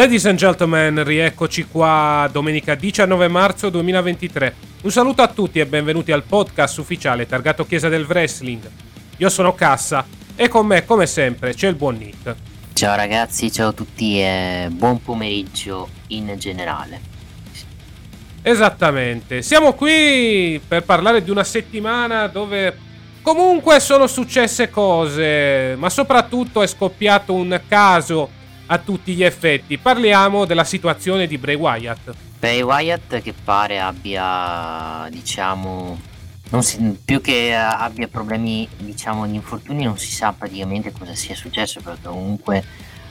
Ladies and gentlemen, rieccoci qua domenica 19 marzo 2023. Un saluto a tutti e benvenuti al podcast ufficiale targato Chiesa del Wrestling. Io sono Cassa e con me, come sempre, c'è il buon Nick. Ciao ragazzi, ciao a tutti e buon pomeriggio in generale. Esattamente, siamo qui per parlare di una settimana dove comunque sono successe cose, ma soprattutto è scoppiato un caso a tutti gli effetti. Parliamo della situazione di Bray Wyatt. Bray Wyatt che pare abbia, diciamo, si- più che abbia problemi, diciamo, di infortuni, non si sa praticamente cosa sia successo, perché comunque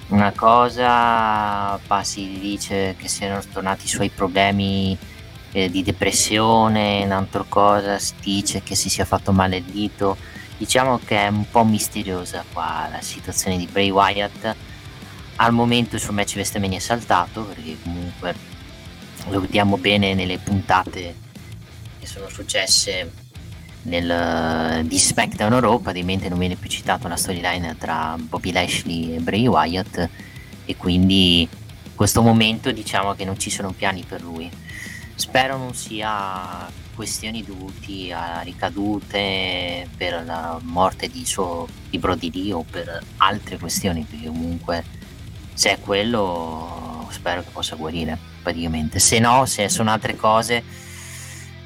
una cosa si dice che siano tornati i suoi problemi eh, di depressione, un'altra cosa si dice che si sia fatto male il dito. Diciamo che è un po' misteriosa qua la situazione di Bray Wyatt. Al momento il suo match WrestleMania è saltato perché comunque lo vediamo bene nelle puntate che sono successe nel, di SmackDown Raw praticamente non viene più citato la storyline tra Bobby Lashley e Bray Wyatt e quindi in questo momento diciamo che non ci sono piani per lui. Spero non sia questioni dovuti a ricadute per la morte di suo di Brody Lee o per altre questioni perché comunque se è quello spero che possa guarire praticamente. Se no se sono altre cose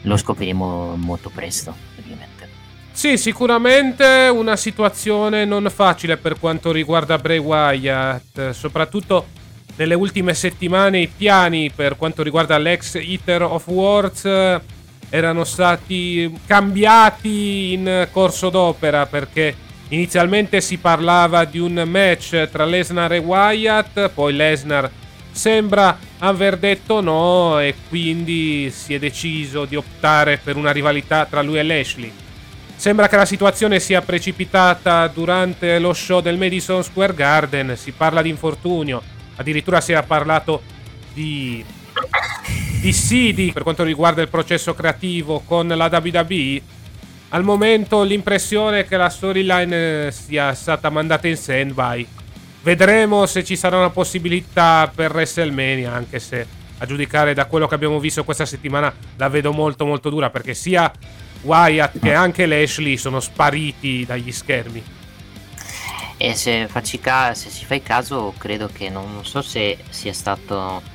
lo scopriremo molto presto praticamente. Sì, sicuramente una situazione non facile per quanto riguarda Bray Wyatt, soprattutto nelle ultime settimane i piani per quanto riguarda l'ex Eater of Words eh, erano stati cambiati in corso d'opera perché inizialmente si parlava di un match tra Lesnar e Wyatt, poi Lesnar sembra aver detto no e quindi si è deciso di optare per una rivalità tra lui e Lashley. Sembra che la situazione sia precipitata durante lo show del Madison Square Garden, si parla di infortunio, addirittura si era parlato di dissidi per quanto riguarda il processo creativo con la WWE. Al momento l'impressione è che la storyline eh, sia stata mandata in stand-by. Vedremo se ci sarà una possibilità per WrestleMania, anche se a giudicare da quello che abbiamo visto questa settimana la vedo molto molto dura perché sia Wyatt che anche Lashley sono spariti dagli schermi. e se, ca- se si fa il caso credo che non, non so se sia stato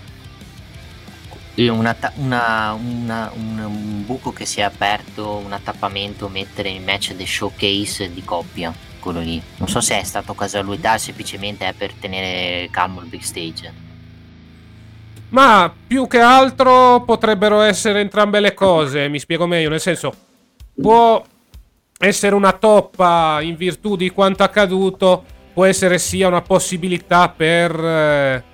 una una- una- un, buco che si è aperto un attappamento mettere il match del showcase di coppia quello lì. Non so se è stato casualità o semplicemente è per tenere calmo il big stage Ma più che altro potrebbero essere entrambe le cose, mi spiego meglio, nel senso può essere una toppa in virtù di quanto accaduto, può essere sia una possibilità per eh,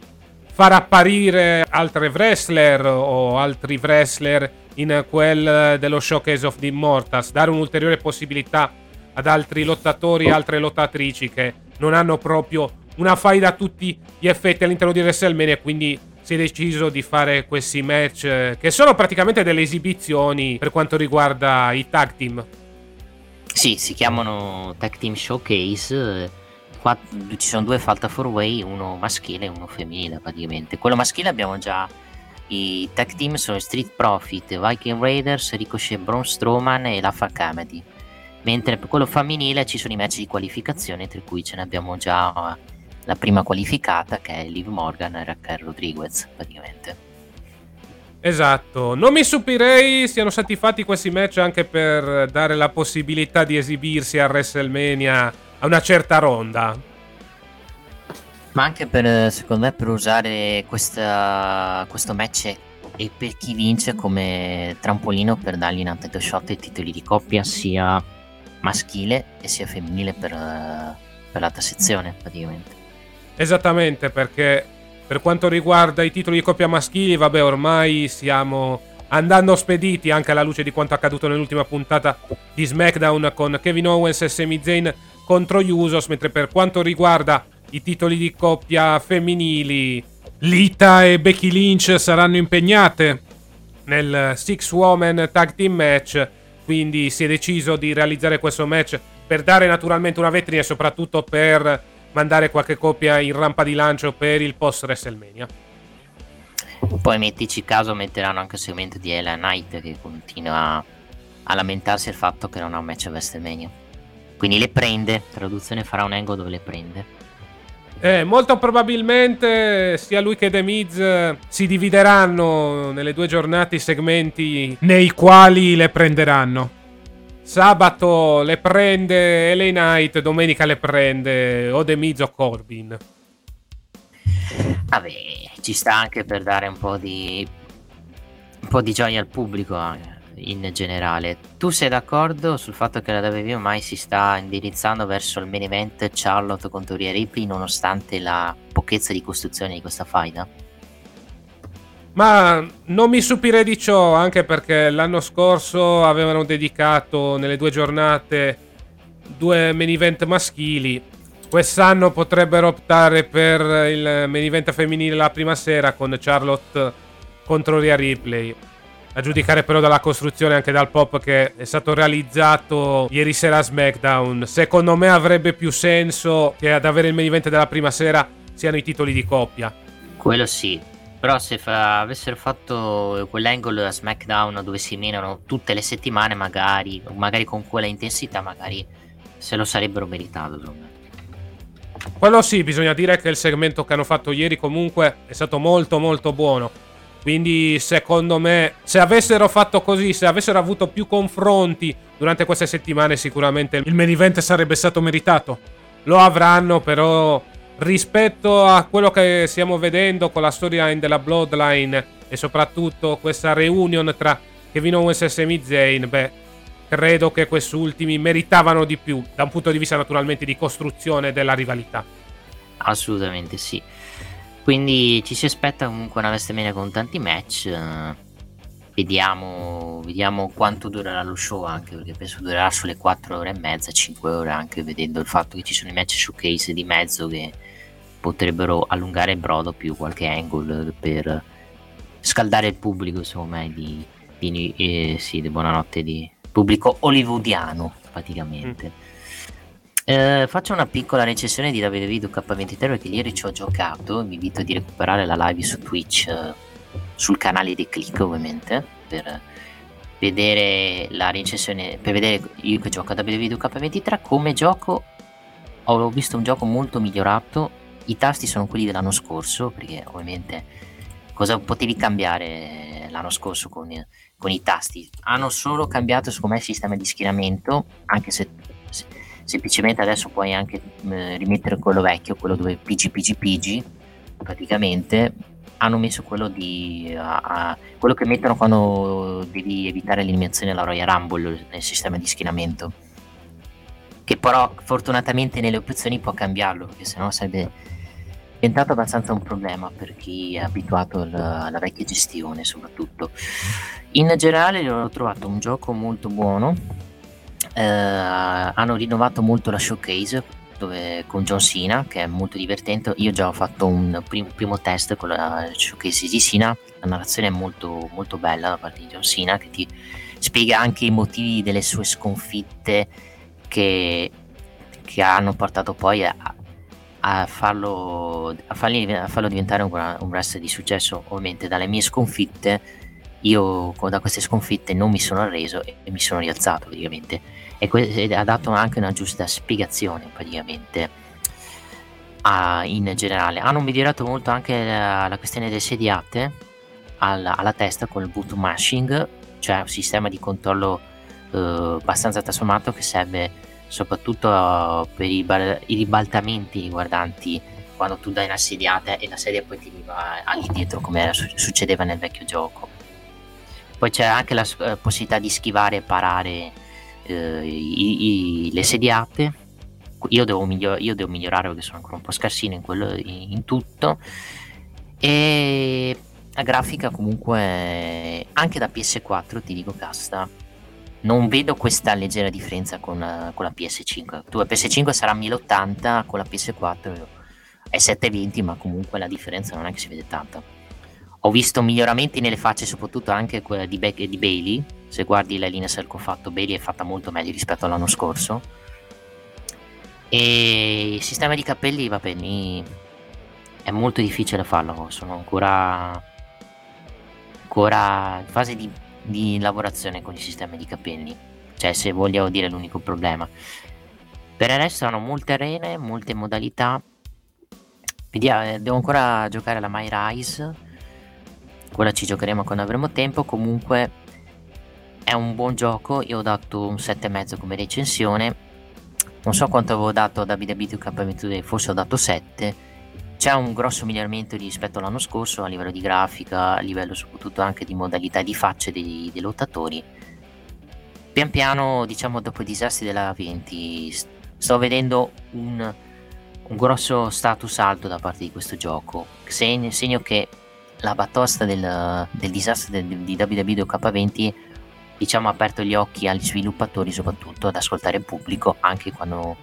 far apparire altre wrestler o altri wrestler in quel eh, dello Showcase of the Immortals, dare un'ulteriore possibilità ad altri lottatori e altre lottatrici che non hanno proprio una faida a tutti gli effetti all'interno di WrestleMania, quindi si è deciso di fare questi match eh, che sono praticamente delle esibizioni per quanto riguarda i tag team. Sì, si chiamano Tag Team Showcase. Eh, Qua ci sono due Falta 4 Way, uno maschile e uno femminile praticamente. Quello maschile abbiamo già I tag team sono Street Profit, Viking Raiders, Ricochet Braun Strowman e la Family. Mentre per quello femminile ci sono i match di qualificazione, tra cui ce ne abbiamo già la prima qualificata che è Liv Morgan e Raquel Rodriguez, praticamente. Esatto, non mi stupirei siano stati fatti questi match anche per dare la possibilità di esibirsi a WrestleMania a una certa ronda. Ma anche per, secondo me, per usare questa, questo match e per chi vince come trampolino per dargli un title shot ai titoli di coppia sia maschile e sia femminile per, per l'altra sezione praticamente. Esattamente perché per quanto riguarda i titoli di coppia maschili, vabbè ormai stiamo andando spediti anche alla luce di quanto accaduto nell'ultima puntata di SmackDown con Kevin Owens e Sami Zayn contro Usos, mentre per quanto riguarda i titoli di coppia femminili. Lita e Becky Lynch saranno impegnate nel Six Woman Tag Team Match, quindi si è deciso di realizzare questo match per dare naturalmente una vetrina e soprattutto per mandare qualche coppia in rampa di lancio per il post WrestleMania. Poi mettici caso metteranno anche il segmento di Ella Knight che continua a lamentarsi del fatto che non ha un match a WrestleMania. Quindi le prende, traduzione farà un angle dove le prende. Eh, molto probabilmente sia lui che The Miz eh, si divideranno nelle due giornate i segmenti nei quali le prenderanno. Sabato le prende LA Knight, domenica le prende o The Miz o Corbin. Vabbè, ci sta anche per dare un po' di un po' di gioia al pubblico. Eh in generale. Tu sei d'accordo sul fatto che la WWE ormai si sta indirizzando verso il main event Charlotte contro Rhea Ripley nonostante la pochezza di costruzione di questa faida? Ma non mi stupirei di ciò, anche perché l'anno scorso avevano dedicato nelle due giornate due main event maschili. Quest'anno potrebbero optare per il main event femminile la prima sera con Charlotte contro Rhea Ripley. A giudicare però dalla costruzione anche dal pop che è stato realizzato ieri sera a SmackDown, secondo me avrebbe più senso che ad avere il main event della prima sera siano i titoli di coppia. Quello sì, però se fa, avessero fatto quell'angle a SmackDown dove si menano tutte le settimane, magari, magari con quella intensità, magari se lo sarebbero meritato. Insomma. Quello sì, bisogna dire che il segmento che hanno fatto ieri comunque è stato molto molto buono. Quindi secondo me se avessero fatto così, se avessero avuto più confronti durante queste settimane sicuramente il main event sarebbe stato meritato. Lo avranno però rispetto a quello che stiamo vedendo con la storyline della Bloodline e soprattutto questa reunion tra Kevin Owens e Sami Zayn, beh, credo che quest'ultimi meritavano di più da un punto di vista naturalmente di costruzione della rivalità. Assolutamente sì. Quindi ci si aspetta comunque una WrestleMania con tanti match. Vediamo, vediamo, quanto durerà lo show anche perché penso durerà sulle 4 ore e mezza, 5 ore anche vedendo il fatto che ci sono i match showcase di mezzo che potrebbero allungare il brodo più qualche angle per scaldare il pubblico insomma di, di, eh, sì, di buonanotte di pubblico hollywoodiano praticamente. Mm. Eh, faccio una piccola recensione di WWE 2K23 perché ieri ci ho giocato. Vi invito di recuperare la live su Twitch, eh, sul canale di Click ovviamente, per vedere la recensione, per vedere io che gioco a WWE 2K23 come gioco. Ho visto un gioco molto migliorato. I tasti sono quelli dell'anno scorso, perché ovviamente cosa potevi cambiare l'anno scorso con, con i tasti? Hanno solo cambiato secondo me il sistema di schieramento, anche se semplicemente adesso puoi anche eh, rimettere quello vecchio, quello dove PG PG PG, praticamente. Hanno messo quello di a, a, quello che mettono quando devi evitare l'eliminazione della Royal Rumble nel sistema di schienamento. Che però fortunatamente nelle opzioni può cambiarlo perché sennò sarebbe diventato abbastanza un problema per chi è abituato alla, alla vecchia gestione soprattutto. In generale ho trovato un gioco molto buono eh, hanno rinnovato molto la showcase dove, con John Cena che è molto divertente io già ho fatto un prim- primo test con la showcase di Cena la narrazione è molto, molto bella da parte di John Cena che ti spiega anche i motivi delle sue sconfitte che, che hanno portato poi a, a farlo, a fargli, a farlo diventare un, un wrestler di successo. Ovviamente dalle mie sconfitte, io da queste sconfitte non mi sono arreso e mi sono rialzato praticamente. E que- ha dato anche una giusta spiegazione praticamente a, in generale. Hanno migliorato molto anche la, la questione delle sediate alla, alla, testa con il boot mashing, cioè un sistema di controllo eh, abbastanza trasformato che serve soprattutto uh, per i, bar- i, ribaltamenti riguardanti quando tu dai una sediata e la sedia poi ti va all'indietro come su- succedeva nel vecchio gioco. Poi c'è anche la uh, possibilità di schivare e parare uh, i- i- le sediate. Io devo, miglior- io devo, migliorare perché sono ancora un po' scarsino in, quello, in, in tutto. E la grafica comunque anche da PS4 ti dico casta non vedo questa leggera differenza con, con la PS5. Tu la PS5 sarà 1080, con la PS4 è 720, ma comunque la differenza non è che si vede tanta. Ho visto miglioramenti nelle facce, soprattutto anche quella di, Be- di Bailey. Se guardi la linea che ho fatto, Bailey è fatta molto meglio rispetto all'anno scorso. E il sistema di capelli, va bene, è molto difficile farlo. Sono ancora, ancora in fase di di lavorazione con i sistemi di capelli, cioè se voglio dire l'unico problema. Per il resto hanno molte arene, molte modalità. Vediamo, devo ancora giocare alla My Rise, quella ci giocheremo quando avremo tempo, comunque è un buon gioco, io ho dato un 7,5 come recensione, non so quanto avevo dato a WWE 2K22, forse ho dato 7, c'è un grosso miglioramento rispetto all'anno scorso a livello di grafica, a livello soprattutto anche di modalità di facce dei, dei lottatori. Pian piano, diciamo, dopo i disastri della 20, sto vedendo un, un grosso status alto da parte di questo gioco, segno, segno che la batosta del, del disastro del, di WWE K20 diciamo, aperto gli occhi agli sviluppatori soprattutto ad ascoltare il pubblico anche quando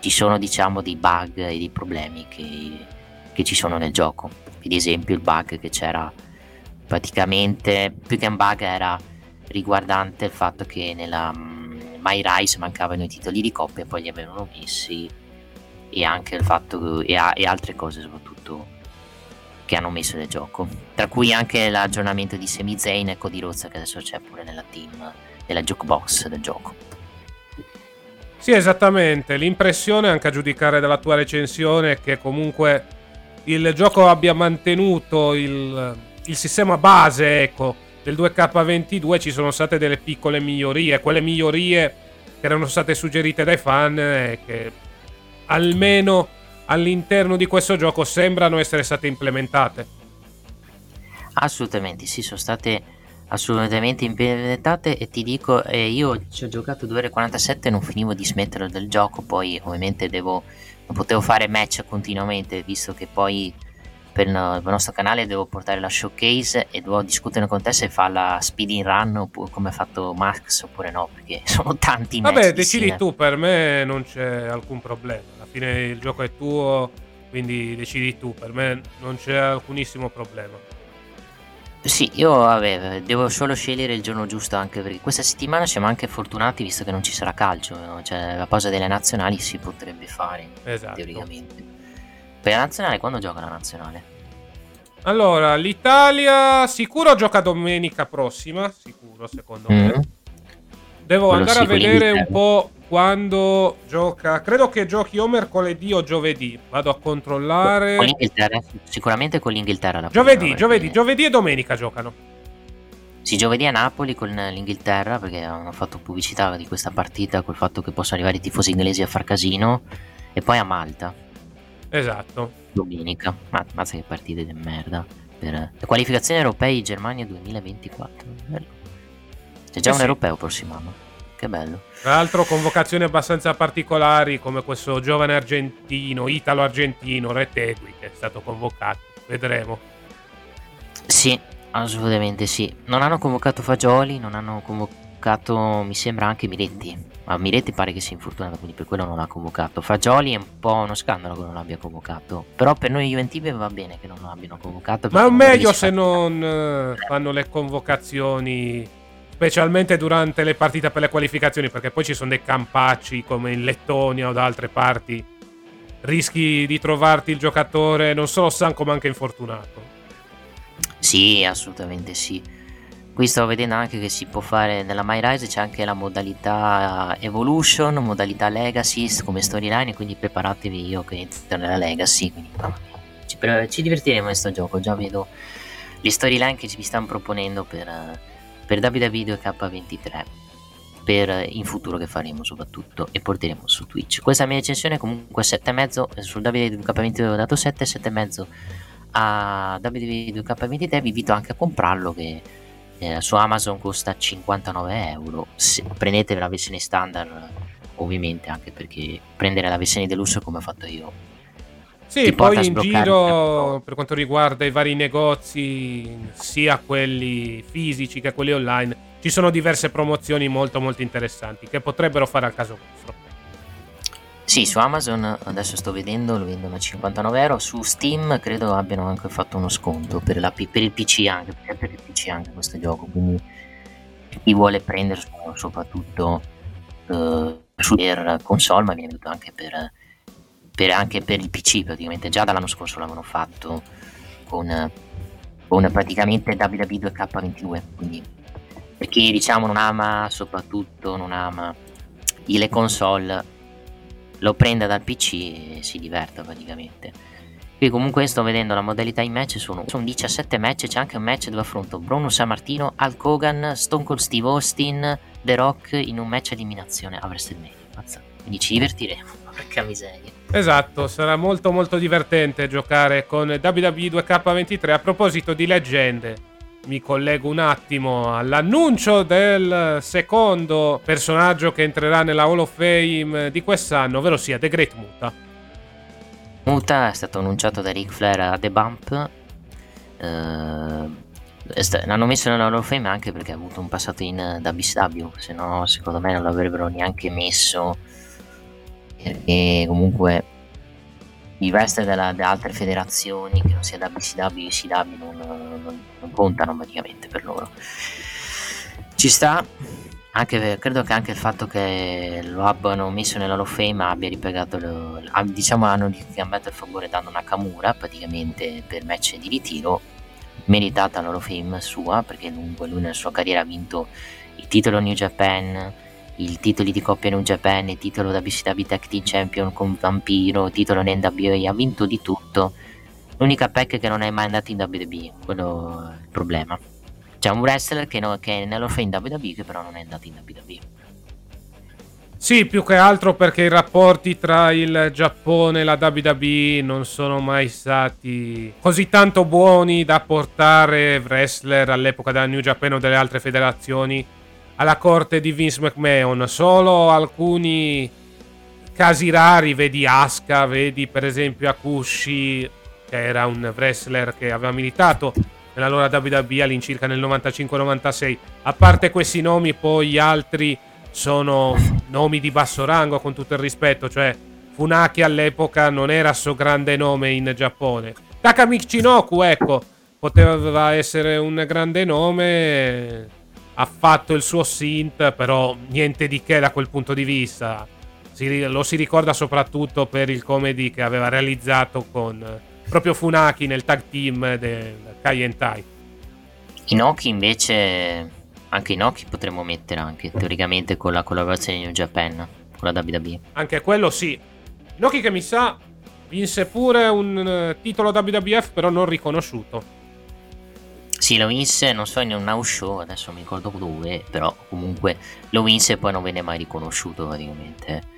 ci sono diciamo, dei bug e dei problemi che che ci sono nel gioco. Ad esempio il bug che c'era praticamente, più che un bug era riguardante il fatto che nella um, My Rise mancavano i titoli di coppia e poi li avevano messi e anche il fatto e, a, e altre cose soprattutto che hanno messo nel gioco. Tra cui anche l'aggiornamento di Semi Zayn e Cody Rhodes che adesso c'è pure nella team nella jukebox del gioco. Sì esattamente. L'impressione anche a giudicare dalla tua recensione è che comunque il gioco abbia mantenuto il, il sistema base ecco, del 2K22 ci sono state delle piccole migliorie, quelle migliorie che erano state suggerite dai fan e che almeno all'interno di questo gioco sembrano essere state implementate. Assolutamente, sì, sono state assolutamente implementate e ti dico, eh, io ci ho giocato 2 ore 47 e non finivo di smettere del gioco, poi ovviamente devo non potevo fare match continuamente visto che poi per il nostro canale devo portare la showcase e devo discutere con te se fa la speeding run oppure come ha fatto Max oppure no perché sono tanti vabbè decidi tu per me non c'è alcun problema alla fine il gioco è tuo quindi decidi tu per me non c'è alcunissimo problema sì, io vabbè, devo solo scegliere il giorno giusto anche perché questa settimana siamo anche fortunati visto che non ci sarà calcio, no? cioè la pausa delle nazionali si potrebbe fare esatto. teoricamente. Per la nazionale quando gioca la nazionale? Allora, l'Italia sicuro gioca domenica prossima, sicuro secondo mm-hmm. me. Devo Quello andare a vedere un po' quando gioca. Credo che giochi o mercoledì o giovedì. Vado a controllare. Con l'Inghilterra, sicuramente con l'Inghilterra. La giovedì, giovedì, giovedì e domenica giocano. Sì, giovedì a Napoli con l'Inghilterra perché hanno fatto pubblicità di questa partita col fatto che possono arrivare i tifosi inglesi a far casino. E poi a Malta. Esatto. Domenica. Ma mazza che partite di merda. Per le qualificazioni europee Germania 2024. C'è già eh un sì. europeo prossimo anno. Che bello. Tra l'altro convocazioni abbastanza particolari come questo giovane argentino, italo-argentino, Retegui, che è stato convocato. Vedremo. Sì, assolutamente sì. Non hanno convocato Fagioli, non hanno convocato, mi sembra, anche Miretti. Ma Miretti pare che sia infortunato, quindi per quello non l'ha convocato. Fagioli è un po' uno scandalo che non l'abbia convocato. Però per noi Juventivi va bene che non lo abbiano convocato. Ma è meglio se non eh, fanno le convocazioni specialmente durante le partite per le qualificazioni, perché poi ci sono dei campacci come in Lettonia o da altre parti rischi di trovarti il giocatore non solo stanco ma anche infortunato. Sì, assolutamente sì. Qui stavo vedendo anche che si può fare nella My Rise c'è anche la modalità Evolution, modalità Legacy come storyline, quindi preparatevi io che entro nella Legacy, quindi ci, ci divertiremo in questo gioco, già vedo le storyline che ci stanno proponendo per, per WWE 2K23 per in futuro che faremo soprattutto e porteremo su Twitch. Questa mia recensione comunque 7,5 sul WWE 2K23 ho dato 7, 7,5 a WWE 2K23 vi invito anche a comprarlo che eh, su Amazon costa 59 euro Se, prendete la versione standard ovviamente anche perché prendere la versione deluxe come ho fatto io sì, poi in giro per quanto riguarda i vari negozi, sia quelli fisici che quelli online, ci sono diverse promozioni molto molto interessanti che potrebbero fare al caso vostro. Sì, su Amazon adesso sto vedendo, lo vendono a 59 euro, su Steam credo abbiano anche fatto uno sconto per, la, per il PC anche, per il PC anche questo gioco, quindi chi vuole prenderselo soprattutto uh, per console, ma viene venuto anche per per, anche per il PC praticamente. Già dall'anno scorso l'avevano fatto con, con praticamente WWE 2K22 quindi per chi diciamo non ama soprattutto non ama le console lo prenda dal PC e si diverta praticamente. Qui comunque sto vedendo la modalità in match sono, sono 17 match c'è anche un match dove affronto Bruno San Martino Al Kogan Stone Cold Steve Austin The Rock in un match eliminazione a WrestleMania. Quindi ci divertiremo porca miseria. Esatto, sarà molto molto divertente giocare con WWE 2K23. A proposito di leggende, mi collego un attimo all'annuncio del secondo personaggio che entrerà nella Hall of Fame di quest'anno, ovvero sia The Great Muta. Muta è stato annunciato da Ric Flair a The Bump. Uh, l'hanno messo nella Hall of Fame anche perché ha avuto un passato in WCW, se no secondo me non l'avrebbero neanche messo perché comunque i wrestler della, delle altre federazioni che non sia WCW ECW non, non, non, contano praticamente per loro. Ci sta anche, credo che anche il fatto che lo abbiano messo nella Hall of Fame abbia ripiegato lo, diciamo hanno cambiato il favore dando una Kamura praticamente per match di ritiro meritata la of Fame sua perché lui, lui nella sua carriera ha vinto il titolo New Japan i titoli di coppia New Japan, il titolo WCW Tag Team Champion con Vampiro, titolo in NWA, ha vinto di tutto. L'unica pack è che non è mai andato in WWE, quello è il problema. C'è un wrestler che, no, che nello in WWE che però non è andato in WWE. Sì, più che altro perché i rapporti tra il Giappone e la WWE non sono mai stati così tanto buoni da portare wrestler all'epoca della New Japan o delle altre federazioni alla corte di Vince McMahon. Solo alcuni casi rari, vedi Asuka, vedi per esempio Akushi, che era un wrestler che aveva militato nella loro WWE all'incirca nel 95-96. A parte questi nomi, poi gli altri sono nomi di basso rango, con tutto il rispetto, cioè Funaki all'epoca non era so grande nome in Giappone. Takami Chinoku, ecco, poteva essere un grande nome ha fatto il suo synth, però niente di che da quel punto di vista. Si, lo si ricorda soprattutto per il comedy che aveva realizzato con proprio Funaki nel tag team del Kai Entai. Inoki invece, anche Inoki potremmo mettere anche teoricamente con la collaborazione di New Japan, con la WWE. Anche quello sì. Inoki che mi sa vinse pure un eh, titolo WWF però non riconosciuto. Sì, lo vinse, non so, in un house show, adesso non mi ricordo dove, però comunque lo vinse e poi non venne mai riconosciuto praticamente.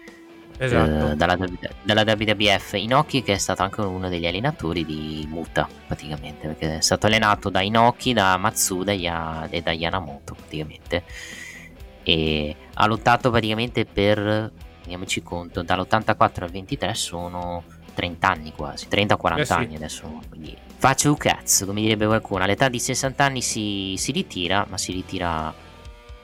Esatto. Eh, dalla, dalla, WWF Inoki che è stato anche uno degli allenatori di Muta praticamente perché è stato allenato da Inoki, da Matsuda e da Yanamoto praticamente e ha lottato praticamente per rendiamoci conto dall'84 al 23 sono 30 anni quasi 30-40 eh sì. anni adesso quindi faccio un cazzo, come direbbe qualcuno. All'età di 60 anni si, si ritira, ma si ritira,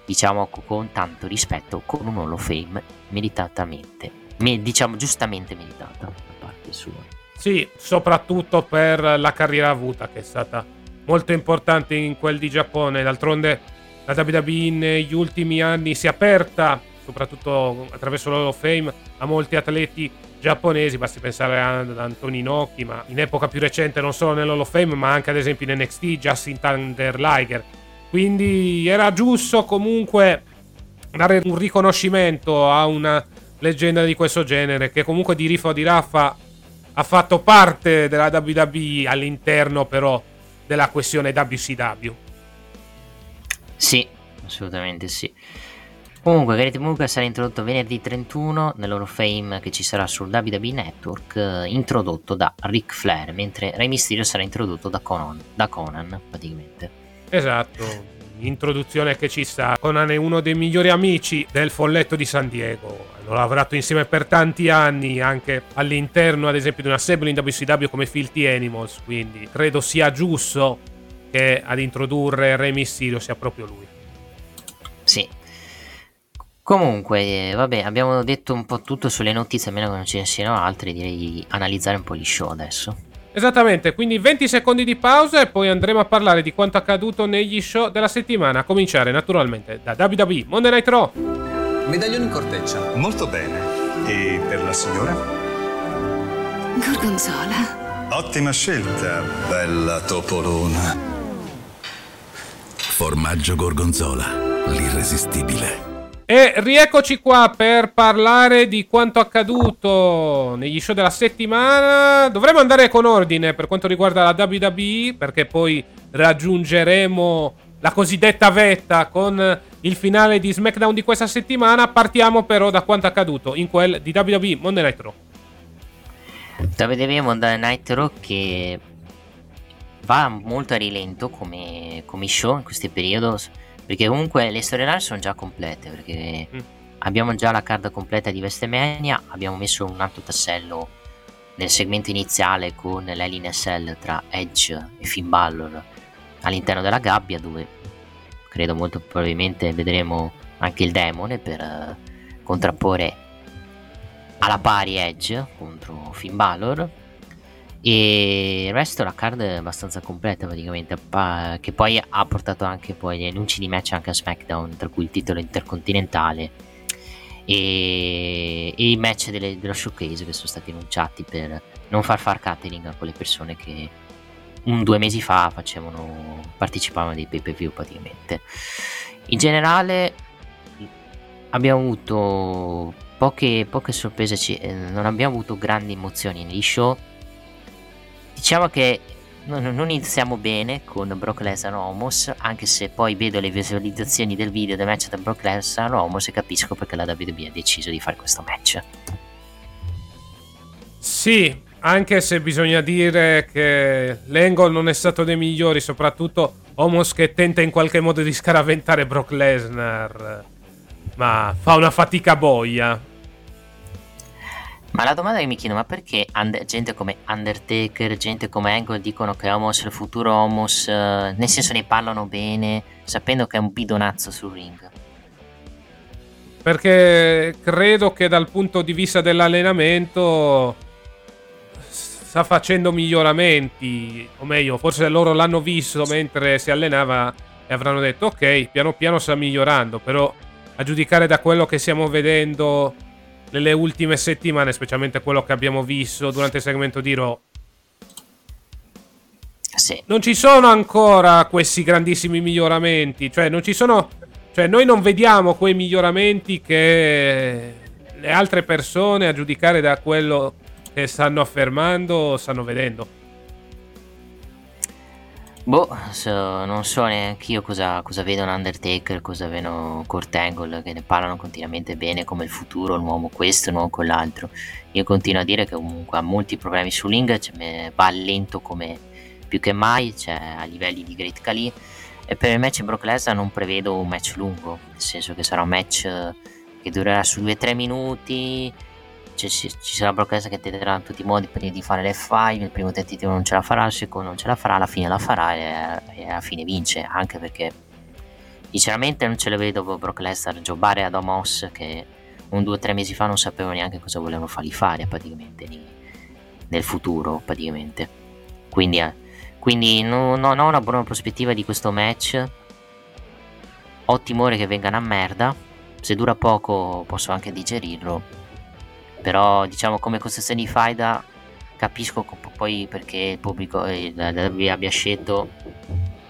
diciamo, con tanto rispetto, con un Hall of Fame meritatamente, me, diciamo, giustamente meritata da parte sua. Sì, soprattutto per la carriera avuta, che è stata molto importante in quel di Giappone. D'altronde la WWE negli ultimi anni si è aperta, soprattutto attraverso l'Hall of Fame, a molti atleti giapponesi, basti pensare ad Anthony Noki, ma in epoca più recente non solo nell'Hall of Fame, ma anche ad esempio in NXT, Justin Thunder Liger. Quindi era giusto comunque dare un riconoscimento a una leggenda di questo genere che comunque di Rifa o di Raffa ha fatto parte della WWE all'interno però della questione WCW. Sì, assolutamente sì. Comunque, Great Muga sarà introdotto venerdì 31 nell'Hall Fame che ci sarà sul WWE Network, eh, introdotto da Ric Flair, mentre Rey Mysterio sarà introdotto da Conan, da Conan praticamente. Esatto, introduzione che ci sta. Conan è uno dei migliori amici del folletto di San Diego. Hanno lavorato insieme per tanti anni, anche all'interno, ad esempio, di una stable in WCW come Filthy Animals. Quindi credo sia giusto che ad introdurre Rey Mysterio sia proprio lui. Sì, Comunque, vabbè, abbiamo detto un po' tutto sulle notizie, a meno che non ce ne siano altre, direi di analizzare un po' gli show adesso. Esattamente, quindi 20 secondi di pausa e poi andremo a parlare di quanto accaduto negli show della settimana, a cominciare naturalmente da WWE Monday Night Raw. Medaglione in corteccia. Molto bene. E per la signora? Gorgonzola. Ottima scelta, bella topolona. Formaggio Gorgonzola, l'irresistibile. E rieccoci qua per parlare di quanto accaduto negli show della settimana. Dovremmo andare con ordine per quanto riguarda la WWE, perché poi raggiungeremo la cosiddetta vetta con il finale di SmackDown di questa settimana. Partiamo però da quanto accaduto in quel di WWE Monday Night Raw. WWE Monday Night Raw che va molto a rilento come, come show in questo periodo perché comunque le storyline sono già complete, perché mm. abbiamo già la card completa di Vestemania, abbiamo messo un altro tassello nel segmento iniziale con l'Alien SL tra Edge e Finn Balor all'interno della gabbia dove credo molto probabilmente vedremo anche il demone per uh, contrapporre alla pari Edge contro Finn Balor e il resto la card è abbastanza completa praticamente. Che poi ha portato anche poi gli annunci di match anche a SmackDown tra cui il titolo intercontinentale e, e i match delle, dello showcase che sono stati annunciati per non far far catering a quelle persone che un due mesi fa facevano partecipavano dei pay per view praticamente. In generale abbiamo avuto poche, poche sorprese eh, non abbiamo avuto grandi emozioni negli show Diciamo che non iniziamo bene con Brock Lesnar Homos, anche se poi vedo le visualizzazioni del video del match tra Brock Lesnar Homos e capisco perché la WWE ha deciso di fare questo match. Sì, anche se bisogna dire che l'angle non è stato dei migliori, soprattutto Homos che tenta in qualche modo di scaraventare Brock Lesnar, ma fa una fatica boia. Ma la domanda che mi chiedo, ma perché under- gente come Undertaker, gente come Angle dicono che Homos è il futuro Homos, uh, nel senso ne parlano bene, sapendo che è un bidonazzo sul ring? Perché credo che dal punto di vista dell'allenamento sta facendo miglioramenti, o meglio, forse loro l'hanno visto mentre si allenava e avranno detto ok, piano piano sta migliorando, però a giudicare da quello che stiamo vedendo nelle ultime settimane, specialmente quello che abbiamo visto durante il segmento di Raw. Sì. Non ci sono ancora questi grandissimi miglioramenti, cioè non ci sono cioè noi non vediamo quei miglioramenti che le altre persone a giudicare da quello che stanno affermando stanno vedendo. Boh, so, non so neanche io cosa, cosa vedo un Undertaker, cosa vedo Kurt Angle, che ne parlano continuamente bene come il futuro, l'uomo questo, l'uomo quell'altro. Io continuo a dire che comunque ha molti problemi su Ling, cioè, va lento come più che mai, cioè, a livelli di Great Khali. E per il match Brock Lesnar non prevedo un match lungo, nel senso che sarà un match che durerà su 2-3 minuti, ci, ci, sarà Brock Lesnar che tenterà in tutti i modi prima di fare l'F5 il primo tentativo non ce la farà il secondo non ce la farà alla fine la farà e, e alla fine vince anche perché sinceramente non ce le vedo Brock Lesnar giocare ad Omos che un due o tre mesi fa non sapevo neanche cosa volevano fargli fare praticamente nel futuro praticamente. Quindi, eh, quindi non, non ho una buona prospettiva di questo match. Ho timore che vengano a merda. Se dura poco posso anche digerirlo però diciamo come costruzione di faida capisco poi perché il pubblico eh, abbia scelto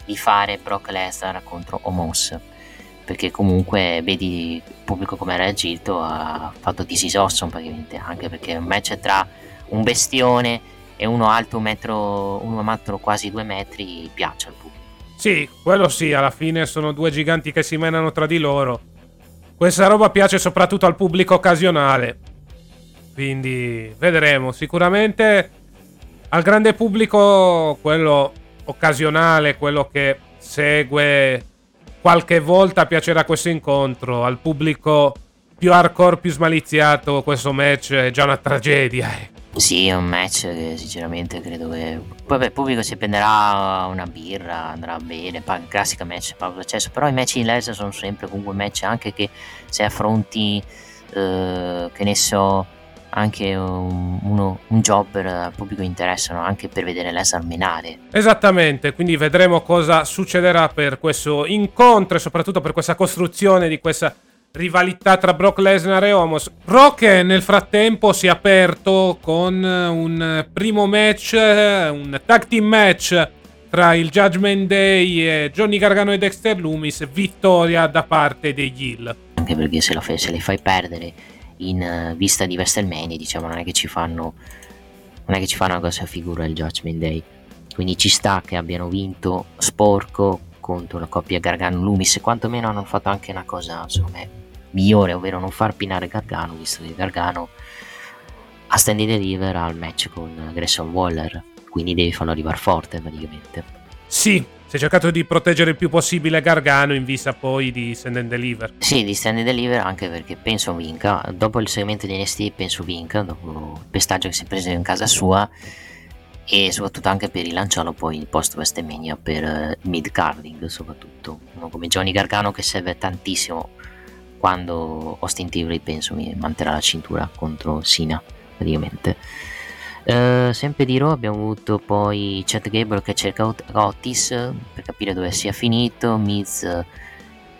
di fare Brock Lesnar contro Omos perché comunque vedi il pubblico come ha reagito ha fatto This awesome praticamente anche perché un match tra un bestione e uno alto un metro uno alto quasi due metri piace al pubblico sì, quello sì, alla fine sono due giganti che si menano tra di loro. Questa roba piace soprattutto al pubblico occasionale. Quindi vedremo. Sicuramente al grande pubblico, quello occasionale, quello che segue qualche volta, piacerà questo incontro. Al pubblico più hardcore, più smaliziato, questo match è già una tragedia. Ecco. Sì, è un match che sinceramente credo che... Poi per il pubblico si prenderà una birra, andrà bene, classica match Paolo accesso, però i match in laser sono sempre comunque match anche che se affronti, eh, che ne so, anche un, uno, un jobber al pubblico interessano anche per vedere Lesnar menare. Esattamente, quindi vedremo cosa succederà per questo incontro e soprattutto per questa costruzione di questa rivalità tra Brock Lesnar e Homos. Brock nel frattempo si è aperto con un primo match, un tag team match tra il Judgment Day e Johnny Gargano e Dexter Loomis, vittoria da parte degli Hill. Anche perché se, fai, se le fai perdere in vista di WrestleMania, diciamo, non è che ci fanno non è che ci fanno una grossa figura il Judgment Day. Quindi ci sta che abbiano vinto sporco contro la coppia Gargano Loomis, quantomeno hanno fatto anche una cosa, secondo migliore, ovvero non far pinare Gargano, visto che Gargano a stand deliver al match con Grayson Waller, quindi devi farlo arrivare forte praticamente. Sì, si è cercato di proteggere il più possibile Gargano in vista poi di stand and deliver. Sì, di stand and deliver anche perché penso vinca, dopo il segmento di NST penso vinca, dopo il pestaggio che si è preso in casa sua e soprattutto anche per rilanciarlo poi post WrestleMania per uh, mid carding soprattutto. Uno come Johnny Gargano che serve tantissimo quando Austin Theory penso mi manterrà la cintura contro Sina praticamente uh, sempre di Raw abbiamo avuto poi Chad Gable che cerca Otis per capire dove sia finito Miz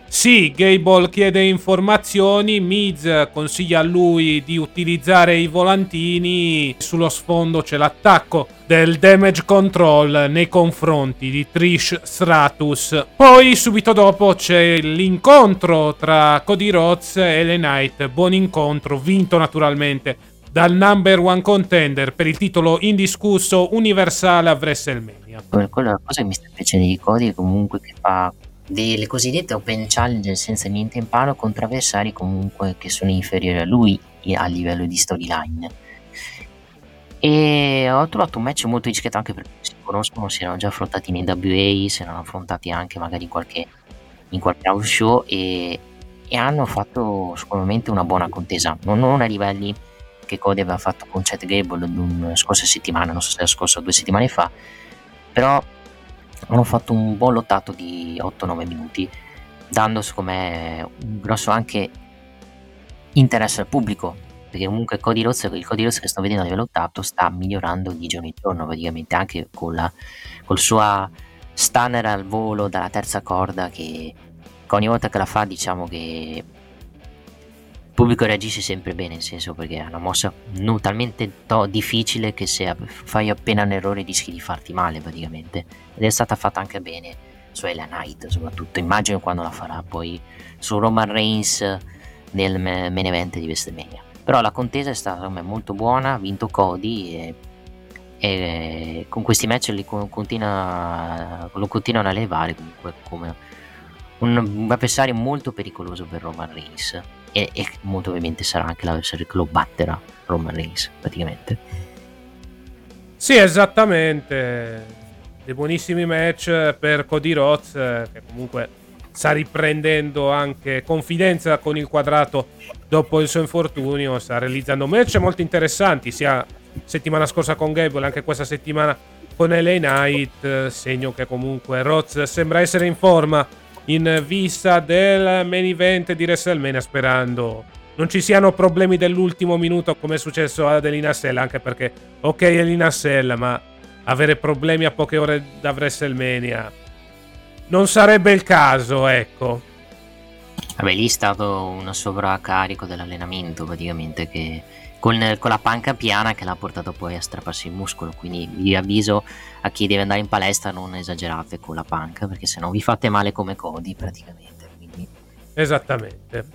sì, Gable chiede informazioni, Miz consiglia a lui di utilizzare i volantini, sullo sfondo c'è l'attacco del damage control nei confronti di Trish Stratus. Poi subito dopo c'è l'incontro tra Cody Rhodes e Le Knight, buon incontro, vinto naturalmente dal number one contender per il titolo indiscusso universale a WrestleMania. Quella cosa che mi sta piacendo di Cody comunque che fa delle cosiddette open challenge senza niente in palo contro avversari comunque che sono inferiori a lui a livello di storyline e ho trovato un match molto discreto anche perché si conoscono, si erano già affrontati in NWA, si erano affrontati anche magari in qualche, in qualche house show e, e hanno fatto sicuramente una buona contesa, non, non a livelli che Cody aveva fatto con Chad Gable una scorsa settimana, non so se la scorsa o due settimane fa, però hanno fatto un buon lottato di 8-9 minuti, dando secondo me un grosso anche interesse al pubblico, perché comunque Cody Rhodes, il Cody Rhodes che sto vedendo a livello 8 sta migliorando di giorno in giorno praticamente anche con la col suo stunner al volo dalla terza corda che, ogni volta che la fa diciamo che pubblico reagisce sempre bene, nel senso perché è una mossa non talmente to- difficile che se fai appena un errore rischi di farti male praticamente. Ed è stata fatta anche bene su Ella Knight soprattutto, immagino quando la farà poi su Roman Reigns nel main event di WrestleMania. Però la contesa è stata me, molto buona, ha vinto Cody e, e con questi match li continua, lo continuano a levare comunque come un avversario molto pericoloso per Roman Reigns e, e molto ovviamente sarà anche l'avversario che lo batterà Roman Reigns praticamente. Sì esattamente. Dei buonissimi match per Cody Rhodes che comunque sta riprendendo anche confidenza con il quadrato dopo il suo infortunio. Sta realizzando match molto interessanti sia settimana scorsa con Gable anche questa settimana con LA Knight. Segno che comunque Rhodes sembra essere in forma in vista del main event di WrestleMania sperando non ci siano problemi dell'ultimo minuto come è successo ad Elina Sella anche perché ok Elina Sella ma avere problemi a poche ore da WrestleMania non sarebbe il caso ecco. Vabbè, lì è stato un sovraccarico dell'allenamento praticamente che con, con, la panca piana che l'ha portato poi a strapparsi il muscolo. Quindi vi avviso a chi deve andare in palestra non esagerate con la panca perché sennò vi fate male come Cody praticamente. Quindi... Esattamente.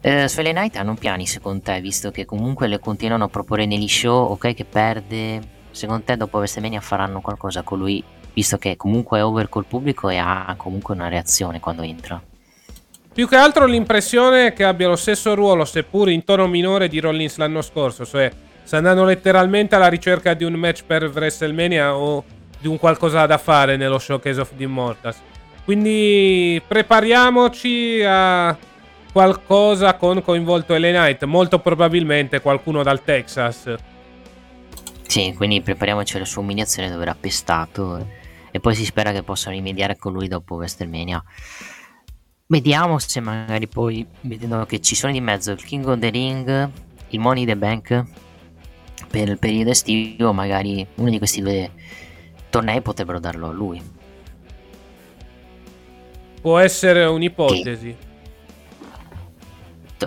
Eh, Swell Knight hanno piani secondo te, visto che comunque le continuano a proporre negli show, ok che perde, secondo te dopo WrestleMania faranno qualcosa con lui, visto che comunque è over col pubblico e ha comunque una reazione quando entra? Più che altro l'impressione che abbia lo stesso ruolo, seppur in tono minore, di Rollins l'anno scorso, cioè sta andando letteralmente alla ricerca di un match per WrestleMania o di un qualcosa da fare nello showcase of the Immortals. Quindi prepariamoci a qualcosa con coinvolto LA Knight, molto probabilmente qualcuno dal Texas. Sì, quindi prepariamoci alla sua umiliazione dove era pestato e poi si spera che possa rimediare con lui dopo WrestleMania. Vediamo se magari poi, vedendo che ci sono di mezzo il King of the Ring, il Money the Bank per il periodo estivo, magari uno di questi due tornei potrebbero darlo a lui. Può essere un'ipotesi. Sì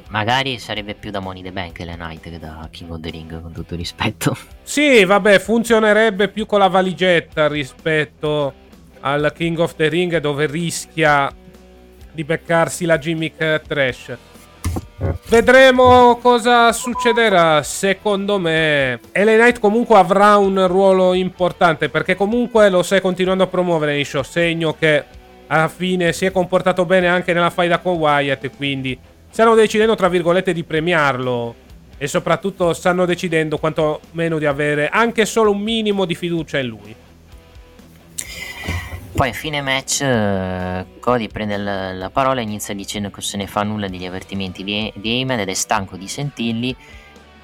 magari sarebbe più da Money the Bank le Night che da King of the Ring, con tutto rispetto. Sì, vabbè, funzionerebbe più con la valigetta rispetto al King of the Ring dove rischia di beccarsi la gimmick trash. Vedremo cosa succederà. Secondo me, LA Knight comunque avrà un ruolo importante perché comunque lo stai continuando a promuovere nei show. Segno che alla fine si è comportato bene anche nella faida con Wyatt. Quindi stanno decidendo, tra virgolette, di premiarlo. E soprattutto stanno decidendo quantomeno di avere anche solo un minimo di fiducia in lui. Poi a fine match uh, Cody prende la, la, parola e inizia dicendo che se ne fa nulla degli avvertimenti di, di Heyman ed è stanco di sentirli.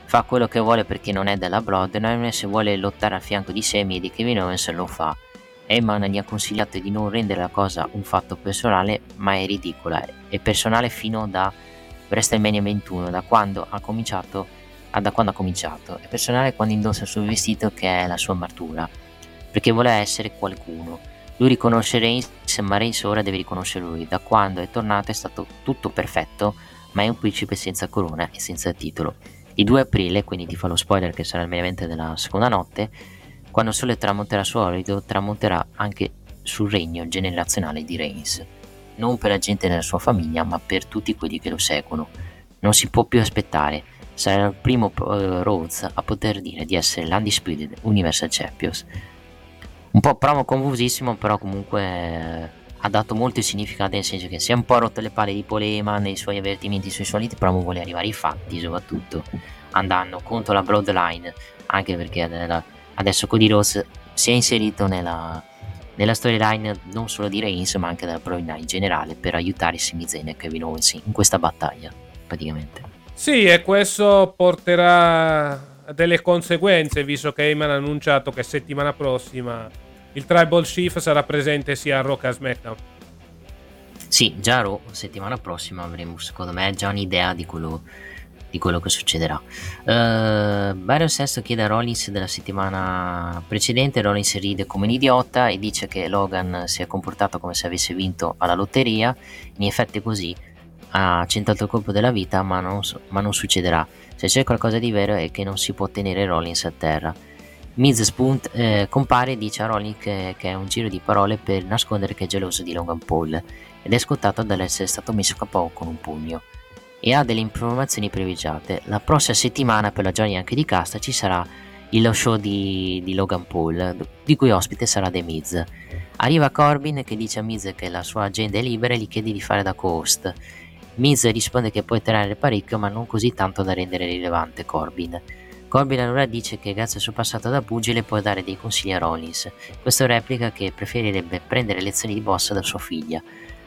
Fa quello che vuole perché non è della Bloodline se vuole lottare al fianco di Semi e di Kevin Owens lo fa. Heyman gli ha consigliato di non rendere la cosa un fatto personale ma è ridicola. È personale fino da WrestleMania 21 da quando ha cominciato da quando ha cominciato è personale quando indossa il suo vestito che è la sua armatura perché vuole essere qualcuno lui riconosce Reigns ma Reigns ora deve riconoscere lui da quando è tornato è stato tutto perfetto ma è un principe senza corona e senza titolo il 2 aprile quindi ti fa lo spoiler che sarà il main della seconda notte quando il sole tramonterà su Orido tramonterà anche sul regno generazionale di Reigns non per la gente della sua famiglia, ma per tutti quelli che lo seguono. Non si può più aspettare. Sarà il primo uh, Rhodes a poter dire di essere l'Undisputed Universal Champions. Un po' promo confusissimo, però comunque eh, ha dato molto significato, nel senso che si è un po' rotto le palle di Polema nei suoi avvertimenti sui soliti promo, vuole arrivare ai fatti, soprattutto andando contro la Bloodline, anche perché adesso Cody Rhodes si è inserito nella, nella storyline non solo di Reigns ma anche della Bloodline in generale per aiutare Sami Zayn e Kevin Owens in questa battaglia praticamente. Sì e questo porterà a delle conseguenze visto che Heyman ha annunciato che settimana prossima il Tribal Chief sarà presente sia a Raw che a SmackDown sì già a Raw settimana prossima avremo secondo me già un'idea di quello di quello che succederà. Uh, Byron Sesto chiede a Rollins della settimana precedente, Rollins ride come un idiota e dice che Logan si è comportato come se avesse vinto alla lotteria, in effetti è così, ha centrato il colpo della vita ma non, ma non succederà, se c'è qualcosa di vero è che non si può tenere Rollins a terra. Miz spunt, eh, compare e dice a Rollins che, che, è un giro di parole per nascondere che è geloso di Logan Paul ed è scottato dall'essere stato messo a capo con un pugno e ha delle informazioni privilegiate. La prossima settimana per la Johnny anche di casta ci sarà il show di, di, Logan Paul, di cui ospite sarà The Miz. Arriva Corbin che dice a Miz che la sua agenda è libera e gli chiede di fare da co-host. Miz risponde che può ottenere parecchio ma non così tanto da rendere rilevante Corbin. Corbin allora dice che grazie al suo passato da pugile può dare dei consigli a Rollins. Questo replica che preferirebbe prendere lezioni di boss da sua figlia.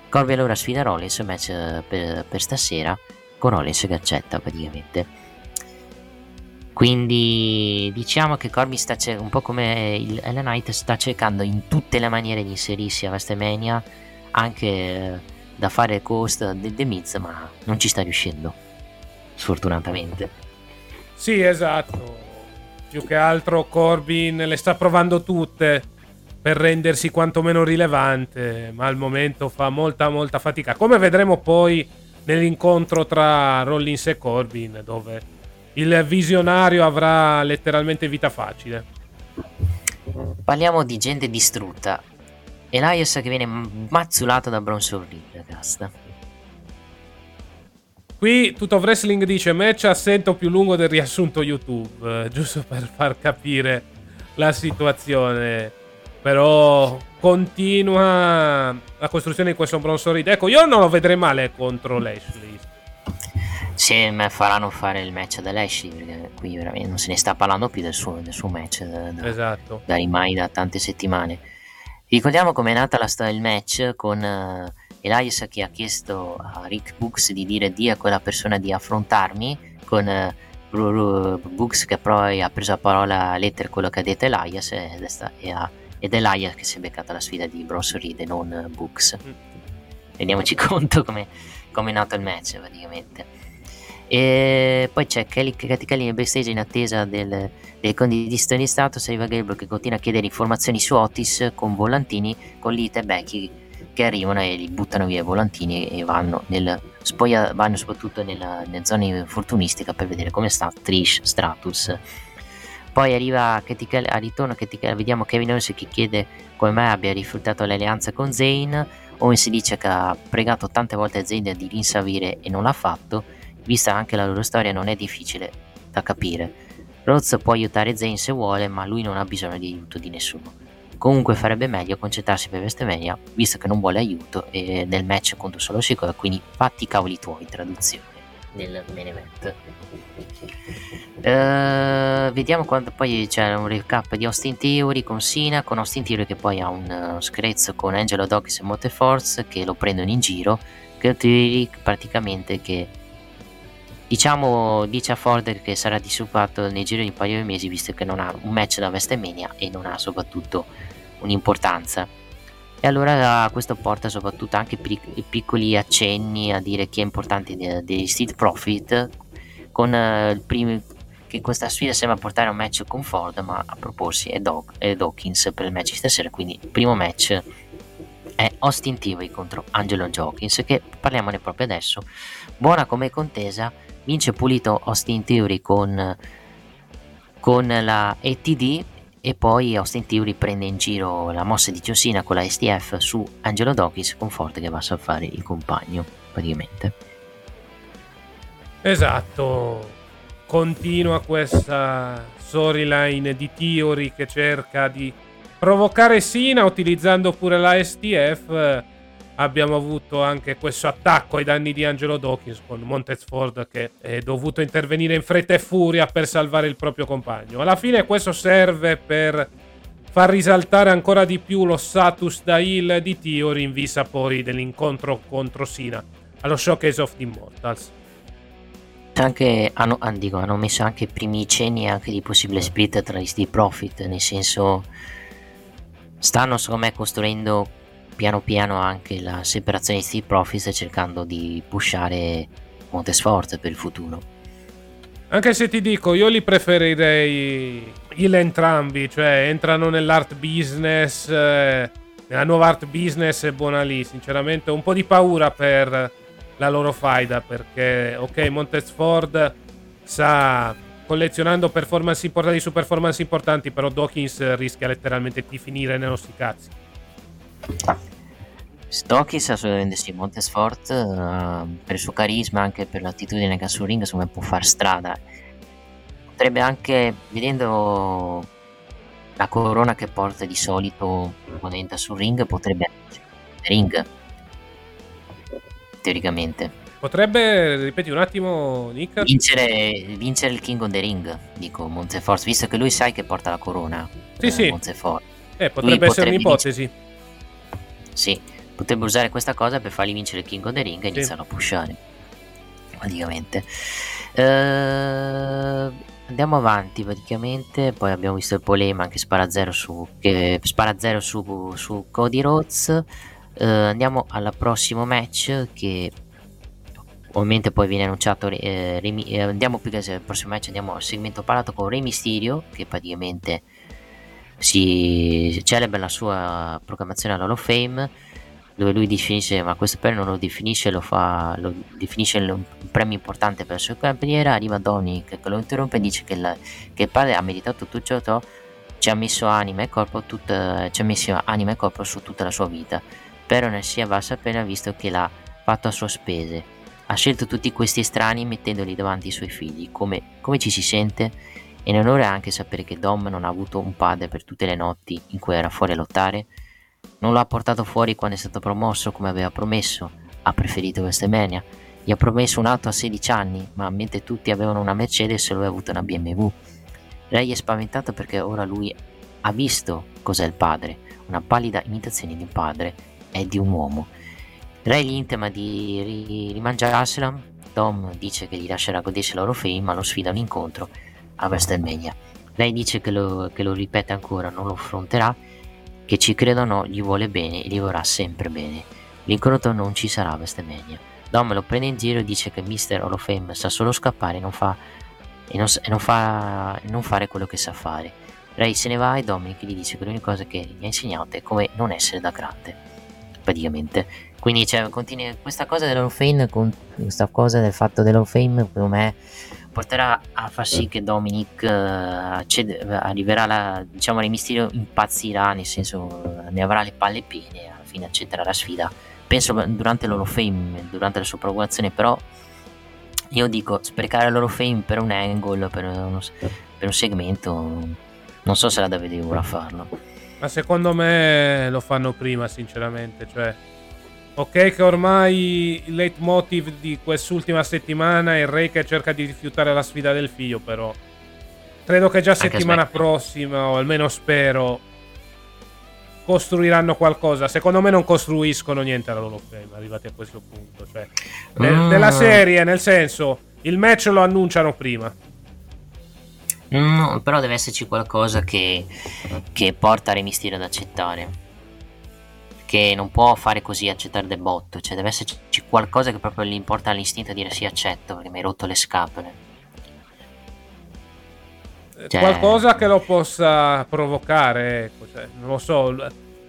Corbin allora sfida Rollins match per, per stasera con Rollins che accetta praticamente. Quindi diciamo che Corby sta cer- un po' come il Ellen Knight sta cercando in tutte le maniere di inserirsi a WrestleMania anche eh, da fare cost del The Miz ma non ci sta riuscendo sfortunatamente sì esatto più che altro Corbin le sta provando tutte per rendersi quantomeno rilevante ma al momento fa molta molta fatica come vedremo poi nell'incontro tra Rollins e Corbin, dove il visionario avrà letteralmente vita facile. Parliamo di gente distrutta. Elias che viene mazzulato da Bronson Reed, casta. Qui Tutto Wrestling dice match assento più lungo del riassunto YouTube, eh, giusto per far capire la situazione. Però continua la costruzione di questo Bronson Reed. Ecco, io non lo vedrei male contro Lashley. Se me faranno fare il match da Lashley, perché qui veramente non se ne sta parlando più del suo, del suo match da, da, Esatto. da ormai da tante settimane. Ricordiamo com'è nata la del match con eh, Elias che ha chiesto a Rick Books di dire di a quella persona di affrontarmi con eh, Books che poi ha preso a parola a lettera quello che ha detto Elias ed è, sta- e ha- ed è Elias che si è beccata la sfida di Bronson Reed e non eh, Books. Rendiamoci conto come come è nato il match praticamente. E poi c'è Kelly, Kelly nel backstage in attesa del, delle condizioni di status. Arriva Gable che continua a chiedere informazioni su Otis con volantini con Lita e Becky che arrivano e li buttano via i volantini e vanno, nel, spoia, vanno soprattutto nella, nelle zone infortunistica per vedere come sta Trish Stratus. Poi arriva Katy Kelly, ritorno Kelly, vediamo Kevin Owens che chiede come mai abbia rifiutato l'alleanza con Zayn. Owens dice che ha pregato tante volte Zayn di rinsavire e non l'ha fatto vista anche la loro storia non è difficile da capire. Rhodes può aiutare Zayn se vuole, ma lui non ha bisogno di aiuto di nessuno. Comunque farebbe meglio concentrarsi per WrestleMania, visto che non vuole aiuto e nel match contro Solo Sikoa, quindi fatti i cavoli tuoi, traduzione del main event. Eh, vediamo quando poi c'è un recap di Austin Theory con Sina, con Austin Theory che poi ha un uh, screzzo con Angelo Dawkins e Moteforce che lo prendono in giro, che Theory praticamente che Diciamo, dice a Ford che sarà disoccupato nel giro di un paio di mesi visto che non ha un match da WrestleMania e non ha soprattutto un'importanza. E allora questo porta soprattutto anche pic- piccoli accenni a dire chi è importante de- degli Street Profit con eh, il primo che questa sfida sembra portare a un match con Ford ma a proporsi è, Doc- è Dawkins per il match stasera quindi il primo match è Austin Theory contro Angelo Dawkins che parliamone proprio adesso buona come contesa vince pulito Austin Theory con, con la ETD e poi Austin Theory prende in giro la mossa di Giosina con la STF su Angelo Dawkins con Forte che va a salvare il compagno praticamente Esatto, continua questa storyline di Theory che cerca di provocare Sina utilizzando pure la STF. Abbiamo avuto anche questo attacco ai danni di Angelo Dawkins con Montez Ford che è dovuto intervenire in fretta e furia per salvare il proprio compagno. Alla fine questo serve per far risaltare ancora di più lo status da heel di Theory in vista poi dell'incontro contro Sina allo Showcase of the Immortals. anche, hanno, ah, dico, hanno messo anche i primi cenni anche di possibile split tra gli Steve Profit nel senso stanno secondo me costruendo piano piano anche la separazione di Steve Profits cercando di pushare Montesfort per il futuro Anche se ti dico, io li preferirei il entrambi, cioè entrano nell'art business, eh, nella nuova art business e buona lì. Sinceramente ho un po' di paura per la loro faida, perché ok, Montez Ford sta collezionando performance importanti su performance importanti, però Dawkins rischia letteralmente di finire nei nostri cazzi. Dawkins assolutamente sì Montesfort eh, per il suo carisma anche per l'attitudine che ha sul ring insomma può far strada potrebbe anche vedendo la corona che porta di solito quando entra sul ring potrebbe ring teoricamente Potrebbe, ripeti un attimo, Nick? vincere, vincere il King of the Ring dico Montefort visto che lui sai che porta la corona Sì, eh, sì. Montefort Eh, potrebbe essere potrebbe un'ipotesi. Sì, potrebbe usare questa cosa per fargli vincere il King of the Ring e Sì. iniziare a pushare. Praticamente. Eh, andiamo avanti praticamente. Poi abbiamo visto il polema anche spara zero su, che spara zero su, su Cody Rhodes. Eh, andiamo al prossimo match che ovviamente poi viene annunciato eh, Rey Mi- eh, andiamo più che al prossimo match andiamo al segmento parlato con Rey Mysterio che praticamente si celebra la sua proclamazione all'Hall of Fame dove lui definisce, ma questo però non lo definisce, lo fa, lo definisce un premio importante per la sua carriera, arriva Dominic che lo interrompe e dice che, la, che il padre ha meritato tutto ciò, ci ha messo anima e corpo, tutta, ci ha messo anima e corpo su tutta la sua vita, però ne sia valsa appena visto che l'ha fatto a sue spese. Ha scelto tutti questi estranei mettendoli davanti ai suoi figli, come, come ci si sente? E in onore anche sapere che Dom non ha avuto un padre per tutte le notti in cui era fuori a lottare? Non lo ha portato fuori quando è stato promosso come aveva promesso. Ha preferito WrestleMania. Gli ha promesso un'auto a 16 anni, ma mentre tutti avevano una Mercedes lui ha avuto una BMW. Lei è spaventato perché ora lui ha visto cos'è il padre, una pallida imitazione di un padre e di un uomo. Ray gli intema di rimangiarsela, Tom dice che gli lascerà godersi loro fame ma lo sfida a un incontro a WrestleMania. Lei dice che lo, che lo ripete ancora, non lo affronterà che ci creda o no gli vuole bene e gli vorrà sempre bene. L'incontro non ci sarà a WrestleMania. Dom lo prende in giro e dice che Mr. Hall of Fame sa solo scappare e non, fa, e non, e non, fa, non fare quello che sa fare. Ray se ne va e Dominic gli dice che l'unica cosa che gli ha insegnato è come non essere da grande. Praticamente. Quindi cioè, continua, questa cosa dell'Hall of Fame, questa cosa del fatto dell'Hall of Fame, secondo me porterà a far sì che Dominic uh, cede, arriverà la, diciamo Re Mysterio impazzirà nel senso ne avrà le palle piene alla fine accetterà la sfida. Penso durante l'Hall Fame durante la sua provocazione però io dico sprecare l'Hall Fame per un angle per, uno, per un segmento non so se la Davide vorrà farlo. Ma secondo me lo fanno prima sinceramente cioè Ok che ormai il leitmotiv di quest'ultima settimana è il re che cerca di rifiutare la sfida del figlio, però credo che già Anche settimana smet- prossima, o almeno spero, costruiranno qualcosa. Secondo me non costruiscono niente alla loro fame, arrivati a questo punto. Cioè, mm. Nella serie, nel senso, il match lo annunciano prima. No, però deve esserci qualcosa che, che porta Re Mysterio ad accettare che non può fare così accettare del botto, cioè deve esserci qualcosa che proprio gli importa l'istinto di dire sì accetto perché mi hai rotto le scapole. Eh, cioè... Qualcosa che lo possa provocare, ecco, cioè, non lo so,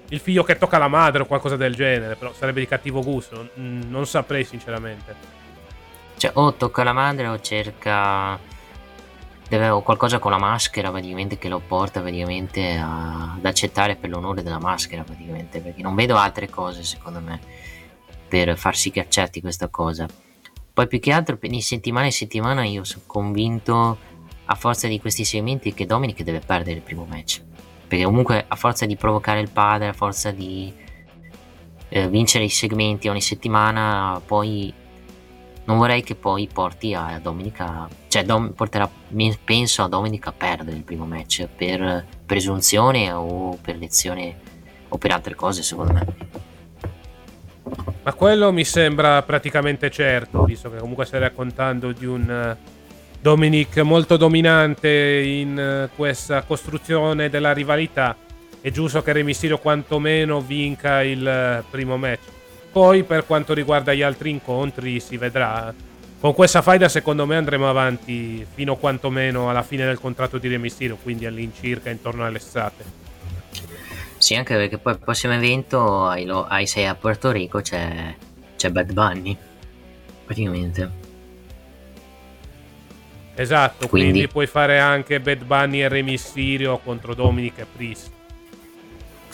il figlio che tocca la madre o qualcosa del genere, però sarebbe di cattivo gusto, non, non saprei sinceramente. Cioè o tocca la madre o cerca deve qualcosa con la maschera praticamente che lo porta praticamente a, ad accettare per l'onore della maschera praticamente perché non vedo altre cose secondo me per far sì che accetti questa cosa. Poi più che altro di settimana in settimana io sono convinto a forza di questi segmenti che Dominic deve perdere il primo match. Perché comunque a forza di provocare il padre a forza di eh, vincere i segmenti ogni settimana poi non vorrei che poi porti a Dominica, cioè Dom, porterà, penso a Dominica a perdere il primo match per presunzione o per lezione o per altre cose secondo me. Ma quello mi sembra praticamente certo, visto che comunque stai raccontando di un eh, Dominic molto dominante in eh, questa costruzione della rivalità. È giusto che Re Mysterio quantomeno vinca il eh, primo match. Poi per quanto riguarda gli altri incontri si vedrà. Con questa faida secondo me andremo avanti fino quantomeno alla fine del contratto di Re Mysterio, quindi all'incirca intorno all'estate. Sì, anche perché poi il prossimo evento ai, ai 6 a Puerto Rico c'è, c'è Bad Bunny, praticamente. Esatto, quindi... quindi puoi fare anche Bad Bunny e Re Mysterio contro Dominic e Priest.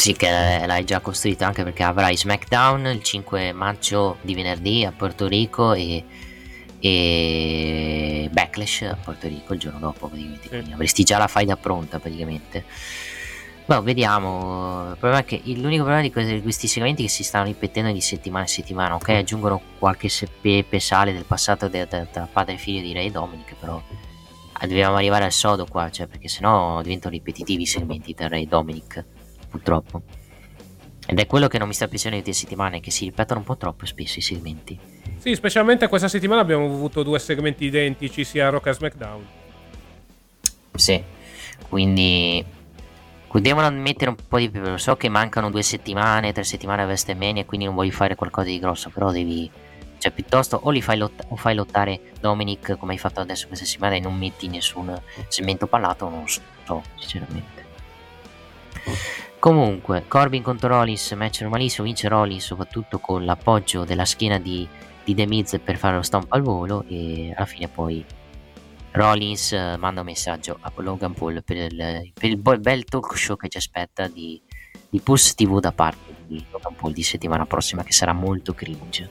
Sì, che l'hai già costruita anche perché avrai SmackDown il 5 maggio di venerdì a Porto Rico e, e Backlash a Porto Rico il giorno dopo praticamente. Quindi avresti già la faida pronta praticamente. Boh, vediamo. Il problema è che l'unico problema di questi, questi segmenti che si stanno ripetendo di settimana in settimana, ok? Aggiungono qualche pepe sale del passato da padre e figlio di Ray Dominic, però dobbiamo arrivare al sodo qua, cioè perché sennò diventano ripetitivi i segmenti tra Ray Dominic purtroppo. Ed è quello che non mi sta piacendo di queste settimane, che si ripetono un po' troppo spesso i segmenti. Sì, specialmente questa settimana abbiamo avuto due segmenti identici sia Rock che SmackDown. Sì, quindi devono mettere un po' di più. Lo so che mancano due settimane, tre settimane a WrestleMania, quindi non voglio fare qualcosa di grosso, però devi... Cioè, piuttosto o li fai, lotta- o fai lottare Dominic come hai fatto adesso questa settimana e non metti nessun segmento parlato, non so, sinceramente. Comunque, Corbin contro Rollins, match normalissimo, vince Rollins soprattutto con l'appoggio della schiena di, di The Miz per fare lo stomp al volo e alla fine poi Rollins eh, manda un messaggio a Logan Paul per il, per il bel talk show che ci aspetta di, di Pulse TV da parte di Logan Paul di settimana prossima che sarà molto cringe.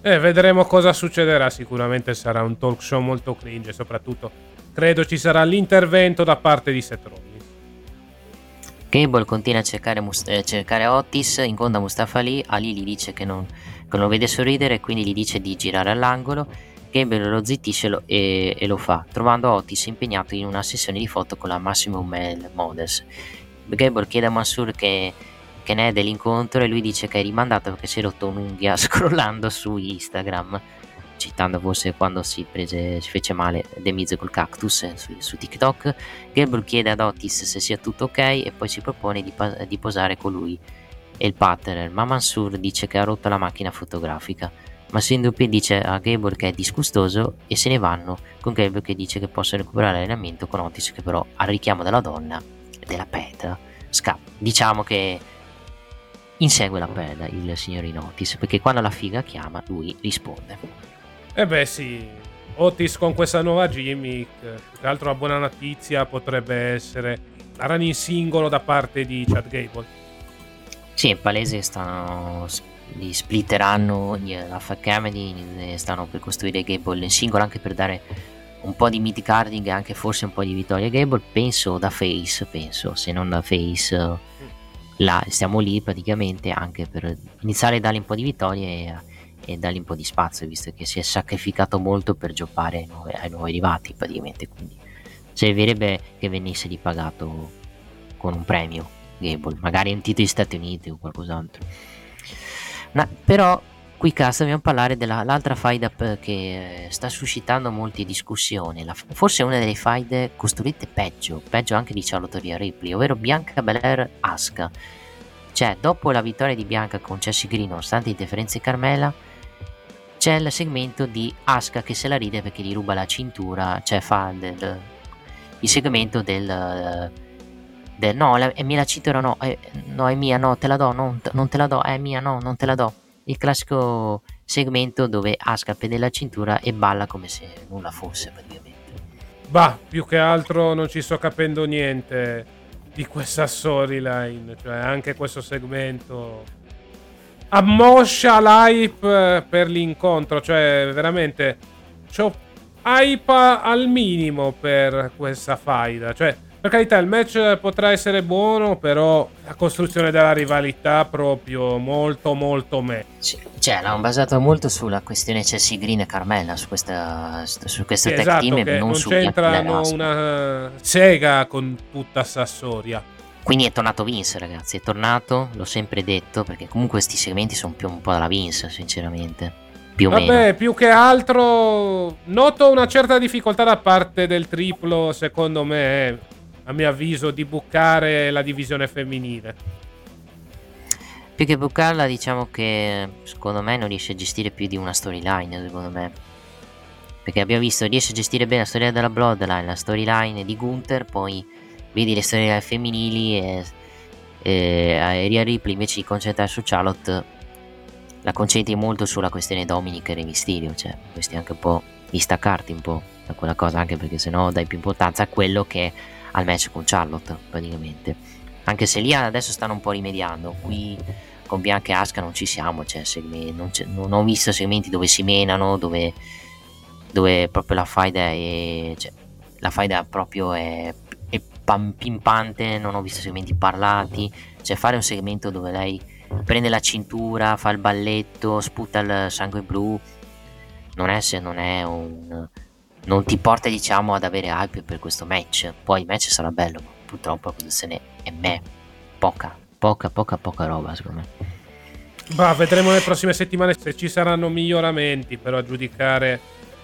Eh, vedremo cosa succederà, sicuramente sarà un talk show molto cringe, soprattutto credo ci sarà l'intervento da parte di Seth Rollins. Cable continua a cercare, eh, cercare Otis, incontra Mustafa Ali, Ali gli dice che non, che non lo vede sorridere e quindi gli dice di girare all'angolo. Cable lo zittisce lo, e, e, lo fa, trovando Otis impegnato in una sessione di foto con la Maximum Male Models. Gable chiede a Mansur che, che ne è dell'incontro e lui dice che è rimandato perché si è rotto un'unghia scrollando su Instagram citando forse quando si, prese, si fece male Miz col cactus eh, su, su, TikTok, Gable chiede ad Otis se sia tutto ok e poi si propone di, di posare con lui e il partner, ma Mansur dice che ha rotto la macchina fotografica. Ma Sindupi dice a Gable che è disgustoso e se ne vanno con Gable che dice che possa recuperare l'allenamento con Otis che però al richiamo della donna della Petra scappa. Diciamo che insegue la peda il signorino Otis perché quando la figa chiama lui risponde. Eh beh sì, Otis con questa nuova gimmick, tra l'altro una buona notizia potrebbe essere la run in singolo da parte di Chad Gable. Sì, è palese stanno li splitteranno la Family stanno per costruire Gable in singolo anche per dare un po' di mid carding e anche forse un po' di vittoria a Gable. Penso da face penso se non da face là stiamo lì praticamente anche per iniziare a dargli un po' di vittorie e dargli un po' di spazio visto che si è sacrificato molto per giocare ai nuovi, ai nuovi arrivati praticamente. Quindi servirebbe che venisse ripagato con un premio Gable magari un titolo degli Stati Uniti o qualcos'altro. No, però qui cast dobbiamo parlare dell'altra fight che sta suscitando molte discussioni. La, forse una delle fight costruite peggio peggio anche di Charlotte Ria Ripley ovvero Bianca Belair Asuka cioè dopo la vittoria di Bianca con Chelsea Green nonostante le differenze Carmela c'è il segmento di Asuka che se la ride perché gli ruba la cintura, cioè fa del, il segmento del, del no, la, è mia la cintura, no, è, no, è mia, no, te la do, non, non te la do, è mia, no, non te la do. Il classico segmento dove Asuka pende la cintura e balla come se nulla fosse praticamente. Bah, più che altro non ci sto capendo niente di questa storyline, cioè anche questo segmento ammoscia l'hype eh, per l'incontro. Cioè, veramente. C'ho hype al minimo per questa faida. Cioè, per carità, il match potrà essere buono, però la costruzione della rivalità proprio molto, molto me. Sì, cioè, l'hanno basato molto sulla questione Chelsea Green e Carmella, su questa, su questo sì, tag esatto, team, non, non su c'entrano una sega con tutta sta storia. Quindi è tornato Vince, ragazzi. È tornato, l'ho sempre detto, perché comunque questi segmenti sono più un po' dalla Vince, sinceramente. Più o Vabbè, meno. più che altro noto una certa difficoltà da parte del triplo, secondo me, a mio avviso, di buccare la divisione femminile. Più che bucarla, diciamo che secondo me non riesce a gestire più di una storyline, secondo me. Perché abbiamo visto, riesce a gestire bene la storia della Bloodline, la storyline di Gunther, poi vedi le storie femminili e, e a Ria Ripley invece di concentrarsi su Charlotte la concentri molto sulla questione Dominic e Re Mysterio cioè questi anche un po' distaccarti un po' da quella cosa anche perché sennò dai più importanza a quello che è al match con Charlotte praticamente. Anche se lì adesso stanno un po' rimediando qui con Bianca e Asuka non ci siamo cioè, non, non, ho visto segmenti dove si menano dove, dove proprio la faida è cioè, la faida proprio è pimpante, non ho visto segmenti parlati, cioè fare un segmento dove lei prende la cintura, fa il balletto, sputa il sangue blu, non è se non è un... non ti porta diciamo ad avere hype per questo match, poi il match sarà bello, ma purtroppo la produzione è me, poca, poca, poca, poca roba secondo me. Bah, vedremo nelle prossime settimane se ci saranno miglioramenti, però a giudicare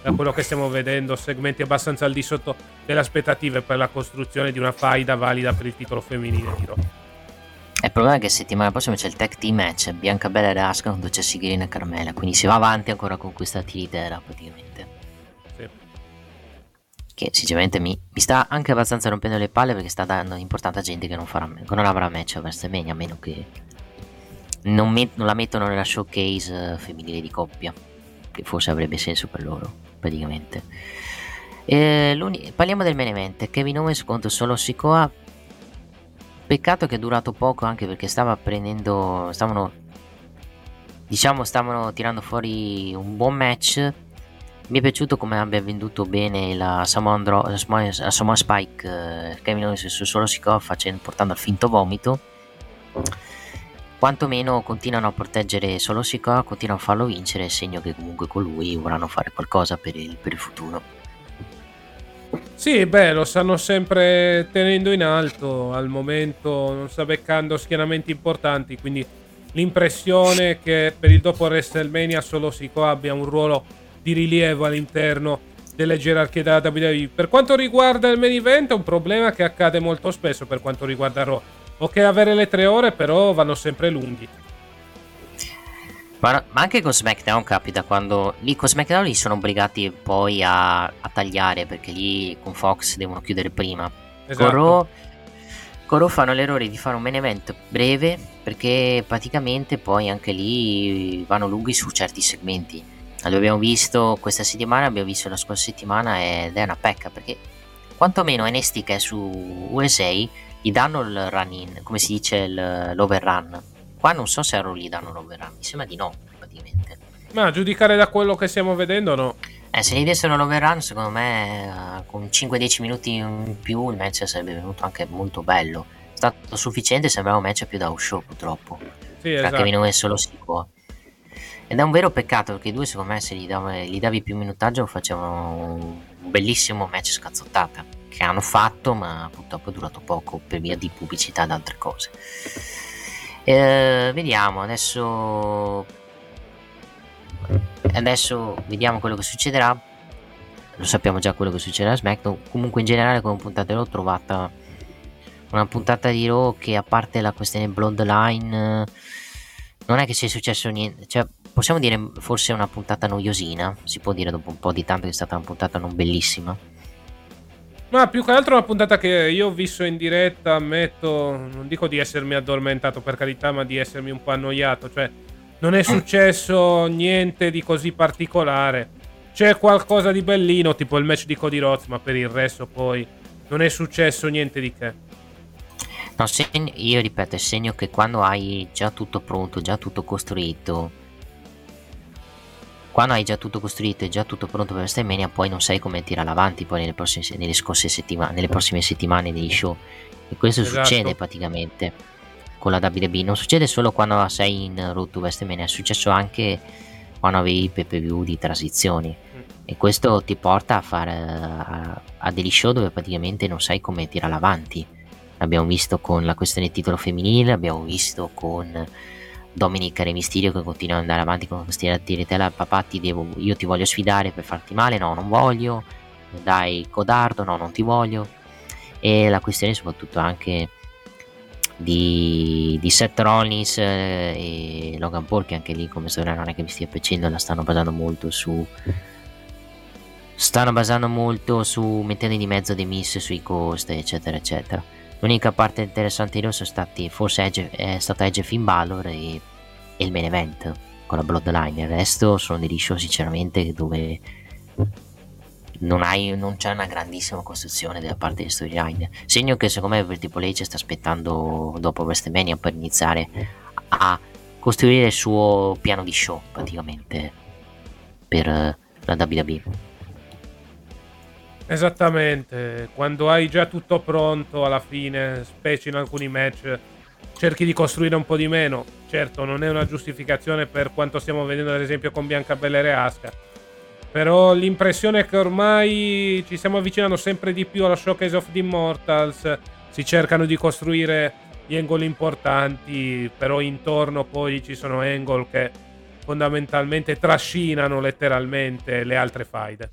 da quello che stiamo vedendo, segmenti abbastanza al di sotto delle aspettative per la costruzione di una faida valida per il titolo femminile di Raw. Il problema è che settimana prossima c'è il tag team match Bianca Bella e Asuka contro Jessie Green e Carmela, quindi si va avanti ancora con questa tiritera praticamente. Sì. che sinceramente mi, mi, sta anche abbastanza rompendo le palle perché sta dando importanza a gente che non, farà, che non avrà match a WrestleMania a meno che non, met, non la mettono nella showcase eh, femminile di coppia che forse avrebbe senso per loro praticamente. Eh, parliamo del main event Kevin Owens contro Solo Sikoa. Peccato che è durato poco anche perché stava prendendo stavano diciamo stavano tirando fuori un buon match. Mi è piaciuto come abbia venduto bene la Samoan, Dro- la Spike eh, Kevin Owens su solo Sikoa portando al finto vomito quantomeno continuano a proteggere solo Sikoa continuano a farlo vincere segno che comunque con lui vorranno fare qualcosa per il, per il futuro sì, beh, lo stanno sempre tenendo in alto. Al momento non sta beccando schieramenti importanti. Quindi l'impressione che per il dopo WrestleMania solo Sikoa abbia un ruolo di rilievo all'interno delle gerarchie della WWE. Per quanto riguarda il main event, è un problema che accade molto spesso per quanto riguarda Raw. Ok, avere le tre ore, però vanno sempre lunghi. Ma, ma, anche con SmackDown capita quando lì con SmackDown li sono obbligati poi a, a tagliare perché lì con Fox devono chiudere prima. Esatto. Con Raw, con Raw fanno l'errore di fare un main event breve perché praticamente poi anche lì vanno lunghi su certi segmenti L'abbiamo visto questa settimana, abbiamo visto la scorsa settimana ed è una pecca perché quantomeno NXT che è su USA gli danno il run in, come si dice il, l'overrun. Qua non so se a gli danno l'overrun, mi sembra di no praticamente. Ma a giudicare da quello che stiamo vedendo no. Eh, se gli dessero l'overrun secondo me uh, con 5-10 minuti in più il match sarebbe venuto anche molto bello. È stato sufficiente, sembrava un match più da show purtroppo. Sì, esatto. Perché viene solo si può. Ed è un vero peccato perché i due, secondo me, se gli, dav- gli davi più minutaggio, facevano un bellissimo match scazzottata. Che hanno fatto, ma purtroppo è durato poco per via di pubblicità ed altre cose. Eh, vediamo adesso. Adesso vediamo quello che succederà. Lo sappiamo già quello che succederà a SmackDown. Comunque, in generale, come puntata l'ho trovata una puntata di Raw che, a parte la questione Bloodline, non è che sia successo niente. Cioè, possiamo dire forse una puntata noiosina, si può dire dopo un po' di tanto che è stata una puntata non bellissima. Ma più che altro una puntata che io ho visto in diretta, ammetto, non dico di essermi addormentato per carità, ma di essermi un po' annoiato, cioè non è successo niente di così particolare. C'è qualcosa di bellino, tipo il match di Cody Rhodes, ma per il resto poi non è successo niente di che. No, segno, io ripeto, è segno che quando hai già tutto pronto, già tutto costruito, quando hai già tutto costruito e già tutto pronto per WrestleMania poi non sai come tirare avanti poi nelle, prossime, nelle scorse settimane nelle prossime settimane degli show e questo esatto. succede praticamente con la WWE non succede solo quando sei in road to WrestleMania è successo anche quando avevi i PPV di transizioni mm. e questo ti porta a fare a, a degli show dove praticamente non sai come tirare avanti l'abbiamo visto con la questione titolo femminile abbiamo visto con Dominic Re Mysterio che continua ad andare avanti con questi tiritella papà ti devo, io ti voglio sfidare per farti male. No non voglio. Dai codardo. No non ti voglio. E la questione soprattutto anche di, di Seth Rollins eh, e Logan Paul che anche lì come storia non è che mi stia piacendo la stanno basando molto su stanno basando molto su mettendo di mezzo dei miss sui costi eccetera eccetera L'unica parte interessante di loro sono stati forse Edge, è stata Edge Finn Balor e, e, il main event con la Bloodline. Il resto sono degli show sinceramente dove non, hai, non c'è una grandissima costruzione della parte di storyline. Segno che secondo me Triple H sta aspettando dopo WrestleMania per iniziare a costruire il suo piano di show praticamente per la WWE. Esattamente, quando hai già tutto pronto alla fine, specie in alcuni match, cerchi di costruire un po' di meno. Certo, non è una giustificazione per quanto stiamo vedendo ad esempio con Bianca Belair e Asuka. Però l'impressione è che ormai ci stiamo avvicinando sempre di più alla Showcase of the Immortals. Si cercano di costruire gli angle importanti, però intorno poi ci sono angle che fondamentalmente trascinano letteralmente le altre faide.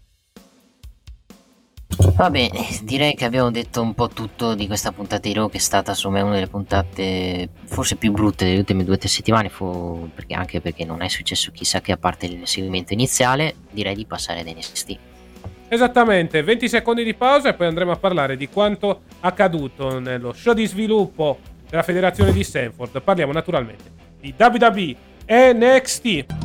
Va bene, direi che abbiamo detto un po' tutto di questa puntata di Raw che è stata me una delle puntate forse più brutte delle ultime due o tre settimane, fu, perché anche perché non è successo chissà che a parte il seguimento iniziale, direi di passare ad NXT. Esattamente, 20 secondi di pausa e poi andremo a parlare di quanto accaduto nello show di sviluppo della federazione di Stanford. Parliamo naturalmente di WWE NXT.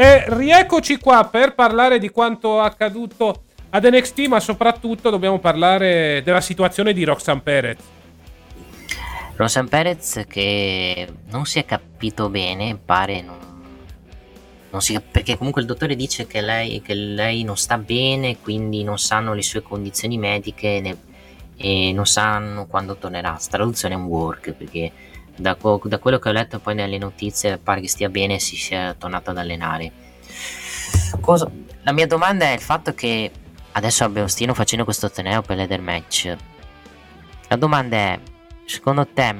E rieccoci qua per parlare di quanto accaduto ad NXT, ma soprattutto dobbiamo parlare della situazione di Roxanne Perez. Rosan Perez che non si è capito bene, pare non, non si, perché comunque il dottore dice che lei, che lei non sta bene, quindi non sanno le sue condizioni mediche ne- e non sanno quando tornerà. Traduzione è un work perché da, da quello che ho letto poi nelle notizie pare che stia bene e si sia tornato ad allenare. Cosa- la mia domanda è il fatto che adesso abbiamo stiano facendo questo torneo per l'Eder Match. La domanda è, secondo te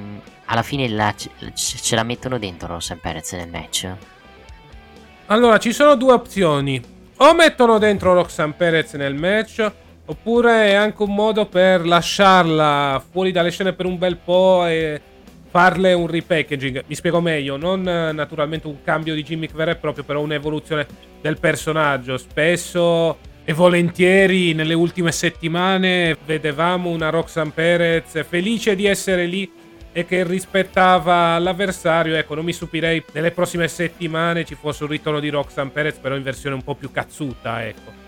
alla fine la- ce ce la mettono dentro Rosen Perez nel match? Allora, ci sono due opzioni. O mettono dentro Roxanne Perez nel match, oppure è anche un modo per lasciarla fuori dalle scene per un bel po' e farle un repackaging. Mi spiego meglio, non eh, naturalmente un cambio di gimmick vero e proprio, però un'evoluzione del personaggio. Spesso e volentieri nelle ultime settimane vedevamo una Roxanne Perez felice di essere lì e che rispettava l'avversario. Ecco, non mi stupirei nelle prossime settimane ci fosse un ritorno di Roxanne Perez, però in versione un po' più cazzuta, ecco.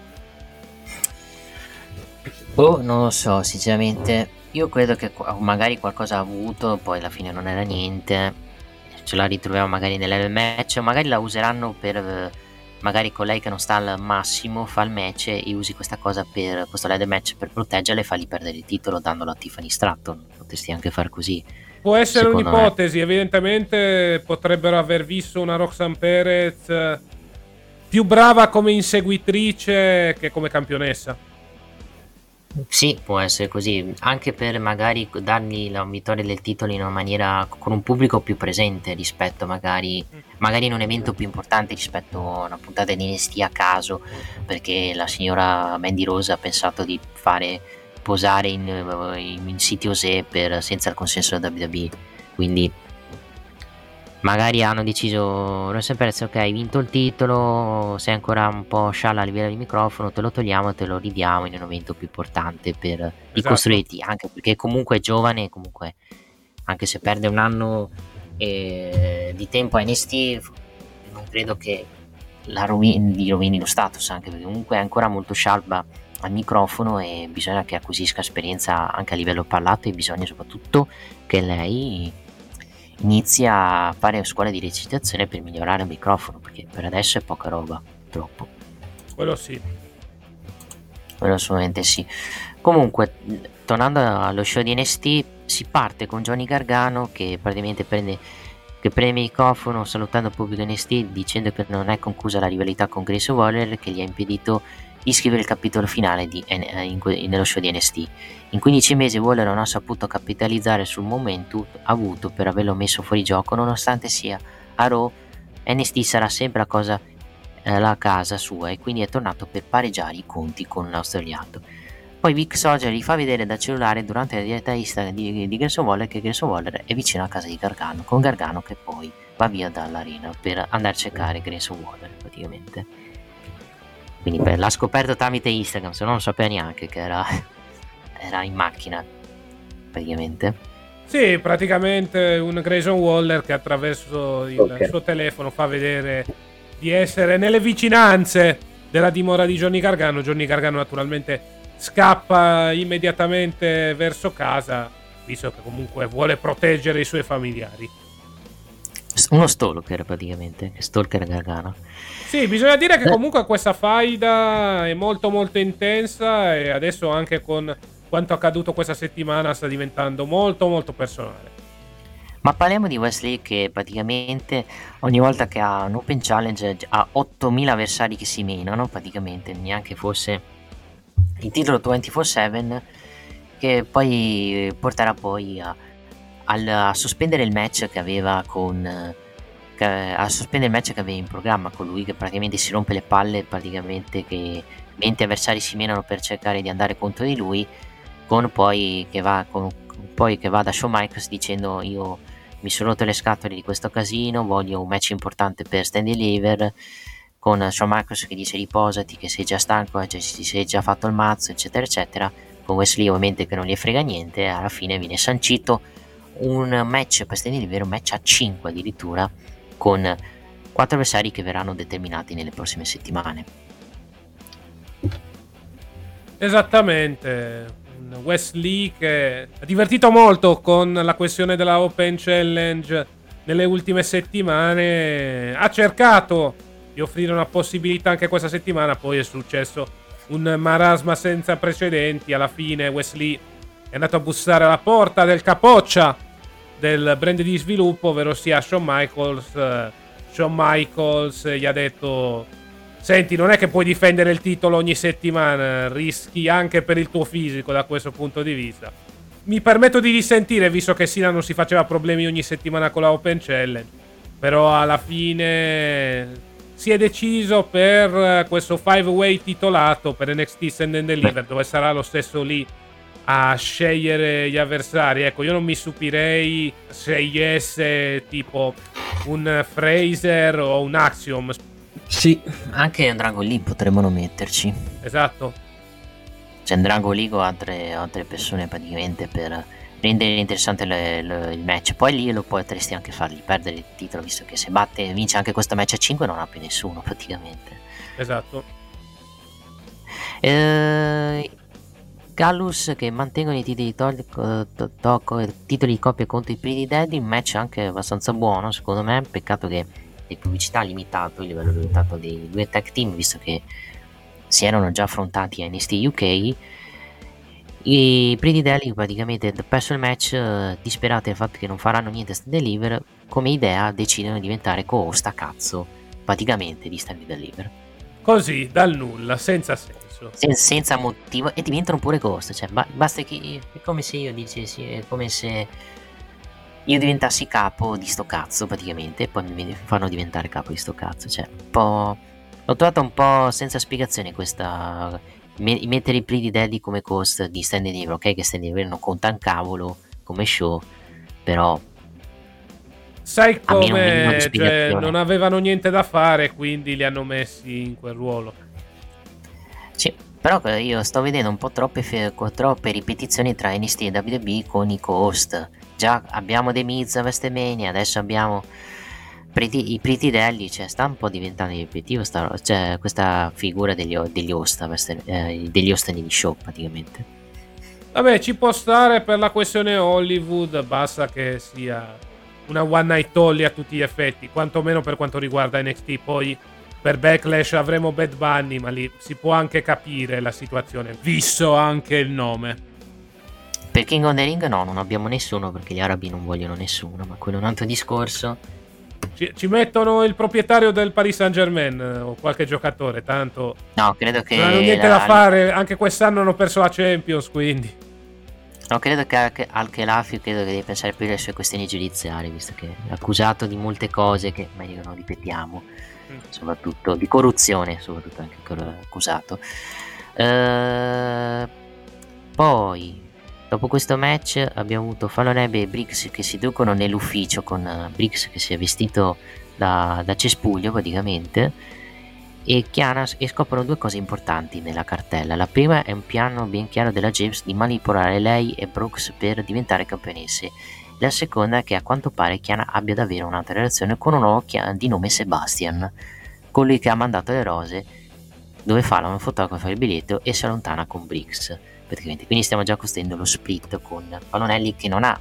Oh, non lo so, sinceramente. Io credo che magari qualcosa ha avuto, poi alla fine non era niente. Ce la ritroviamo magari nel match, o magari la useranno per. Magari con lei che non sta al massimo fa il match e usi questa cosa per questo ladder match per proteggerla e fargli perdere il titolo dandolo a Tiffany Stratton. Potresti anche far così. Può essere Secondo me. un'ipotesi, evidentemente potrebbero aver visto una Roxanne Perez più brava come inseguitrice che come campionessa. Sì, può essere così, anche per magari dargli la vittoria del titolo in una maniera con un pubblico più presente rispetto magari, magari in un evento più importante rispetto a una puntata di NXT a caso, perché la signora Mandy Rose ha pensato di fare posare in, in, in siti Osè per, senza il consenso della WWE. Quindi magari hanno deciso Rosen Perez ok hai vinto il titolo sei ancora un po' scialla a livello di microfono te lo togliamo e te lo ridiamo in un evento più importante per ricostruirti anche perché comunque è giovane comunque anche se perde un anno eh, di tempo a NST non credo che la rovini, gli rovini lo status anche perché comunque è ancora molto scialba al microfono e bisogna che acquisisca esperienza anche a livello parlato e bisogna soprattutto che lei inizi a fare scuola di recitazione per migliorare il microfono perché per adesso è poca roba troppo Quello sì. quello assolutamente sì comunque tornando allo show di NST si parte con Johnny Gargano che praticamente prende che prende il microfono salutando il pubblico NST dicendo che non è conclusa la rivalità con Grace Waller che gli ha impedito di scrivere il capitolo finale di, eh, in que- nello show di NST. In 15 mesi Waller non ha saputo capitalizzare sul momentum avuto per averlo messo fuori gioco, nonostante sia a Raw, NST sarà sempre la cosa eh, la casa sua e quindi è tornato per pareggiare i conti con l'australiano. Poi Vic Soldier gli fa vedere dal cellulare durante la diretta Instagram di, di Grayson Waller che Grayson Waller è vicino a casa di Gargano, con Gargano che poi va via dall'arena per andare a cercare Grayson Waller praticamente. Quindi beh, l'ha scoperto tramite Instagram, se no non sapeva neanche che era, era in macchina praticamente. Sì, praticamente un Grayson Waller che attraverso il Ok. suo telefono fa vedere di essere nelle vicinanze della dimora di Johnny Gargano. Johnny Gargano naturalmente scappa immediatamente verso casa, visto che comunque vuole proteggere i suoi familiari. Uno stalker praticamente, stalker Gargano. Sì, bisogna dire che Eh. comunque questa faida è molto molto intensa e adesso anche con quanto accaduto questa settimana sta diventando molto molto personale. Ma parliamo di Wesley che praticamente ogni volta che ha un Open Challenge ha 8000 avversari che si menano, praticamente neanche fosse il titolo 24-7 che poi porterà poi a, a, a sospendere il match che aveva con a sospendere il match che aveva in programma con lui che praticamente si rompe le palle praticamente che 20 avversari si menano per cercare di andare contro di lui con poi che va, con, poi che va da Shawn Michaels dicendo io mi sono rotto le scatole di questo casino voglio un match importante per Stand Deliver con Shawn Michaels che dice riposati che sei già stanco cioè, ti sei già fatto il mazzo eccetera eccetera. Con Wesley ovviamente che non gli frega niente alla fine viene sancito un match per Stand Deliver un match a 5 addirittura con quattro avversari che verranno determinati nelle prossime settimane. Esattamente. Wesley che ha divertito molto con la questione della Open Challenge nelle ultime settimane. Ha cercato di offrire una possibilità anche questa settimana, poi è successo un marasma senza precedenti. Alla fine Wesley è andato a bussare alla porta del capoccia del brand di sviluppo, ovvero sia Shawn Michaels. Eh, Shawn Michaels gli ha detto: Senti, non è che puoi difendere il titolo ogni settimana, rischi anche per il tuo fisico da questo punto di vista. Mi permetto di risentire, visto che Sina non si faceva problemi ogni settimana con la Open Challenge. Però alla fine si è deciso per questo 5-way titolato per NXT Send and Deliver, dove sarà lo stesso lì a scegliere gli avversari. Ecco, io non mi stupirei se scegliesse tipo un Fraser o un Axiom. Sì, anche un Dragon Lee potremmo metterci. Esatto. C'è un Dragon Lee con altre, altre persone praticamente per rendere interessante le, le, il match. Poi lì lo potresti anche fargli perdere il titolo, visto che se batte vince anche questo match a 5 non ha più nessuno praticamente. Esatto. Eh, Gallus che mantengono i titoli, to- to- to- titoli di coppia contro i Pretty Daddy, un match anche abbastanza buono secondo me, peccato che le pubblicità limitato, il livello limitato dei due tag team, visto che si erano già affrontati a NXT UK. I Pretty Daddy praticamente perso il match, eh, disperati del fatto che non faranno niente a Deliver, come idea decidono di diventare co-host a cazzo, praticamente di Stand Deliver. Così, dal nulla, senza senso sen- senza motivo e diventano pure ghost. Cioè, ba- basta che è come se io dicessi, è come se io diventassi capo di sto cazzo praticamente e poi mi fanno diventare capo di sto cazzo. Cioè, un po'. L'ho trovata un po' senza spiegazione questa. Me- mettere i Pretty Daddy come cost di Stand Deliver, ok? Che Stand Deliver non conta un cavolo come show, però Sai come cioè, non avevano niente da fare, quindi li hanno messi in quel ruolo. Sì, però io sto vedendo un po' troppe, troppe ripetizioni tra NXT e WB con i co-host. Già abbiamo The Miz a Vestemania, adesso abbiamo i Pretty Delli, cioè sta un po' diventando ripetitivo sta, cioè, questa figura degli, degli host, eh, degli host negli show praticamente. Vabbè, ci può stare per la questione Hollywood, basta che sia una one night only a tutti gli effetti, quantomeno per quanto riguarda NXT, poi per Backlash avremo Bad Bunny, ma lì si può anche capire la situazione, visto anche il nome. Per King of the Ring no, non abbiamo nessuno perché gli arabi non vogliono nessuno, ma quello è un altro discorso. Ci, ci mettono il proprietario del Paris Saint Germain eh, o qualche giocatore, tanto... No, credo che... Non hanno niente la... da fare, anche quest'anno hanno perso la Champions, quindi... No, credo che al Khelaifi credo che deve pensare più alle sue questioni giudiziarie, visto che è accusato di molte cose che meglio non ripetiamo soprattutto di corruzione, soprattutto anche accusato. Uh, poi, dopo questo match, abbiamo avuto Fallon e Briggs che si ducono nell'ufficio con uh, Briggs che si è vestito da, da cespuglio praticamente. E, Chiana, e scoprono due cose importanti nella cartella. La prima è un piano ben chiaro della James di manipolare lei e Brooks per diventare campionesse la seconda è che a quanto pare Chiana abbia davvero un'altra relazione con un uomo di nome Sebastian, colui che ha mandato le rose, dove Fallon fotografa il biglietto e si allontana con Briggs. Praticamente. Quindi stiamo già costruendo lo split con Fallonelli che non ha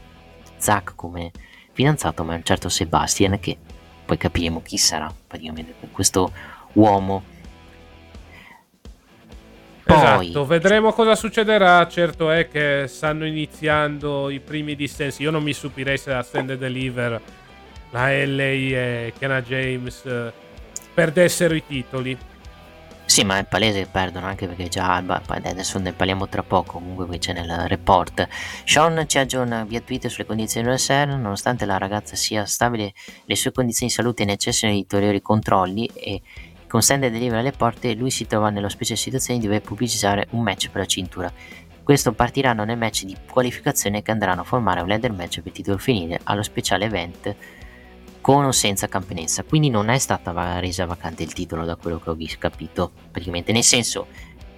Zack come fidanzato, ma è un certo Sebastian che poi capiremo chi sarà praticamente questo uomo Poi, Esatto, vedremo cosa succederà. Certo è che stanno iniziando i primi dissensi. Io non mi stupirei se la Stand and Deliver, la LA e Kiana James eh, perdessero i titoli. Sì, ma è palese che perdono anche perché già Alba, adesso ne parliamo tra poco, comunque qui c'è nel report. Sean ci aggiorna via Twitter sulle condizioni del SER, nonostante la ragazza sia stabile, le sue condizioni di salute necessitano di ulteriori controlli e con Stand and Deliver alle porte lui si trova nello speciale situazione di dover pubblicizzare un match per la cintura. Questo partiranno nel match di qualificazione che andranno a formare un ladder match per titolo finire allo speciale event con o senza campionessa. Quindi non è stata resa vacante il titolo da quello che ho capito. Praticamente, nel senso,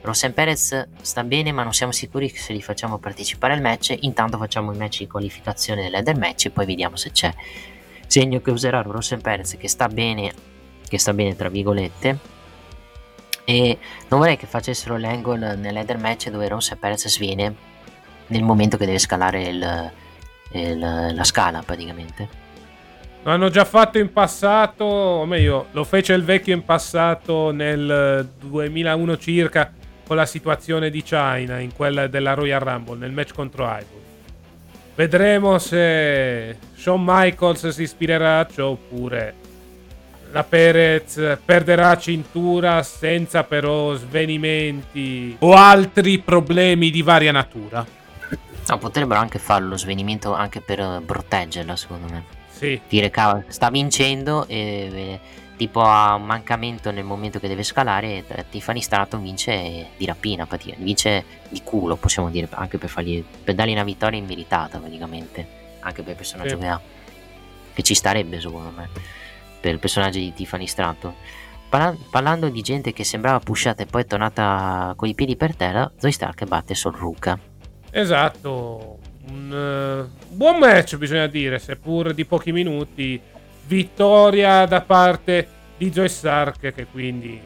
Rosen Perez sta bene, ma non siamo sicuri che se li facciamo partecipare al match. Intanto facciamo il match di qualificazione del ladder match e poi vediamo se c'è. Segno che userà Rosen Perez che sta bene, che sta bene tra virgolette. E non vorrei che facessero l'angle nel ladder match dove Rosen Perez sviene nel momento che deve scalare il- il- la scala praticamente. Lo hanno già fatto in passato, o meglio, lo fece il vecchio in passato nel 2001 circa con la situazione di China in quella della Royal Rumble nel match contro Ivory. Vedremo se Shawn Michaels si ispirerà a ciò oppure la Perez perderà cintura senza però svenimenti o altri problemi di varia natura. No, potrebbero anche fare lo svenimento anche per eh, proteggerla, secondo me. Sì, Dire, cavolo, sta vincendo e eh, tipo ha un mancamento nel momento che deve scalare, eh, Tiffany Stratton vince di rapina, vince di culo, possiamo dire, anche per, fargli, per dargli una vittoria immeritata, praticamente, anche per il personaggio Sì. che ha. Che ci starebbe, secondo me, per il personaggio di Tiffany Stratton. Parla- parlando di gente che sembrava pushata e poi è tornata con i piedi per terra, Zoe Stark batte Sol Ruka. Esatto, un eh, buon match bisogna dire, seppur di pochi minuti. Vittoria da parte di Joy Stark che quindi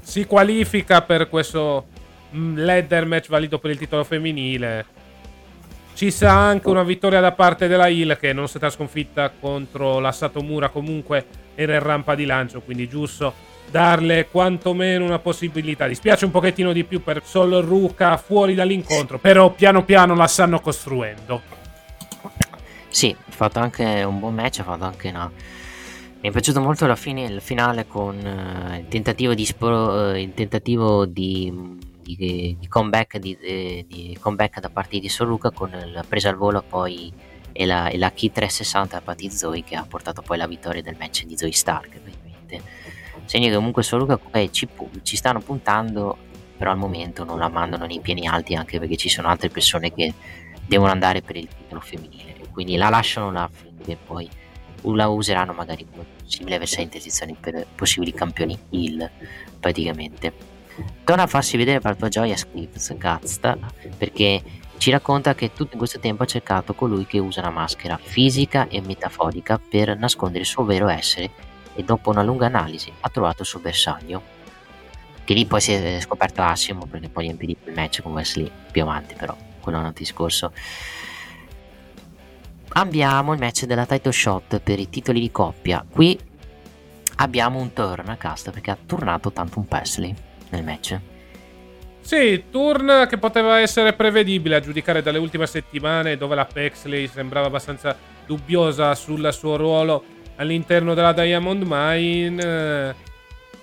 si qualifica per questo mm, ladder match valido per il titolo femminile. Ci sa anche una vittoria da parte della Hill che non è stata sconfitta contro la Satomura, comunque era in rampa di lancio, quindi giusto darle quantomeno una possibilità. Dispiace un pochettino di più per Sol Ruka fuori dall'incontro, però piano piano la stanno costruendo. Sì, ha fatto anche un buon match, ha fatto anche una... Mi è piaciuto molto la fine, il finale con eh, il tentativo di, spro- eh, il tentativo di, di- di comeback, di, di comeback da parte di Soruka con la presa al volo poi e la, e la key 360 da parte di Zoe che ha portato poi la vittoria del match di Zoe Stark. praticamente. Segno che comunque Soruka eh, ci, ci stanno puntando, però al momento non la mandano nei piani alti anche perché ci sono altre persone che devono andare per il titolo femminile quindi la lasciano là finché poi la useranno magari come possibile avversario in transizione per possibili campioni heel praticamente torna a farsi vedere per la tua gioia Scripps Gazta perché ci racconta che tutto questo tempo ha cercato colui che usa una maschera fisica e metaforica per nascondere il suo vero essere e dopo una lunga analisi ha trovato il suo bersaglio che lì poi si è scoperto Assimo perché poi impedito il match con Wesley più avanti però quello è un altro discorso. Abbiamo il match della title shot per i titoli di coppia. Qui abbiamo un turn a cast perché ha turnato tanto un Presley nel match Sì, turn che poteva essere prevedibile a giudicare dalle ultime settimane dove la Pexley sembrava abbastanza dubbiosa sul suo ruolo all'interno della Diamond Mine. Eh,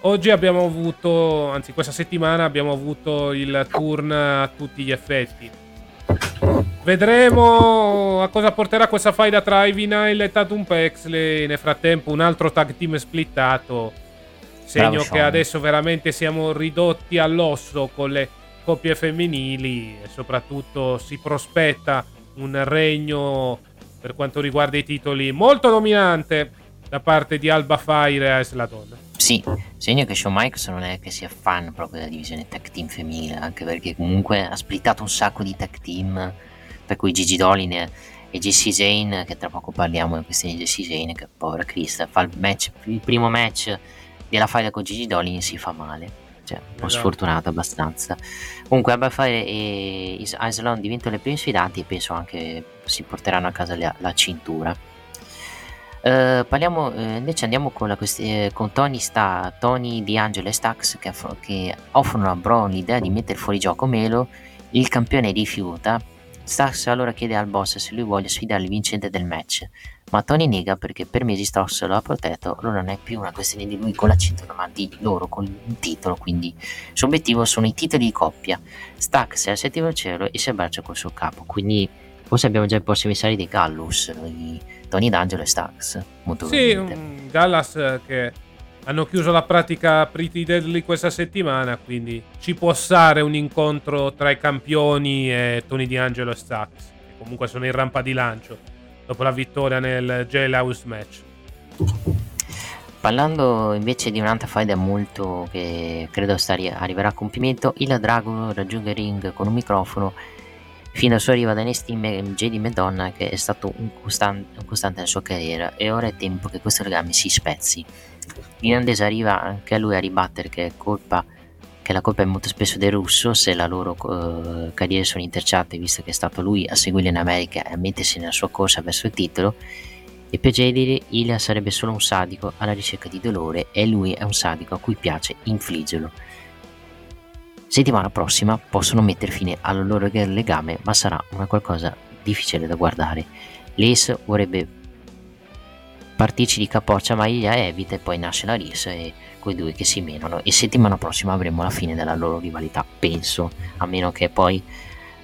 Oggi abbiamo avuto, anzi questa settimana abbiamo avuto il turn a tutti gli effetti. Vedremo a cosa porterà questa faida tra Ivy Nile e Tatum Pexley. Nel frattempo un altro tag team splittato. Segno che adesso veramente siamo ridotti all'osso con le coppie femminili e soprattutto si prospetta un regno per quanto riguarda i titoli molto dominante da parte di Alba Fire e Ice la donna. Sì, segno che Shawn Michaels non è che sia fan proprio della divisione tag team femminile, anche perché comunque ha splittato un sacco di tag team, per cui Gigi Dolin e e Jesse Zane, che tra poco parliamo di questione di Jesse Zane, che povera Krista, fa il, match, il primo match della faida con Gigi Dolin si fa male, cioè un po' Esatto. sfortunata abbastanza. Comunque Alba Fire e Is- Island diventano le prime sfidanti e penso anche si porteranno a casa la, la cintura. Uh, parliamo uh, invece andiamo con, quest- eh, con Tony, Sta- Tony D'Angelo e Stax che, aff- che, offrono a Bro l'idea di mettere fuori gioco Melo. Il campione rifiuta. Stax allora chiede al boss se lui voglia sfidare il vincente del match, ma Tony nega perché per mesi Stax lo ha protetto. Allora non è più una questione di lui con la cintura, ma di loro con il titolo. Quindi il suo obiettivo sono i titoli di coppia. Stax è al settimo cielo e si abbraccia col suo capo. Quindi forse abbiamo già i prossimi sali dei Gallus. Noi Tony D'Angelo e Stax. Molto sì, Gallas eh, che hanno chiuso la pratica Pretty Deadly questa settimana, quindi ci può stare un incontro tra i campioni e Tony D'Angelo e Stax, che comunque sono in rampa di lancio dopo la vittoria nel Jailhouse match. Parlando invece di un'altra faida molto che credo arriverà a compimento, il Dragon raggiunge il ring con un microfono fino al suo arrivo ad NXT JD Madonna che è stato un costante, un costante nella sua carriera. E ora è tempo che questo legame si spezzi. L'irlandese arriva anche a lui a ribattere che, colpa, che la colpa è molto spesso del russo se le loro uh, carriere sono interciate visto che è stato lui a seguirlo in America e a mettersi nella sua corsa verso il titolo. E per JD Ilya sarebbe solo un sadico alla ricerca di dolore e lui è un sadico a cui piace infliggerlo settimana prossima possono mettere fine al loro legame, ma sarà una qualcosa difficile da guardare. Lace vorrebbe partirci di capoccia, ma Ilya evita e poi nasce la risa e quei due che si menano. E settimana prossima avremo la fine della loro rivalità, penso, a meno che poi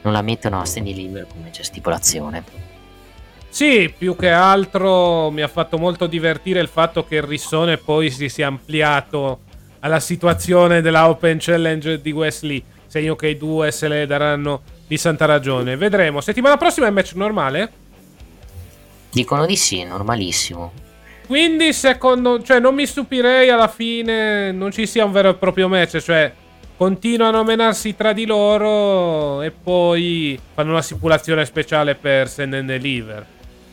non la mettano a standing libero come c'è stipulazione. Sì, più che altro mi ha fatto molto divertire il fatto che il rissone poi si sia ampliato alla situazione della Open Challenge di Wesley. Segno che i due se le daranno di santa ragione. Vedremo. Settimana prossima è match normale? Dicono di sì, normalissimo. Quindi, secondo. Cioè, non mi stupirei alla fine non ci sia un vero e proprio match. Cioè, continuano a menarsi tra di loro e poi fanno una stipulazione speciale per Send and Deliver.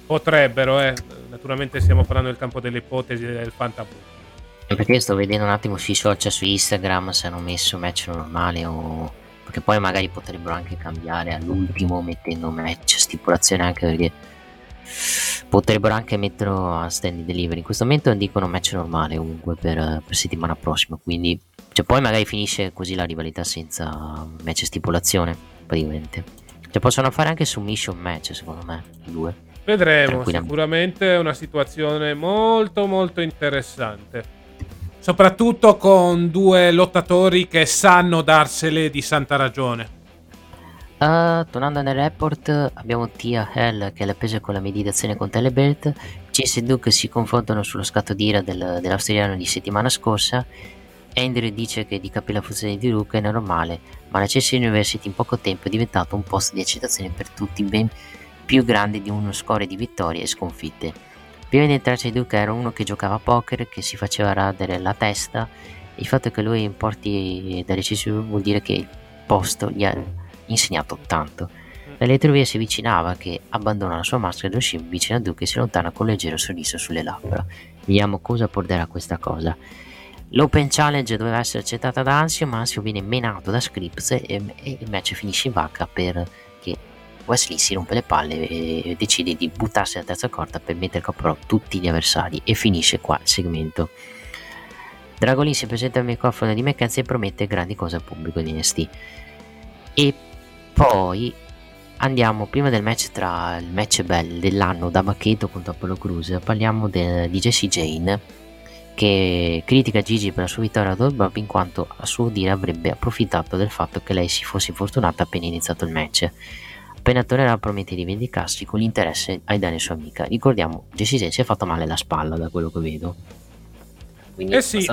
Potrebbero, eh. Naturalmente stiamo parlando del campo delle ipotesi del fantaboo. Perché sto vedendo un attimo sui social, su Instagram, se hanno messo match normale o... Perché poi magari potrebbero anche cambiare all'ultimo mettendo match, stipulazione anche perché potrebbero anche metterlo a stand delivery. In questo momento dicono match normale comunque per, per settimana prossima, quindi cioè, poi magari finisce così la rivalità senza match stipulazione, praticamente. Cioè possono fare anche submission match secondo me, i due. Vedremo, sicuramente è una situazione molto molto interessante. Soprattutto con due lottatori che sanno darsele di santa ragione. Uh, tornando nel report, abbiamo Tia Hell che la presa con la meditazione con Telebelt. Chase e Duke si confrontano sullo scatto d'ira del, dell'australiano di settimana scorsa. Andrew dice che di capire la funzione di Duke è normale, ma la Chase University in poco tempo è diventato un posto di eccitazione per tutti, ben più grande di uno score di vittorie e sconfitte. Prima di entrarci Duke era uno che giocava a poker, che si faceva radere la testa. Il fatto che lui importi dalle CSU vuol dire che il posto gli ha insegnato tanto. L'elettrovia si avvicinava che abbandona la sua maschera dello scim vicino a Duke e si allontana con un leggero sorriso sulle labbra. Vediamo cosa porterà questa cosa. L'Open Challenge doveva essere accettata da Ansio, ma Ansio viene menato da Scripps e, e il match finisce in vacca perché Wesley si rompe le palle e decide di buttarsi alla terza corda per mettere capo tutti gli avversari e finisce qua il segmento. Dragolin si presenta al microfono di McKenzie e promette grandi cose al pubblico di NST. E poi andiamo prima del match tra il match bell dell'anno da Bacchetto contro Apollo Cruz. Parliamo de, di Jessie Jane che critica Gigi per la sua vittoria ad All in quanto a suo dire avrebbe approfittato del fatto che lei si fosse infortunata appena iniziato il match Appena tornerà promette di vendicarsi con l'interesse ai danni sua amica. Ricordiamo, Jessie si è fatto male la spalla da quello che vedo. Quindi eh sì,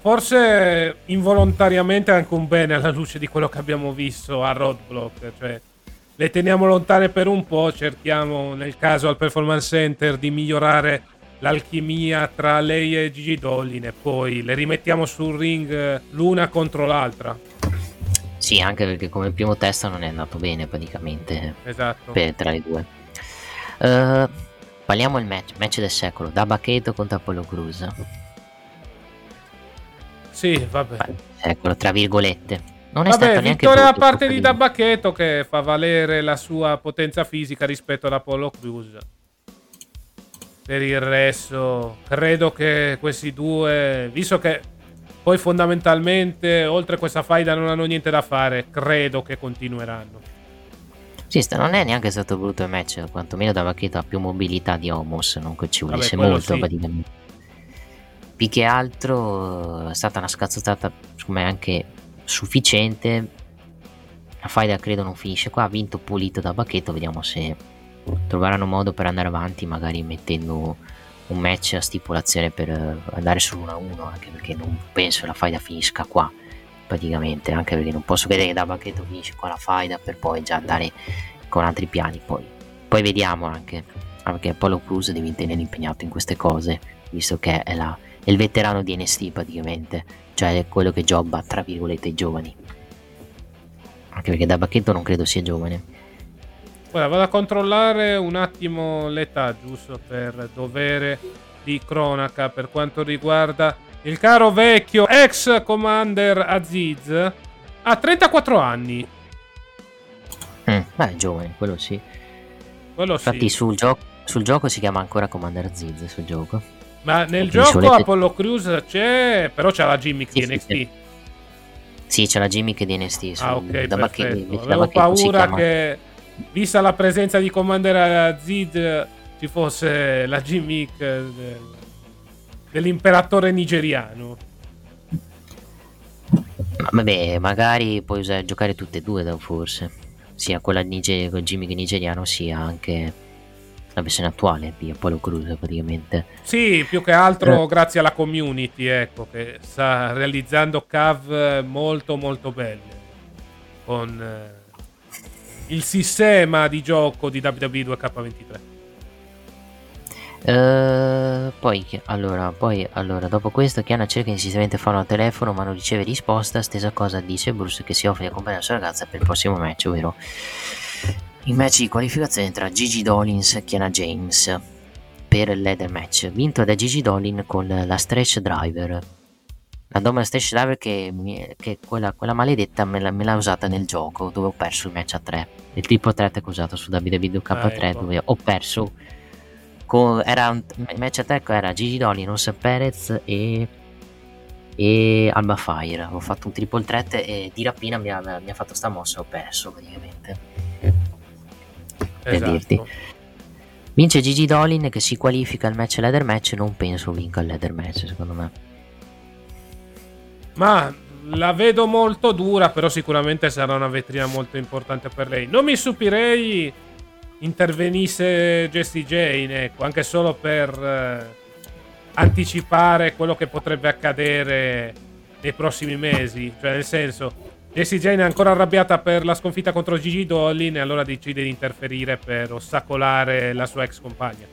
forse involontariamente anche un bene alla luce di quello che abbiamo visto a Roadblock. Cioè, le teniamo lontane per un po', cerchiamo nel caso al Performance Center di migliorare l'alchimia tra lei e Gigi Dollin e poi le rimettiamo sul ring l'una contro l'altra. Sì, anche perché come primo test non è andato bene praticamente esatto. per, tra i due. Uh, parliamo del match, match del secolo, da Bacchetto contro Apollo Cruz. Sì, vabbè. Secolo, tra virgolette. Non è vabbè, stato neanche vittoria da parte di Dabachetto che fa valere la sua potenza fisica rispetto ad Apollo Cruz. per il resto, credo che questi due, visto che poi fondamentalmente oltre questa faida non hanno niente da fare, credo che continueranno. Sì, non è neanche stato brutto il match, quantomeno da Vacchetto ha più mobilità di Homos, non che ci volesse Vabbè, molto sì. praticamente. Più che altro è stata una scazzotata, secondo me anche sufficiente. La faida credo non finisce qua, ha vinto pulito da Bacchetto, vediamo se troveranno modo per andare avanti, magari mettendo un match a stipulazione per eh, andare sull'1-1, anche perché non penso la faida finisca qua, praticamente, anche perché non posso vedere che da Bacchetto finisce qua la faida per poi già andare con altri piani, poi, poi vediamo anche, perché Apollo Cruz devi tenere impegnato in queste cose, visto che è, la- è il veterano di NST praticamente, cioè è quello che jobba, tra virgolette, i giovani. Anche perché da Bacchetto non credo sia giovane. Ora vado a controllare un attimo l'età, giusto per dovere di cronaca per quanto riguarda il caro vecchio ex commander Aziz. Ha 34 anni. Mm, beh, è giovane, quello sì. Quello Infatti sì. sul, gioco sul gioco si chiama ancora Commander Aziz sul gioco. Ma nel gioco solete- Apollo Crews c'è, però c'è la gimmick Sì, di sì, NXT. sì. Sì, c'è la gimmick di NST. Su, Ah, ok, da perfetto. da Avevo paura chiama- che, vista la presenza di Commander Aziz, ci fosse la gimmick del- dell'imperatore nigeriano. Vabbè, magari puoi usare, giocare tutte e due, da- forse. Sia quella niger- con gimmick nigeriano, sia anche la versione attuale di Apollo Crews, praticamente. Sì, più che altro Eh. grazie alla community, ecco, che sta realizzando cave molto molto belle. Con eh, il sistema di gioco di WWE 2K23. Eh, poi, allora, poi, allora, dopo questo, Chiana cerca insistentemente farlo al telefono, ma non riceve risposta. Stessa cosa dice Bruce che si offre di accompagnare la sua ragazza per il prossimo match, ovvero il match di qualificazione tra Gigi Dolins e Kiana James per il leather match, vinto da Gigi Dolin con la stretch driver. La doma stretch driver che, mi- che quella, quella maledetta me, l'ha- me l'ha usata nel gioco dove ho perso il match a 3. Il triple threat che ho usato su WWE 2K3 Ah, ecco. dove ho perso con- era un il match attack era Gigi Dolin, Rosa Perez e, e Alba Fire. Ho fatto un triple threat e di rapina mi ha, mi ha fatto sta mossa e ho perso praticamente. Per Esatto. dirti. Vince Gigi Dolin che si qualifica al match leather match. Non penso vinca il leather match, secondo me. Ma la vedo molto dura, però sicuramente sarà una vetrina molto importante per lei. Non mi stupirei intervenisse Jessie Jane, ecco, anche solo per eh, anticipare quello che potrebbe accadere nei prossimi mesi. Cioè, nel senso, Jessie Jane è ancora arrabbiata per la sconfitta contro Gigi Dolin e allora decide di interferire per ostacolare la sua ex compagna.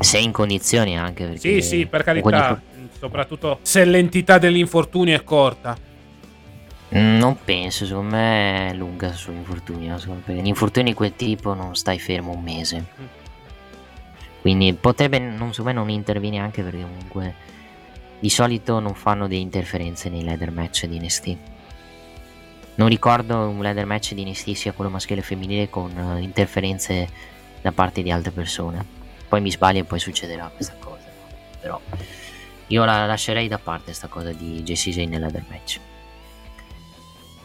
Sei in condizioni anche Sì, perché sì, per comunque carità. Soprattutto se l'entità dell'infortunio è corta. Mm, Non penso, secondo me è lunga sull'infortunio. Perché gli infortuni di quel tipo non stai fermo un mese. Quindi potrebbe, non, secondo me non interviene anche perché comunque di solito non fanno delle interferenze nei leather match di NXT. Non ricordo un leather match di NXT sia quello maschile o femminile con eh, interferenze da parte di altre persone. Poi mi sbaglio e poi succederà questa cosa. Però io la lascerei da parte sta cosa di Jessie Jane nel leather match.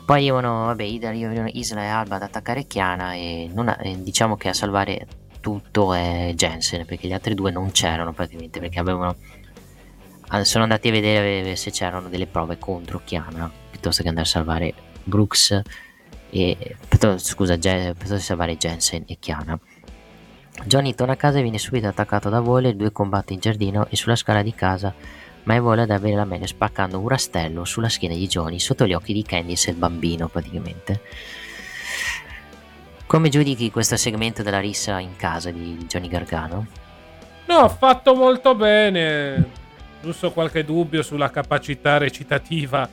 Poi arrivano, vabbè, Isla e Alba ad attaccare Chiana e, ha- diciamo che a salvare tutto è Jensen perché gli altri due non c'erano praticamente perché avevano ah, sono andati a vedere se c'erano delle prove contro Chiana piuttosto che andare a salvare Brooks e scusa piuttosto che salvare Jensen e Chiana Johnny torna a casa e viene subito attaccato da Vole il due combatte in giardino e sulla scala di casa ma è Vole ad avere la meglio spaccando un rastello sulla schiena di Johnny sotto gli occhi di Candice e il bambino praticamente come giudichi questo segmento della rissa in casa di Johnny Gargano? No, fatto molto bene. Giusto qualche dubbio sulla capacità recitativa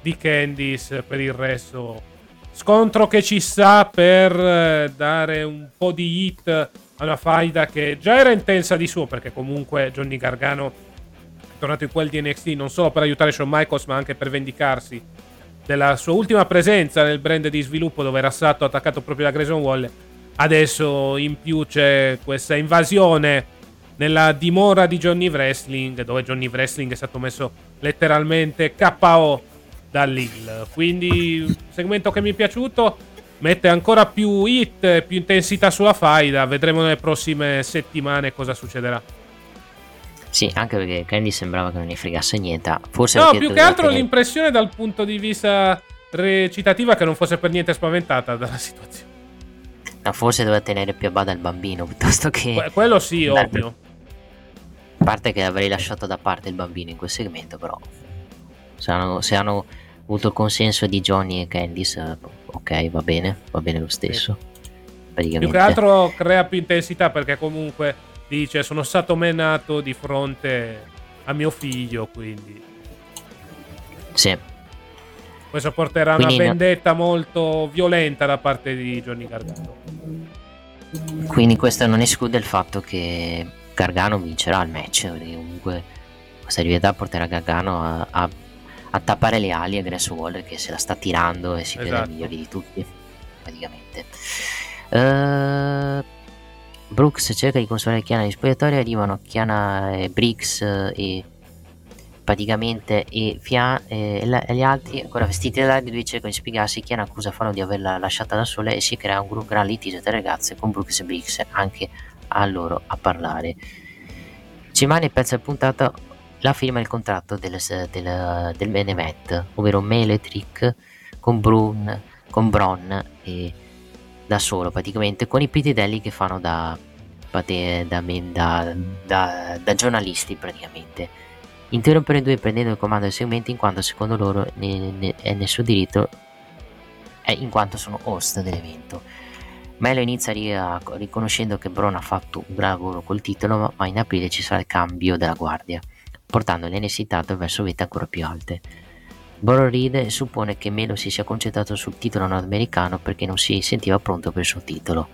di Candice per il resto. Scontro che ci sta per eh, dare un po' di hit a una faida che già era intensa di suo, perché comunque Johnny Gargano è tornato in quel di NXT non solo per aiutare Shawn Michaels, ma anche per vendicarsi della sua ultima presenza nel brand di sviluppo dove era stato attaccato proprio da Grayson Waller. Adesso in più c'è questa invasione nella dimora di Johnny Wrestling, dove Johnny Wrestling è stato messo letteralmente KO dall'Hill. Quindi segmento che mi è piaciuto, mette ancora più hit, più intensità sulla faida, vedremo nelle prossime settimane cosa succederà. Sì, anche perché Candy sembrava che non ne fregasse niente. Forse no, più che altro tenere... l'impressione dal punto di vista recitativa che non fosse per niente spaventata dalla situazione. No, forse doveva tenere più a bada il bambino piuttosto che... Que- quello sì, Beh, ovvio. A parte che avrei lasciato da parte il bambino in quel segmento, però se hanno, se hanno avuto il consenso di Johnny e Candice, ok, va bene, va bene lo stesso. Più che altro crea più intensità perché comunque dice sono stato menato di fronte a mio figlio, quindi... Sì. Questo porterà quindi una vendetta no... molto violenta da parte di Johnny Gargano. Quindi questo non esclude il fatto che Gargano vincerà il match, comunque questa rivalità porterà Gargano a, a, a, tappare le ali a Grace Waller che se la sta tirando e si esatto. crede migliori di tutti, praticamente. Uh, Brooks cerca di consolare Chiana in spogliatoio, arrivano Chiana e Briggs e praticamente e, Fia, e, e gli altri ancora vestiti da lui cercano di spiegarsi Chiana accusa Fano di averla lasciata da sola e si crea un gran litigio tra ragazze con Brooks e Briggs anche a loro a parlare. Ci rimane il pezzo del puntata la firma del contratto del, del, del Benemet, ovvero Meletric con Brun, con Bron e da solo praticamente con i pitidelli che fanno da, da, da, da, giornalisti praticamente. Interrompere i due prendendo il comando del segmento in quanto secondo loro ne, ne, è nel suo diritto è in quanto sono host dell'evento. Melo inizia riconoscendo che Braun ha fatto un gran lavoro col titolo, ma in aprile ci sarà il cambio della guardia, portando necessità verso vette ancora più alte. Boro ride e suppone che Melo si sia concentrato sul titolo nordamericano perché non si sentiva pronto per il suo titolo,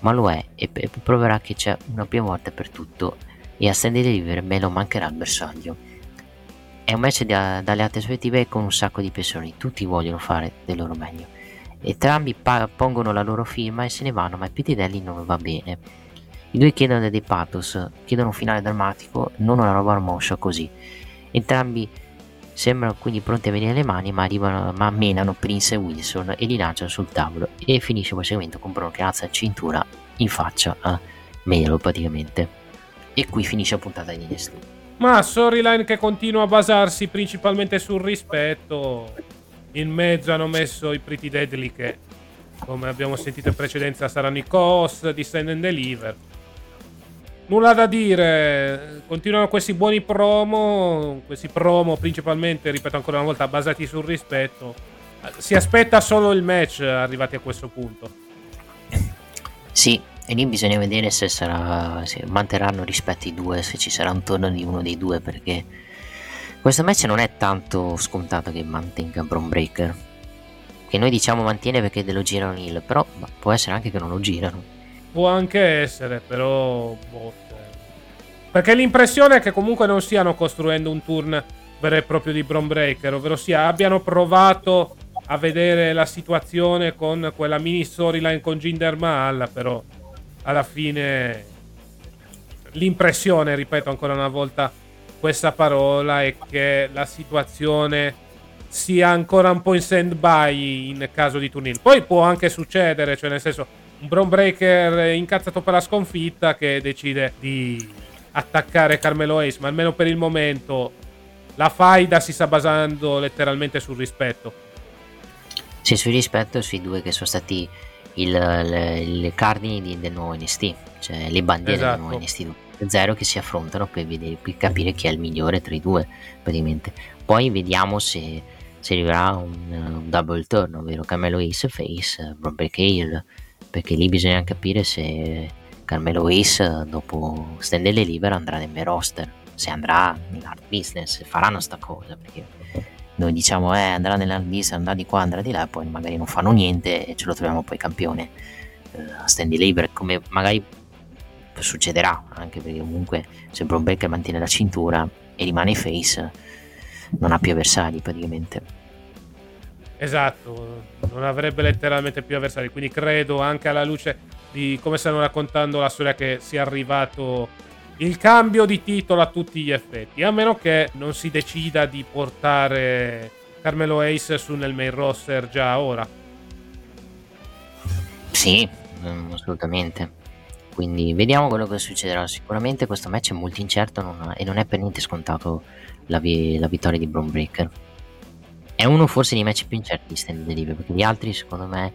ma lo è e proverà che c'è una prima volta per tutto e a Stand Deliver Melo mancherà il bersaglio. È un match dalle alte aspettative con un sacco di persone, tutti vogliono fare del loro meglio. Entrambi pa- pongono la loro firma e se ne vanno, ma ai Pitidelli non va bene. I due chiedono dei pathos, chiedono un finale drammatico, non una roba moscia così. Entrambi sembrano quindi pronti a venire le mani, ma, arrivano, ma menano Prince e Wilson e li lanciano sul tavolo. E finisce il segmento con Bruno che alza la cintura in faccia a Melo praticamente. E qui finisce la puntata di NXT. Ma storyline che continua a basarsi principalmente sul rispetto in mezzo hanno messo i Pretty Deadly che, come abbiamo sentito in precedenza, saranno i co-host di Stand and Deliver. Nulla da dire, continuano questi buoni promo, questi promo principalmente, ripeto ancora una volta, basati sul rispetto. Si aspetta solo il match arrivati a questo punto. Sì, e lì bisogna vedere se, sarà, se manterranno rispetto i due, se ci sarà un torno di uno dei due, perché questo match non è tanto scontato che mantenga Bron Breaker. Che noi diciamo mantiene perché lo girano il, però può essere anche che non lo girano. Può anche essere, però. Boh, cioè. Perché l'impressione è che comunque non stiano costruendo un turn vero e proprio di Bron Breaker, ovvero sia abbiano provato a vedere la situazione con quella mini storyline con Jinder Mahal, però alla fine l'impressione, ripeto ancora una volta, questa parola e che la situazione sia ancora un po' in stand-by in caso di turniere. Poi può anche succedere, cioè nel senso un Brown Breaker incazzato per la sconfitta che decide di attaccare Carmelo Ace, ma almeno per il momento la faida si sta basando letteralmente sul rispetto. Sì, sul rispetto sui due che sono stati il cardini del nuovo NST, cioè le bandiere esatto. del nuovo NST 0 che si affrontano per, vedere, per, capire chi è il migliore tra i due praticamente poi vediamo se, se arriverà un, un, double turn ovvero Carmelo Ace face Robert Cale perché lì bisogna capire se Carmelo Ace dopo Stand Deliver andrà nel main roster se andrà nell'art business se faranno sta cosa perché noi diciamo eh andrà nell'art business andrà di qua andrà di là poi magari non fanno niente e ce lo troviamo poi campione uh, a Stand Deliver come magari succederà, anche perché comunque se Breaker mantiene la cintura e rimane face, non ha più avversari praticamente. Esatto, non avrebbe letteralmente più avversari, quindi credo anche alla luce di come stanno raccontando la storia che sia arrivato il cambio di titolo a tutti gli effetti, a meno che non si decida di portare Carmelo Ace su nel main roster già ora. Sì, mm, assolutamente. Quindi vediamo quello che succederà. Sicuramente questo match è molto incerto non- e non è per niente scontato la, vi- la vittoria di Braun Breaker. È uno forse dei match più incerti di Stand Delivery perché gli altri secondo me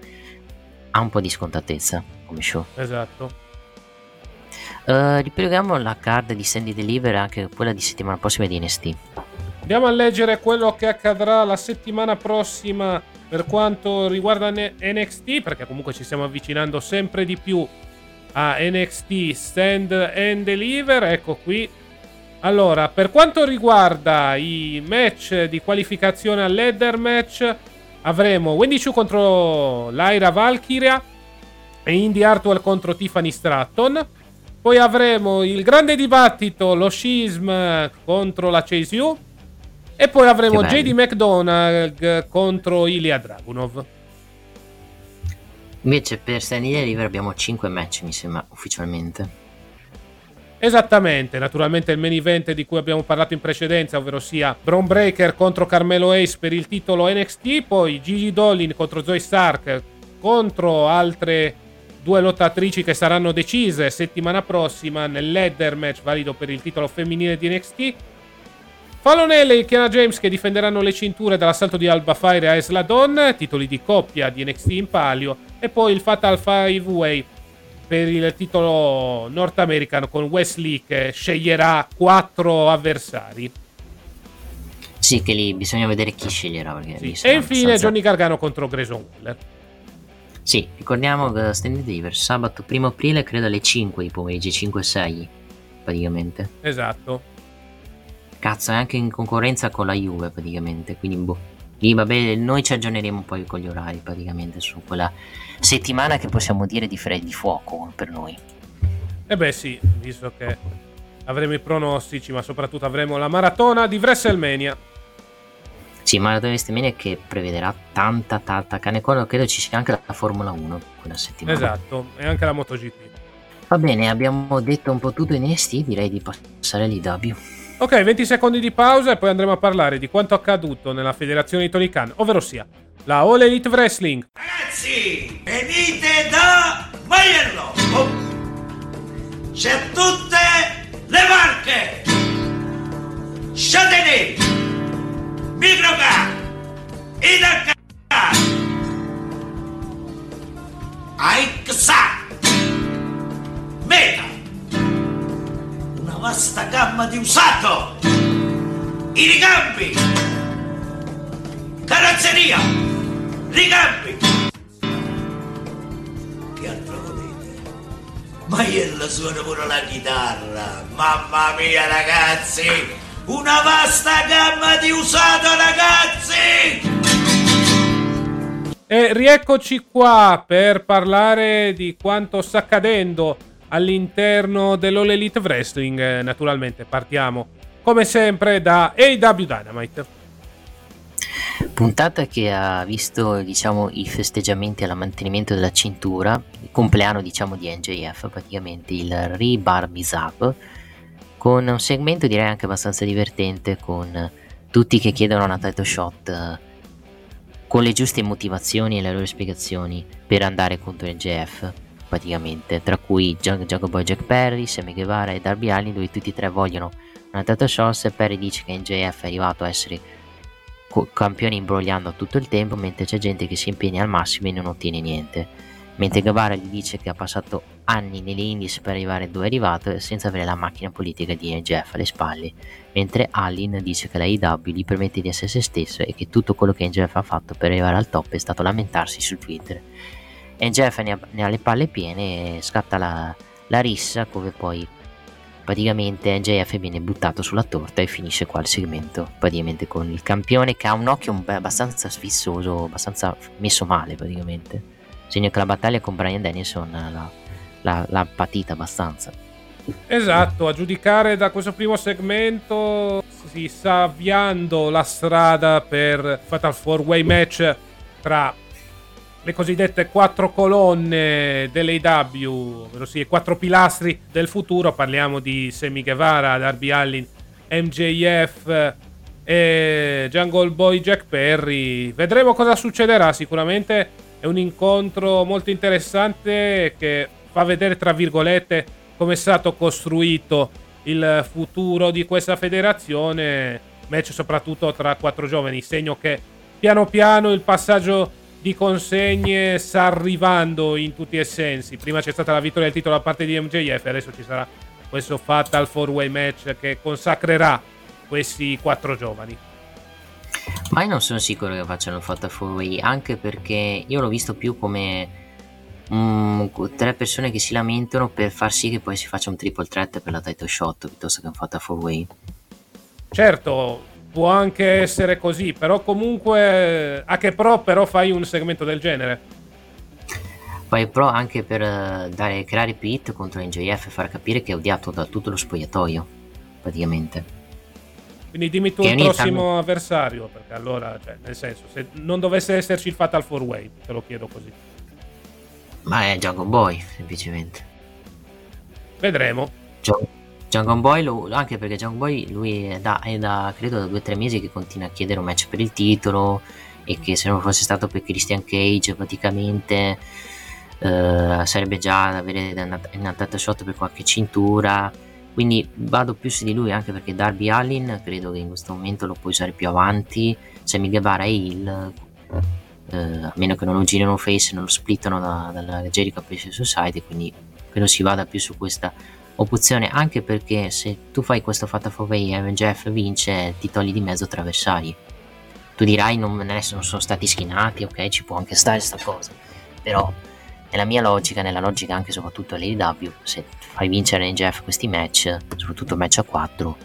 ha un po' di scontatezza come show. Esatto. Uh, ripieghiamo la card di Sandy Deliver e anche quella di settimana prossima di NST. Andiamo a leggere quello che accadrà la settimana prossima per quanto riguarda NXT, perché comunque ci stiamo avvicinando sempre di più a NXT Stand and Deliver. Ecco qui. Allora, per quanto riguarda i match di qualificazione al ladder match, avremo Wendy Chu contro Lyra Valkyria e Indy Hartwell contro Tiffany Stratton. Poi avremo il grande dibattito, lo Schism contro la Chase U. E poi avremo. JD McDonagh contro Ilya Dragunov. Invece per Sandy Deliver abbiamo 5 match mi sembra ufficialmente. Esattamente, naturalmente il main event di cui abbiamo parlato in precedenza, ovvero sia Braun Breaker contro Carmelo Ace per il titolo NXT, poi Gigi Dolin contro Zoe Stark contro altre due lottatrici che saranno decise settimana prossima nel ladder match valido per il titolo femminile di NXT. Fallon Haley e Kiana James che difenderanno le cinture dall'assalto di Alba Fire a Esla Dawn, titoli di coppia di NXT in palio, e poi il Fatal 5-Way per il titolo North American con Wesley che sceglierà quattro avversari. Sì, che lì bisogna vedere chi sceglierà. Lì E infine abbastanza- Johnny Gargano contro Grayson Waller. Sì, ricordiamo che Stand Deliver sabato 1 aprile credo alle 5 di pomeriggio, 5-6 praticamente. Esatto. Cazzo, è anche in concorrenza con la Juve praticamente, quindi boh. Lì vabbè, noi ci aggiorneremo poi con gli orari praticamente su quella settimana che possiamo dire di freddi fuoco per noi. E beh sì, visto che avremo i pronostici, ma soprattutto avremo la maratona di WrestleMania. Sì, Maratona Vestimania che prevederà tanta, tanta carne. Quello credo ci sia anche la Formula 1 quella settimana. Esatto, e anche la MotoGP. Va bene, abbiamo detto un po' tutto in NXT, direi di passare all'IW. Ok, 20 secondi di pausa e poi andremo a parlare di quanto accaduto nella federazione di Tony Khan, ovvero sia la All Elite Wrestling. Ragazzi, venite da Maiello! Oh. C'è tutte le marche! Châtelet, Microcar, Idacar, Aixa, Meta, una vasta gamma di usato, i ricambi, carrozzeria, ricambi, che altro volete? Maiello suona pure la chitarra. Mamma mia, ragazzi! Una vasta gamma di usato, ragazzi! E rieccoci qua per parlare di quanto sta accadendo all'interno dell'All Elite Wrestling. Eh, Naturalmente partiamo come sempre da AW Dynamite. Puntata che ha visto, diciamo, i festeggiamenti al mantenimento della cintura, il compleanno, diciamo, di NJF, praticamente il Rebar Up, con un segmento direi anche abbastanza divertente, con tutti che chiedono una title shot, con le giuste motivazioni e le loro spiegazioni per andare contro NJF, praticamente, tra cui Jungle Boy Jack Perry, Sammy Guevara e Darby Allin, dove tutti e tre vogliono una title shot, e Perry dice che NJF è arrivato a essere campioni imbrogliando tutto il tempo, mentre c'è gente che si impegna al massimo e non ottiene niente. Mentre Guevara gli dice che ha passato anni nelle Indies per arrivare dove è arrivato senza avere la macchina politica di NGF alle spalle, mentre Allin dice che la IW gli permette di essere se stesso e che tutto quello che NGF ha fatto per arrivare al top è stato lamentarsi su Twitter. NGF ne ha, ne ha le palle piene e scatta la, la rissa dove poi praticamente NJF viene buttato sulla torta e finisce qua il segmento praticamente con il campione che ha un occhio abbastanza sfissoso abbastanza messo male praticamente. Segno che la battaglia con Brian Dennison l'ha, l'ha- l'ha patita abbastanza. Esatto, a giudicare da questo primo segmento si sta avviando la strada per Fatal 4 Way match tra le cosiddette quattro colonne dell'AW, ovvero sì, i quattro pilastri del futuro. Parliamo di Sammy Guevara, Darby Allin, MJF e Jungle Boy Jack Perry. Vedremo cosa succederà. Sicuramente è un incontro molto interessante che fa vedere, tra virgolette, come è stato costruito il futuro di questa federazione. Match soprattutto tra quattro giovani, segno che piano piano il passaggio di consegne sta arrivando in tutti i sensi. Prima c'è stata la vittoria del titolo da parte di MJF, adesso ci sarà questo Fatal 4-Way match che consacrerà questi quattro giovani. Ma io non sono sicuro che facciano Fatal 4-Way, anche perché io l'ho visto più come mm, tre persone che si lamentano per far sì che poi si faccia un triple threat per la title shot piuttosto che un Fatal 4-Way. Certo, può anche essere così, però comunque a che pro però fai un segmento del genere? Fai pro anche per eh, dare, creare più hit contro NJF e far capire che è odiato da tutto lo spogliatoio, praticamente. Quindi dimmi tu il prossimo tanto... avversario, perché allora, cioè, nel senso, se non dovesse esserci il Fatal 4-Way, te lo chiedo così. Ma è Jungle Boy, semplicemente. Vedremo. Jungle Jungle Boy, lo, anche perché Jungle Boy lui è da, è da credo da due o tre mesi che continua a chiedere un match per il titolo e che se non fosse stato per Christian Cage praticamente eh, sarebbe già da avere una title shot per qualche cintura. Quindi vado più su di lui anche perché Darby Allin credo che in questo momento lo puoi usare più avanti. Sammy Guevara e Hill eh, a meno che non lo girino face non lo splittano da, dalla Jericho Appreciation Society quindi credo si vada più su questa opzione anche perché se tu fai questo fatta Fovey e MJF vince ti togli di mezzo tre avversari tu dirai non, non sono stati schinati ok ci può anche stare sta cosa. Però nella mia logica nella logica anche soprattutto all'AEW se fai vincere NJF questi match soprattutto match a 4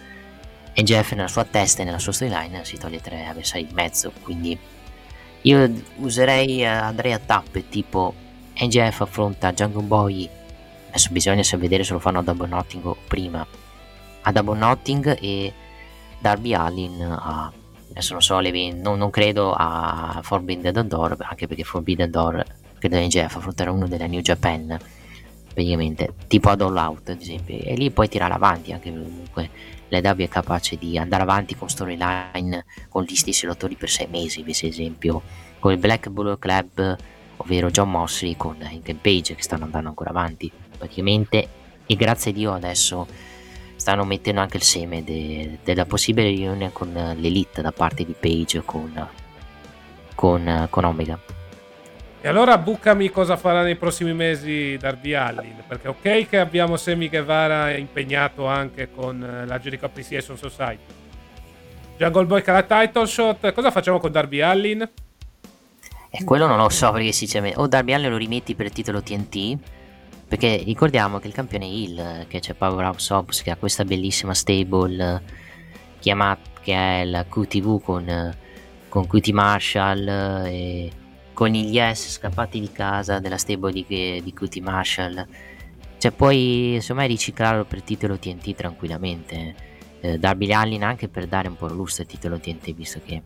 NJF nella sua testa e nella sua storyline si toglie tre avversari di mezzo. Quindi io userei andrei a tappe tipo NJF affronta Jungle Boy adesso bisogna vedere se lo fanno a Double Notting o prima. A Double Notting e Darby Allin a adesso non so non, non, credo a Forbidden Door anche perché Forbidden Door credo in GF affronterà uno della New Japan praticamente tipo ad All Out ad esempio e lì puoi tirare avanti anche comunque l'EW è capace di andare avanti con storyline con gli stessi lottatori per sei mesi ad esempio con il Black Bull Club ovvero John Mosley con Ethan Page che stanno andando ancora avanti praticamente e grazie a Dio adesso stanno mettendo anche il seme de, della possibile riunione con l'elite da parte di Page con, con, con Omega e allora bucami cosa farà nei prossimi mesi Darby Allin perché ok che abbiamo Semi Guevara impegnato anche con la Jericho Appreciation Society Jungle Boy cara title shot cosa facciamo con Darby Allin? E quello non lo so perché sinceramente o Darby Allin lo rimetti per il titolo TNT perché ricordiamo che il campione Hill che c'è Powerhouse Hobbs che ha questa bellissima stable chiamata che è la QTV con, con QT Marshall e con gli Yes scappati di casa della stable di, di QT Marshall. Cioè puoi insomma riciclarlo per titolo TNT tranquillamente. Eh, Darby Allin anche per dare un po' lustro al titolo TNT visto che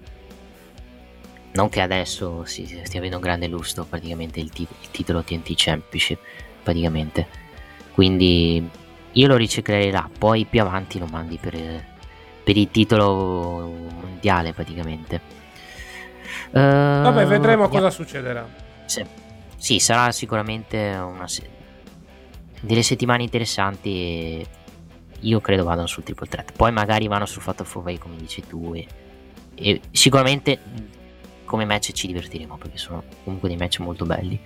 non che adesso si stia avendo un grande lustro praticamente il, tit- il titolo TNT Championship praticamente. Quindi io lo riciclerei là poi più avanti lo mandi per, per il titolo mondiale praticamente. Uh, vabbè vedremo cosa succederà. Sì. sì sarà sicuramente una se- delle settimane interessanti io credo vadano sul triple threat. Poi magari vanno sul fatto 4 come dici tu e, e sicuramente come match ci divertiremo perché sono comunque dei match molto belli.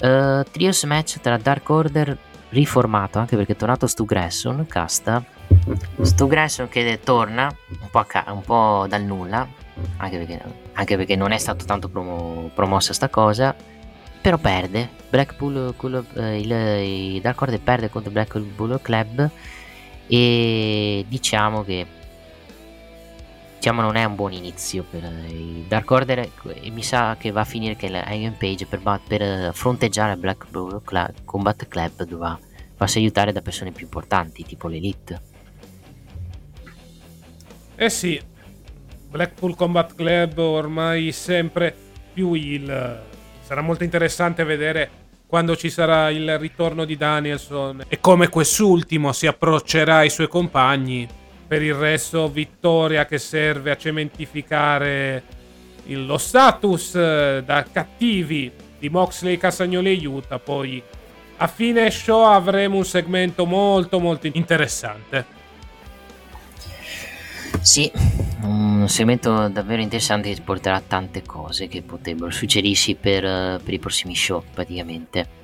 Uh, trios match tra Dark Order riformato anche perché è tornato Stu Grayson casta Stu Grayson che torna un po', ca- un po dal nulla anche perché, anche perché, non è stato tanto promo- promossa sta cosa però perde. Blackpool cool, eh, il, il Dark Order perde contro Blackpool Club e diciamo che diciamo non è un buon inizio per i Dark Order e mi sa che va a finire che Iron Page per, per fronteggiare Black Bull Combat Club dovrà farsi aiutare da persone più importanti tipo l'Elite eh sì Blackpool Combat Club ormai sempre più il sarà molto interessante vedere quando ci sarà il ritorno di Danielson e come quest'ultimo si approccerà ai suoi compagni. Per il resto, vittoria che serve a cementificare il- lo status eh, da cattivi di Moxley, Casagnoli e Utah. Poi a fine show avremo un segmento molto molto interessante. Sì, un segmento davvero interessante che porterà tante cose che potrebbero suggerirsi per, eh, per i prossimi show praticamente.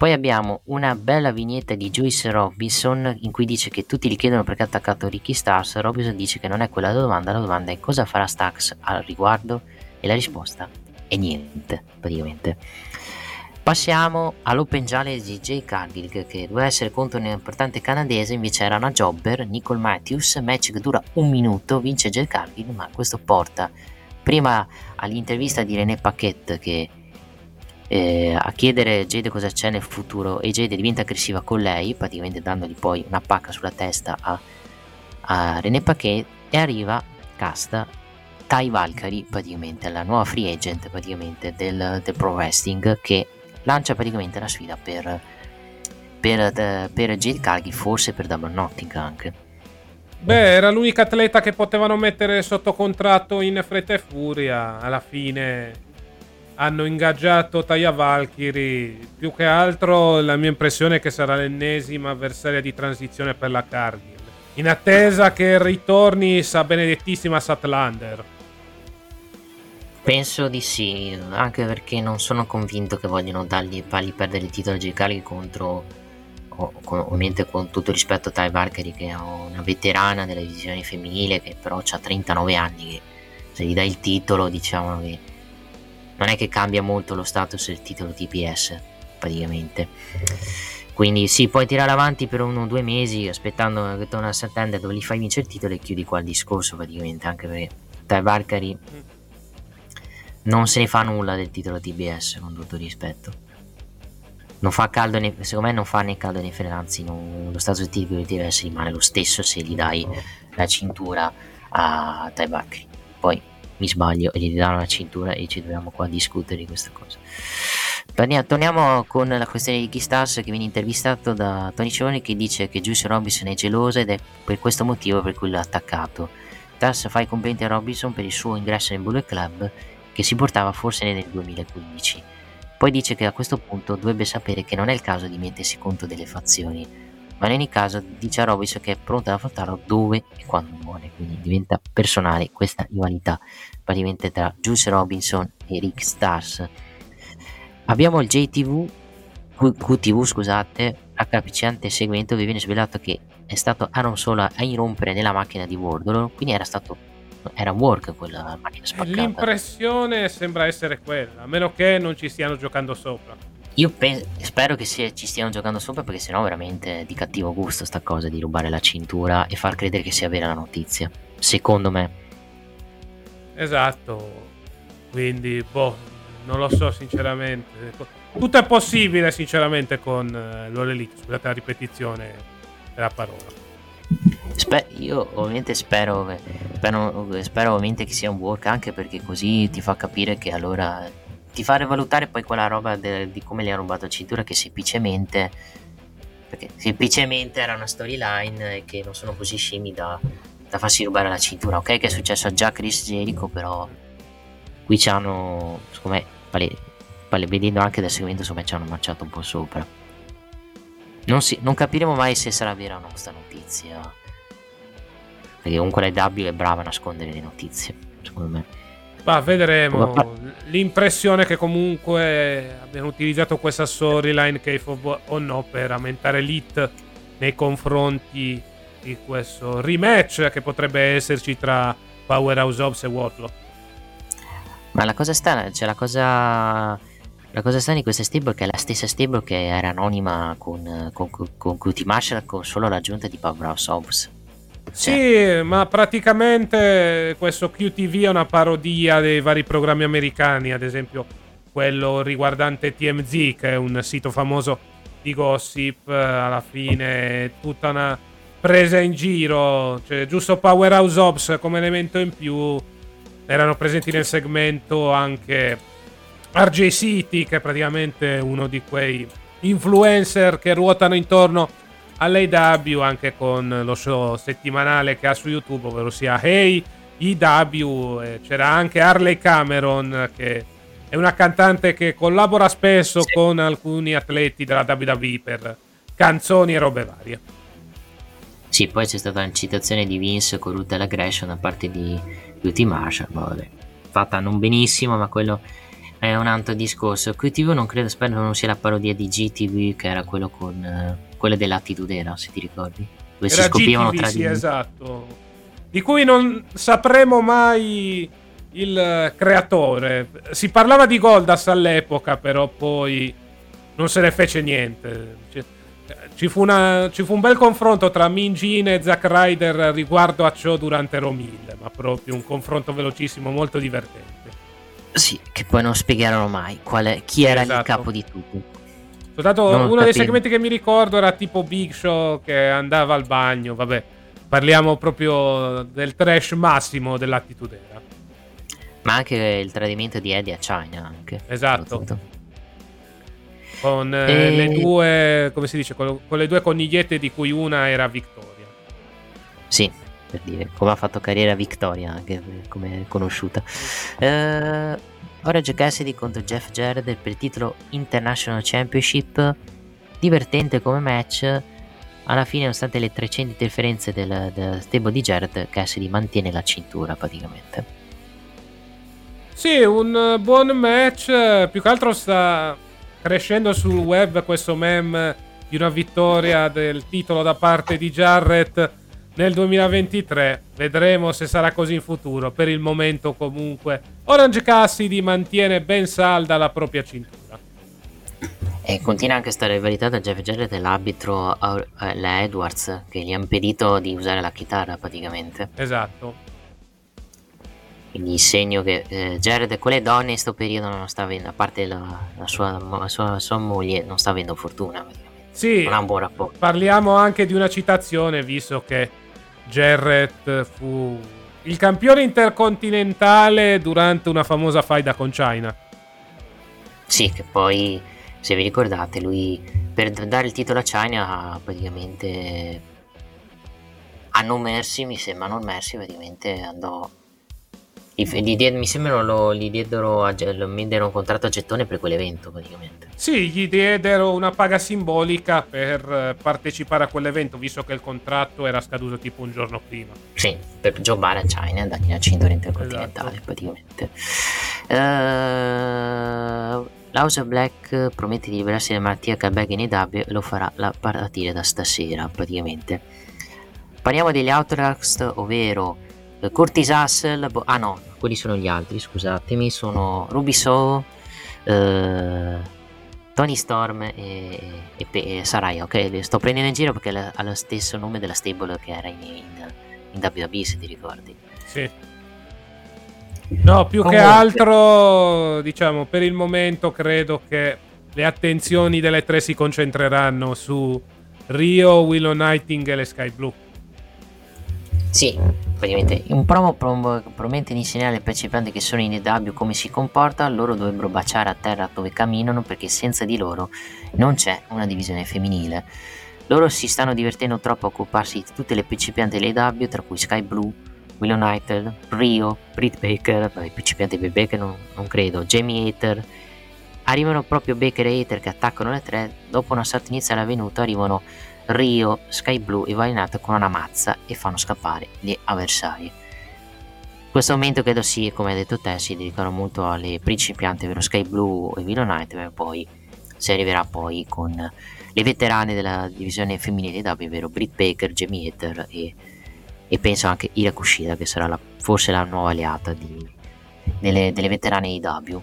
Poi abbiamo una bella vignetta di Joyce Robinson in cui dice che tutti gli chiedono perché ha attaccato Ricky Stars. Robinson dice che non è quella la domanda, la domanda è cosa farà Stax al riguardo e la risposta è niente praticamente. Passiamo all'Open Challenge di Jay Cargill che doveva essere contro un importante canadese, invece era una jobber, Nicole Matthews, match che dura un minuto, vince Jay Cargill, ma questo porta prima all'intervista di René Paquette che eh, a chiedere a Jade cosa c'è nel futuro e Jade diventa aggressiva con lei, praticamente dandogli poi una pacca sulla testa a, a René Paquet e arriva casta Ty Valkyrie praticamente la nuova free agent praticamente del, del pro wrestling che lancia praticamente la sfida per per, per Jade Cargill forse per Double Notting anche Beh, era l'unica atleta che potevano mettere sotto contratto in fretta e furia. Alla fine hanno ingaggiato Taya Valkyrie. Più che altro la mia impressione è che sarà l'ennesima avversaria di transizione per la Cargill. In attesa che ritorni sa benedettissima Satlander. Penso di sì, anche perché non sono convinto che vogliono dargli fargli perdere il titolo Cargill contro ovviamente con tutto rispetto a Ty Valkyrie che è una veterana della divisione femminile che però ha 39 anni che se gli dai il titolo diciamo che non è che cambia molto lo status del titolo TPS praticamente. Quindi sì puoi tirare avanti per uno o due mesi aspettando che torna a Santander dove gli fai vincere il titolo e chiudi qua il discorso praticamente anche perché Ty Valkyrie non se ne fa nulla del titolo TBS con tutto rispetto. Non fa caldo né, secondo me non fa né caldo né freddo anzi non- lo status del titolo TBS rimane lo stesso se gli dai la cintura a Valkyrie. Poi mi sbaglio e gli danno la cintura e ci troviamo qua discutere di questa cosa torniamo con la questione di Ricky Stars che viene intervistato da Tony Cioni che dice che Juice Robinson è gelosa ed è per questo motivo per cui l'ha attaccato. Stars fa i complimenti a Robinson per il suo ingresso nel Bullet Club che si portava forse nel 2015. Poi dice che a questo punto dovrebbe sapere che non è il caso di mettersi conto delle fazioni, ma in ogni caso dice a Robinson che è pronto ad affrontarlo dove e quando vuole, quindi diventa personale questa rivalità praticamente tra Juice Robinson e Rick Stars. Abbiamo il JTV QTV, scusate, raccapricciante segmento dove viene svelato che è stato Aaron Solo a irrompere nella macchina di Wardlow, quindi era stato era work quella macchina spaccata. L'impressione sembra essere quella, a meno che non ci stiano giocando sopra. Io pe- spero che sia- ci stiano giocando sopra perché sennò veramente è di cattivo gusto sta cosa di rubare la cintura e far credere che sia vera la notizia. Secondo me. Esatto. Quindi, boh, non lo so sinceramente. Tutto è possibile sinceramente con eh, Elite, scusate la ripetizione della parola. Spe- io ovviamente spero, che- spero, spero ovviamente che sia un work anche perché così ti fa capire che allora ti fa rivalutare poi quella roba de- di come gli ha rubato la cintura che semplicemente perché semplicemente era una storyline e che non sono così scemi da, da farsi rubare la cintura ok che è successo a già Chris Jericho però qui ci hanno secondo vale- vedendo anche dal segmento secondo ci hanno marciato un po' sopra non, si- non capiremo mai se sarà vera o no questa notizia. Perché comunque la W è brava a nascondere le notizie, secondo me. Ma vedremo. L'impressione è che comunque abbiano utilizzato questa storyline K-Fob o no per aumentare l'hit nei confronti di questo rematch che potrebbe esserci tra Powerhouse Hobbs e Wardlow. Ma la cosa strana, cioè la cosa. La cosa strana di questa stable è che è la stessa stable che era anonima con, con, con QT Marshall con solo l'aggiunta di Powerhouse Hobbs. Sì, ma praticamente questo QTV è una parodia dei vari programmi americani, ad esempio quello riguardante TMZ, che è un sito famoso di gossip, eh, alla fine è tutta una presa in giro, cioè giusto Powerhouse Ops come elemento in più, erano presenti nel segmento anche RJ City, che è praticamente uno di quei influencer che ruotano intorno all'AW anche con lo show settimanale che ha su YouTube, ovvero sia Hey EW. C'era anche Harley Cameron che è una cantante che collabora spesso sì. con alcuni atleti della WWE per canzoni e robe varie. Sì, poi c'è stata una citazione di Vince con Rutella Aggression da parte di Beauty Marshall. Vabbè. Fatta non benissimo, ma quello è un altro discorso. QTV non credo, spero non sia la parodia di GTV, che era quello con uh, quella dell'attitudera, se ti ricordi. Dove era si scopivano GTV, tra sì, di esatto. Di cui non sapremo mai il creatore. Si parlava di Goldas all'epoca, però poi non se ne fece niente. Ci fu, una, ci fu un bel confronto tra Minjin e Zack Ryder riguardo a ciò durante Romil, ma proprio un confronto velocissimo, molto divertente. Sì, che poi non spiegherono mai è, chi era esatto. il capo di tutto. Soltanto uno capito. dei segmenti che mi ricordo era tipo Big Show che andava al bagno, vabbè. Parliamo proprio del trash massimo dell'attitudera. Ma anche il tradimento di Eddie a China anche. Esatto. Con eh, e... le due, come si dice, con, con, le due conigliette di cui una era Victoria. Sì, per dire, come ha fatto carriera Victoria, anche come è conosciuta. Eh, Orange Cassidy contro Jeff Jarrett per il titolo International Championship. Divertente come match. Alla fine, nonostante le 300 interferenze del, del stable di Jarrett, Cassidy mantiene la cintura praticamente. Sì, un buon match. Più che altro sta crescendo sul web questo meme di una vittoria del titolo da parte di Jarrett nel 2023. Vedremo se sarà così in futuro. Per il momento, comunque, Orange Cassidy mantiene ben salda la propria cintura. E continua anche questa rivalità tra Jeff Jarrett e l'arbitro uh, la Edwards, che gli ha impedito di usare la chitarra praticamente. Esatto. Quindi il segno che eh, Jared con le donne in questo periodo non sta avendo, a parte la, la, sua, la sua, sua, moglie, non sta avendo fortuna. Sì, non ha un buon rapporto. Parliamo anche di una citazione, visto che Jarrett fu il campione intercontinentale durante una famosa faida con China. Sì, che poi, se vi ricordate, lui per dare il titolo a China praticamente a non Mercy, mi sembra non Mercy, praticamente andò gli, gli mi sembra lo, gli diedero, a, mi diedero un contratto a gettone per quell'evento praticamente. Sì, gli diedero una paga simbolica per eh, partecipare a quell'evento, visto che il contratto era scaduto tipo un giorno prima. Sì, per giocare a China e dargli la cintura intercontinentale esatto. praticamente. Uh, L'House of Black promette di liberarsi dalla malattia che in EW e lo farà a partire da stasera praticamente. Parliamo degli Outcast, ovvero Curtis Hassel, bo- ah no, quelli sono gli altri, scusatemi, sono Ruby Soul, eh, Tony Storm e, e, e, Saraya, ok? Le sto prendendo in giro perché ha lo stesso nome della stable che era in, in, in WWE, se ti ricordi. Sì. No, più Comunque. che altro, diciamo, per il momento credo che le attenzioni delle tre si concentreranno su Rio, Willow Nightingale e Sky Blue. Sì, praticamente un promo prom- promette di insegnare ai partecipanti che sono in EW come si comporta, loro dovrebbero baciare a terra dove camminano perché senza di loro non c'è una divisione femminile. Loro si stanno divertendo troppo a occuparsi di tutte le principianti dell'EW, tra cui Sky Blue, Willow United, Rio, Britt Baker, i principianti di Baker non, non credo, Jamie Hater. Arrivano proprio Baker e Hater che attaccano le tre, dopo una sorta iniziale avvenuta arrivano Rio, Sky Blue e Violet con una mazza e fanno scappare gli avversari. Questo momento credo sì, come hai detto te, si dedicano molto alle principianti, ovvero Sky Blue e Willow Knight, e poi si arriverà poi con le veterane della divisione femminile W, ovvero Britt Baker, Jamie Hater e, e, penso anche Ira Kushida, che sarà la, forse la nuova alleata di, delle, delle veterane IW,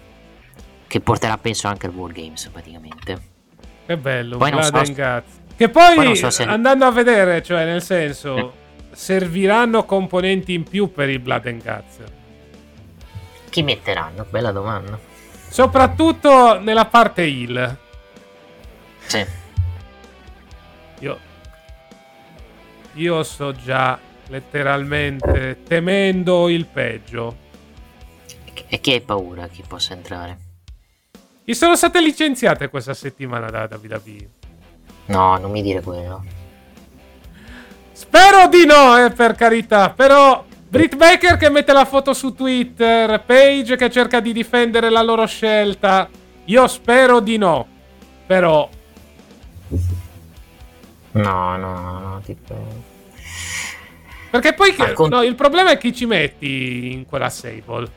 che porterà penso anche al World Games praticamente. Che bello, poi non so, che poi, poi so se... andando a vedere, cioè nel senso, serviranno componenti in più per il Blood and Guts. Chi metteranno? Bella domanda. Soprattutto nella parte heal. Sì. Io, io sto già letteralmente temendo il peggio. E chi hai paura che possa entrare? Gli sono state licenziate questa settimana da WWE. No, non mi dire quello. Spero di no, eh, per carità. Però Britt Baker che mette la foto su Twitter, Paige che cerca di difendere la loro scelta. Io spero di no. Però No, no, no, tipo... perché poi che- con- no, il problema è chi ci metti in quella Sable.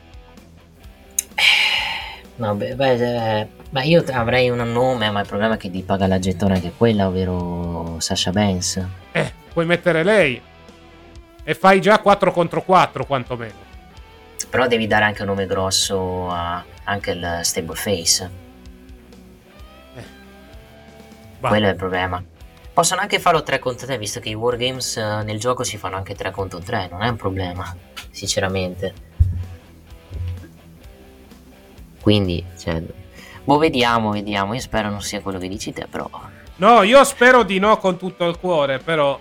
No, beh, beh, eh, beh, io avrei un nome, ma il problema è che ti paga la gettone che è quella, ovvero Sasha Banks. Eh, puoi mettere lei. E fai già 4 contro 4 quantomeno. Però devi dare anche un nome grosso a anche il stable face. Va. Quello è il problema. Possono anche farlo 3 contro 3, visto che i wargames eh, nel gioco si fanno anche 3 contro 3, non è un problema, sinceramente. Quindi, cioè, boh, vediamo, vediamo. Io spero non sia quello che dici te, però. No, io spero di no con tutto il cuore, però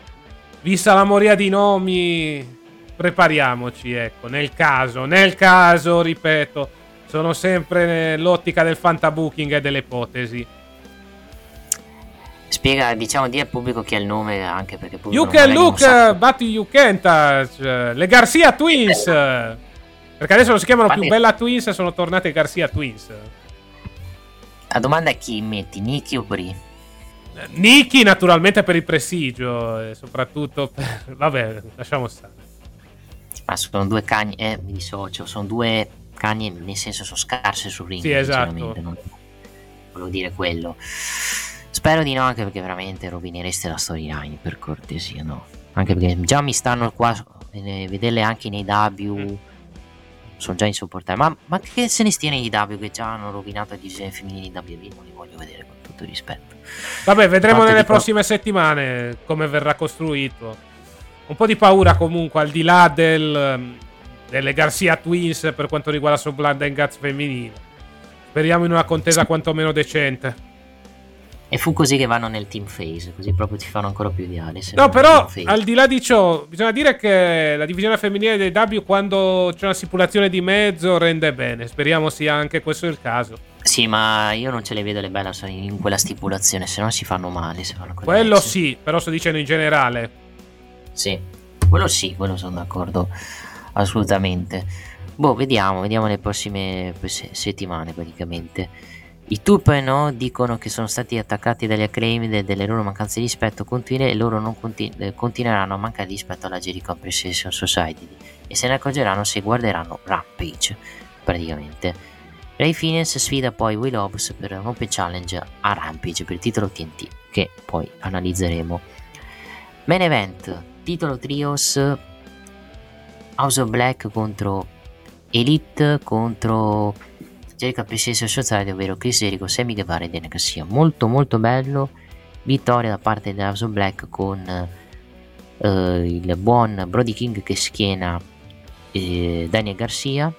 vista la moria di nomi prepariamoci, ecco, nel caso, nel caso, ripeto, sono sempre nell'ottica del fantabooking e delle ipotesi. Spiega, diciamo, di al pubblico chi è il nome, anche perché pubblico You can look, sa- but you can't touch. Le Garcia Twins. Perché adesso non si chiamano più Vabbè. Bella Twins, sono tornate Garcia Twins. La domanda è chi metti, Nicky o Bri? Nikki naturalmente per il prestigio e soprattutto per... Vabbè, lasciamo stare. Ma sono due cagni, eh, mi dissocio, sono due cagni, nel senso sono scarse sul ring. Sì, esatto. non volevo dire quello. Spero di no, anche perché veramente rovinereste la storyline, per cortesia, no? Anche perché già mi stanno qua, eh, vederle anche nei W, Mm. Sono già insopportabili. Ma, ma che se ne stia nei W che già hanno rovinato la divisione femminile di WWE, non li voglio vedere con tutto il rispetto. Vabbè, vedremo Quanto nelle prossime settimane come verrà costruito. Un po' di paura comunque, al di là del, delle Garcia Twins per quanto riguarda Sublime Guts femminile. Speriamo in una contesa quantomeno decente. E fu così che vanno nel team phase, così proprio ti fanno ancora più se No, però al di là di ciò, bisogna dire che la divisione femminile dei W quando c'è una stipulazione di mezzo rende bene. Speriamo sia anche questo il caso. Sì, ma io non ce le vedo le belle in quella stipulazione, se no si fanno male. Se fanno Quello mezze. sì, però sto dicendo in generale. Sì, quello sì, quello sono d'accordo assolutamente. Boh, vediamo, vediamo le prossime se- settimane praticamente. I Tupa no dicono che sono stati attaccati dagli acclaim e delle loro mancanze di rispetto continue e loro non conti- eh, continueranno a mancare di rispetto alla Jericho Appreciation Society e se ne accorgeranno se guarderanno Rampage praticamente. Ray Fiennes sfida poi Will Hobbs per un Open Challenge a Rampage per il titolo TNT che poi analizzeremo. Main event, titolo trios House of Black contro Elite contro Jericho Appreciation Society, ovvero Chris Jericho, Sammy Guevara e Dana Garcia. Molto molto bello, vittoria da parte of Black con eh, il buon Brody King che schiena eh, Daniel Garcia.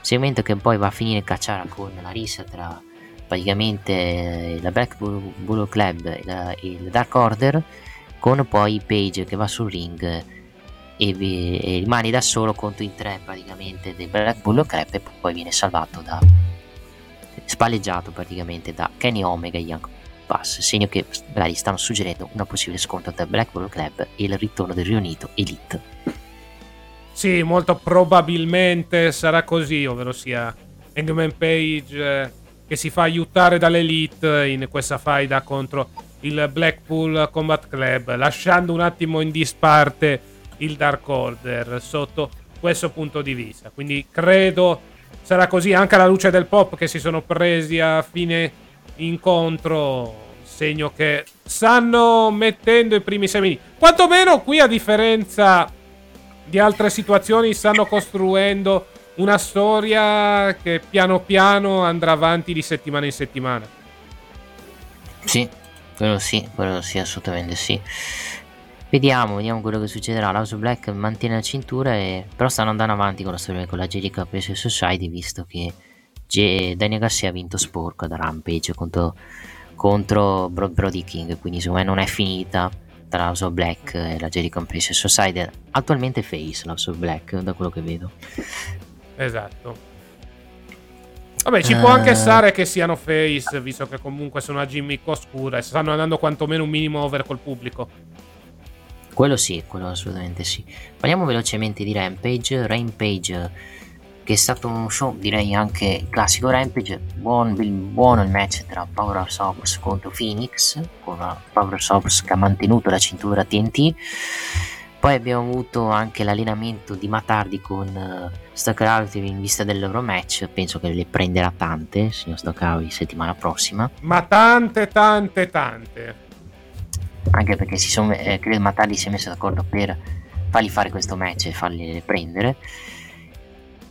Segmento che poi va a finire in cacciara con la rissa tra praticamente eh, la Black Bull, Club e la- il Dark Order con poi Page che va sul ring e, vi- e rimane da solo contro in tre praticamente del Black Bull Club e poi viene salvato da spalleggiato praticamente da Kenny Omega e Young Pass segno che magari stanno suggerendo una possibile scontro tra Black Bull Club e il ritorno del riunito Elite. Sì, molto probabilmente sarà così, ovvero sia Hangman Page eh, che si fa aiutare dall'Elite in questa faida contro il Blackpool Combat Club, lasciando un attimo in disparte il Dark Order sotto questo punto di vista. Quindi credo sarà così anche alla luce del pop che si sono presi a fine incontro, segno che stanno mettendo i primi semini. Quantomeno qui a differenza di altre situazioni stanno costruendo una storia che piano piano andrà avanti di settimana in settimana. Sì, quello sì, quello sì, assolutamente sì. Vediamo, vediamo quello che succederà. L'House of Black mantiene la cintura, e... però stanno andando avanti con la storia con la Jericho Appreciation Society, visto che G- Daniel Garcia ha vinto sporco da Rampage contro, contro Bro- Brody King, quindi secondo me non è finita tra House of Black e la Jericho Appreciation Society. Attualmente face l'House of Black, da quello che vedo. Esatto. Vabbè, ci può anche Eh. stare che siano face, visto che comunque sono a gimmick oscura e stanno andando quantomeno un minimo over col pubblico. Quello sì, quello assolutamente sì. Parliamo velocemente di Rampage. Rampage, che è stato un show, direi anche classico Rampage. Buon, buono il match tra Power of Sops contro Phoenix, con Power of Sops che ha mantenuto la cintura TNT. Poi abbiamo avuto anche l'allenamento di Matardi con uh, Stockout in vista del loro match. Penso che le prenderà tante, signor Stockout, settimana prossima. Ma tante, tante, tante. Anche perché si sono, eh, credo Matardi si è messo d'accordo per fargli fare questo match e farli prendere.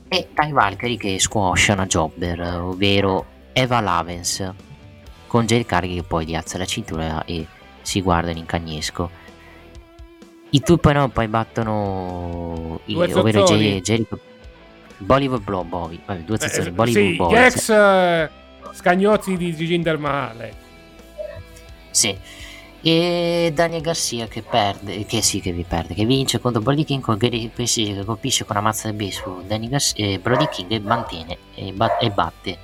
E Ty Valkyrie che squascia una jobber ovvero Eva Lavens con Jay Carghi che poi gli alza la cintura e si guarda in incagnesco. I due poi, no, poi battono i, ovvero Jericho Bollywood Blow Bobby. Vabbè, due zozzoni eh, Bollywood sì, Boy ex eh, scagnozzi di Ginger Mahal. Sì. E Daniel Garcia che perde, che sì che vi perde, che vince contro Brody King con Gary Pesci che colpisce con una mazza di baseball Danny Garcia, e Brody King e mantiene e, bat- e batte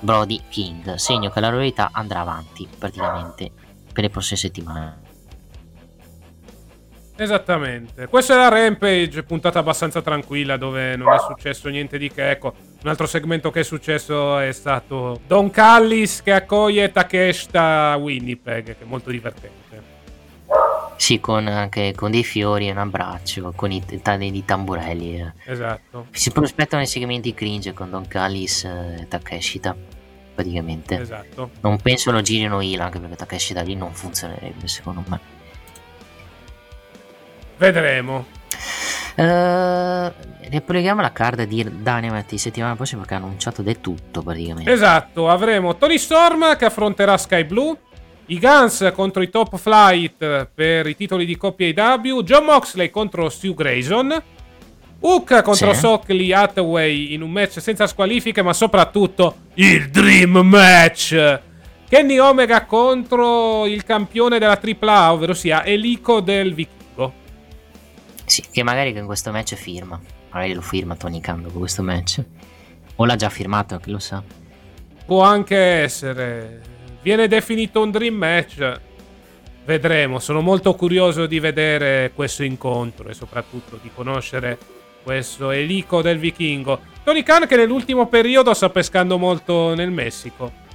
Brody King, segno che la rivalità andrà avanti praticamente per le prossime settimane. Esattamente. Questa era Rampage, puntata abbastanza tranquilla dove non è successo niente di che. Ecco, un altro segmento che è successo è stato Don Callis che accoglie Takeshita Winnipeg, che è molto divertente. Sì, con anche con dei fiori e un abbraccio, con i dei tamburelli. eh. Esatto. Si prospettano i segmenti cringe con Don Callis e Takeshita, praticamente. Esatto. Non penso lo girino anche perché Takeshita lì non funzionerebbe secondo me. Vedremo. Uh, ricolleghiamo la card di Dynamite settimana prossima perché ha annunciato del tutto praticamente. Esatto, avremo Tony Storm che affronterà Sky Blue, i Guns contro i Top Flight per i titoli di coppia IW, John Moxley contro Stu Grayson, Hook contro Sì. Sockley Hathaway in un match senza squalifiche, ma soprattutto il Dream Match. Kenny Omega contro il campione della AAA, ovvero sia Elico del Vichingo. Sì, che magari con questo match firma. Magari lo firma Tony Khan dopo questo match. O l'ha già firmato, chi lo sa. Può anche essere. Viene definito un dream match. Vedremo. Sono molto curioso di vedere questo incontro e soprattutto di conoscere questo Elico del Vichingo. Tony Khan che nell'ultimo periodo sta pescando molto nel Messico.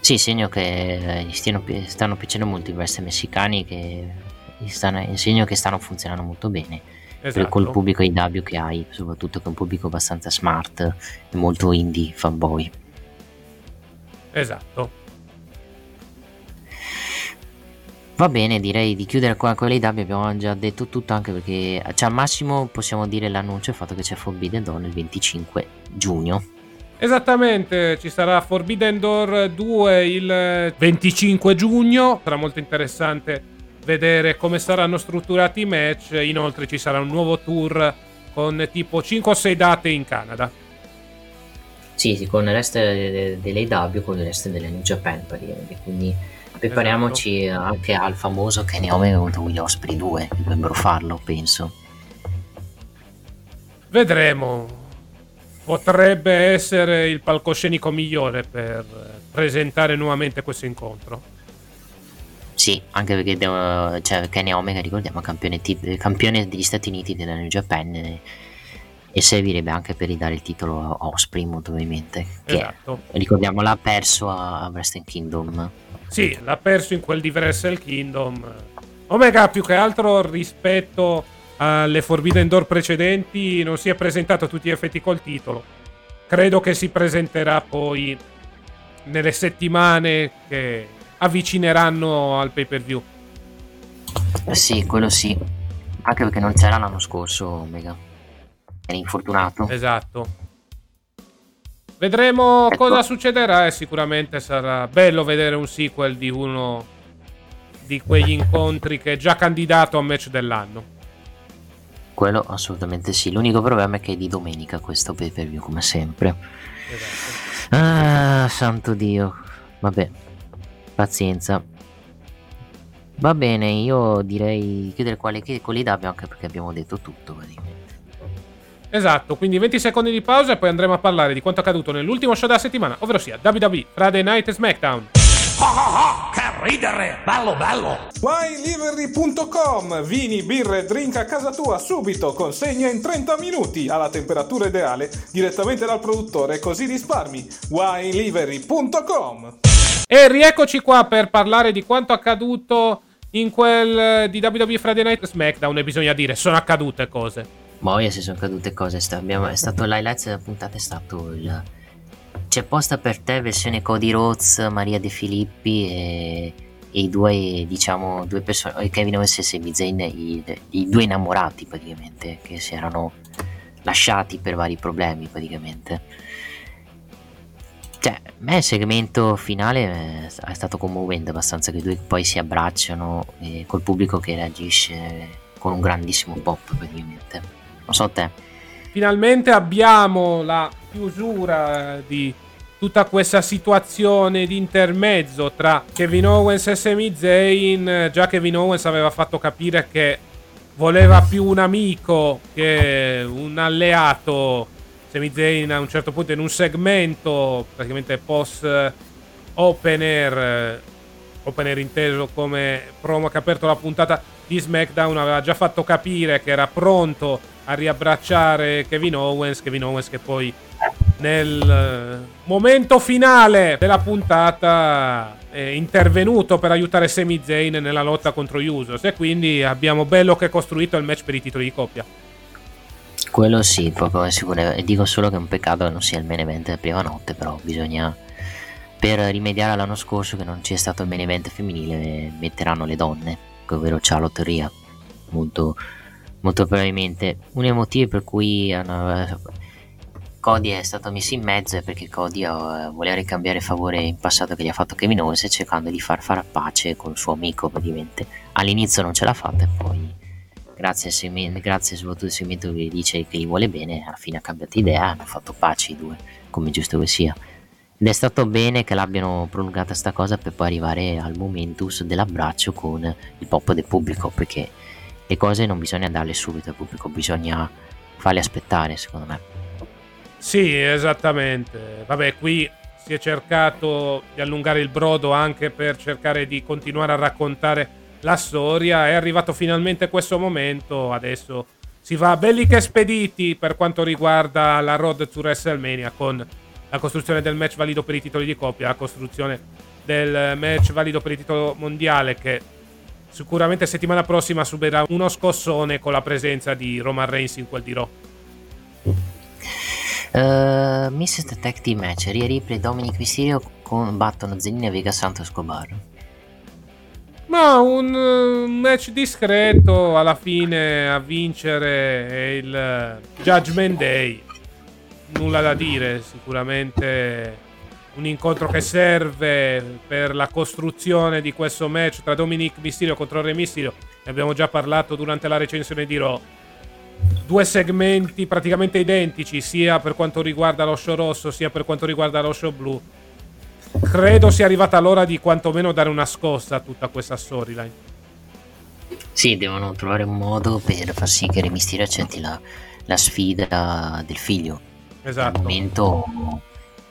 Sì, segno che pi- stanno piacendo molto i wrestler messicani che stanno, è segno che stanno funzionando molto bene. Per Esatto. col pubblico IW che hai, soprattutto che è un pubblico abbastanza smart e molto indie fanboy. Esatto. Va bene, direi di chiudere qua con l'IW, abbiamo già detto tutto anche perché cioè, al massimo possiamo dire l'annuncio il fatto che c'è Forbidden Dawn il 25 giugno. Esattamente, ci sarà Forbidden Door 2 il 25 giugno. Sarà molto interessante vedere come saranno strutturati i match. Inoltre ci sarà un nuovo tour con tipo 5 o 6 date in Canada. Sì, sì, con il resto de- dell'AW, con il resto della New Japan praticamente, quindi prepariamoci anche al famoso Kenny Omega contro gli Osprey 2, che dovrebbero farlo, penso. Vedremo. Potrebbe essere il palcoscenico migliore per presentare nuovamente questo incontro. Sì, anche perché devo- cioè, Kenny Omega, ricordiamo, campione, ti- campione degli Stati Uniti della New Japan e, e servirebbe anche per ridare il titolo a Osprey molto probabilmente, che Esatto. ricordiamo l'ha perso a a Wrestling Kingdom. Sì, l'ha perso in quel di Wrestle Kingdom. Omega più che altro rispetto alle Forbidden Door precedenti non si è presentato a tutti gli effetti col titolo. Credo che si presenterà poi nelle settimane che avvicineranno al pay per view. Eh Sì, quello sì, anche perché non c'era l'anno scorso Omega, era infortunato. Esatto. Vedremo Ecco. cosa succederà e sicuramente sarà bello vedere un sequel di uno di quegli incontri che è già candidato a match dell'anno. Quello assolutamente sì. L'unico problema è che è di domenica questo pay per view, come sempre. Esatto. Ah, santo Dio. Vabbè, pazienza. Va bene, io direi chiudere quale che con l'IW anche perché abbiamo detto tutto praticamente. Esatto, quindi 20 secondi di pausa e poi andremo a parlare di quanto accaduto nell'ultimo show della settimana, ovvero sia WWE Friday Night SmackDown. Oh oh oh, che ridere! Bello, bello! WineLivery.com Vini, birre, drink a casa tua subito, consegna in 30 minuti alla temperatura ideale direttamente dal produttore così risparmi. WineLivery.com E rieccoci qua per parlare di quanto accaduto in quel eh, di WWE Friday Night SmackDown e bisogna dire sono accadute cose. Boia se sono cadute cose, abbiamo- è stato l'highlights della puntata, è stato il... C'è posta per te versione Cody Rhodes, Maria De Filippi e, e i due, diciamo, due persone, Kevin Owens e Sami Zayn, i, i due innamorati praticamente, che si erano lasciati per vari problemi praticamente. Cioè, a me il segmento finale eh, è stato commovente abbastanza che i due poi si abbracciano e col pubblico che reagisce con un grandissimo pop praticamente. Non so te. Finalmente abbiamo la chiusura di tutta questa situazione di intermezzo tra Kevin Owens e Sami Zayn. Già Kevin Owens aveva fatto capire che voleva più un amico che un alleato. Sami Zayn a un certo punto in un segmento, praticamente post eh, opener, eh, opener inteso come promo che ha aperto la puntata di SmackDown, aveva già fatto capire che era pronto a riabbracciare Kevin Owens. Kevin Owens che poi nel eh, momento finale della puntata è intervenuto per aiutare Sami Zayn nella lotta contro Usos e quindi abbiamo bello che costruito il match per i titoli di coppia. Quello sì, proprio è sicuro. E dico solo che è un peccato che non sia il main event della prima notte, però bisogna. Per rimediare all'anno scorso che non c'è stato il main event femminile, metteranno le donne, ovvero Charlotte Rhea. Molto, molto probabilmente. Uno dei motivi per cui hanno- Cody è stato messo in mezzo è perché Cody eh, voleva ricambiare favore in passato che gli ha fatto Kevin Owens cercando di far fare pace con il suo amico praticamente. All'inizio non ce l'ha fatta e poi grazie, grazie soprattutto al segmento che dice che gli vuole bene, alla fine ha cambiato idea, hanno fatto pace i due, come giusto che sia. Ed è stato bene che l'abbiano prolungata sta cosa per poi arrivare al momentus dell'abbraccio con il pop del pubblico, perché le cose non bisogna darle subito al pubblico, bisogna farle aspettare, secondo me. Sì, esattamente. Vabbè, qui si è cercato di allungare il brodo anche per cercare di continuare a raccontare la storia. È arrivato finalmente questo momento. Adesso si va belli che spediti per quanto riguarda la road to WrestleMania con la costruzione del match valido per i titoli di coppia, la costruzione del match valido per il titolo mondiale che sicuramente settimana prossima subirà uno scossone con la presenza di Roman Reigns in quel di Raw. Uh, Mrs. Team Match, Rhea Ripley e Dominic Mysterio combattono Zelina Vega Santo Escobar. Ma un eh, match discreto alla fine a vincere il eh, Judgment Day. Nulla da dire, sicuramente un incontro che serve per la costruzione di questo match tra Dominic Mysterio contro Re Mysterio. Ne abbiamo già parlato durante la recensione di Raw. Due segmenti praticamente identici, sia per quanto riguarda lo show rosso, sia per quanto riguarda lo show blu. Credo sia arrivata l'ora di quantomeno dare una scossa a tutta questa storyline. Sì, devono trovare un modo per far sì che Re Mysterio accetti la, la sfida del figlio. Al Esatto. momento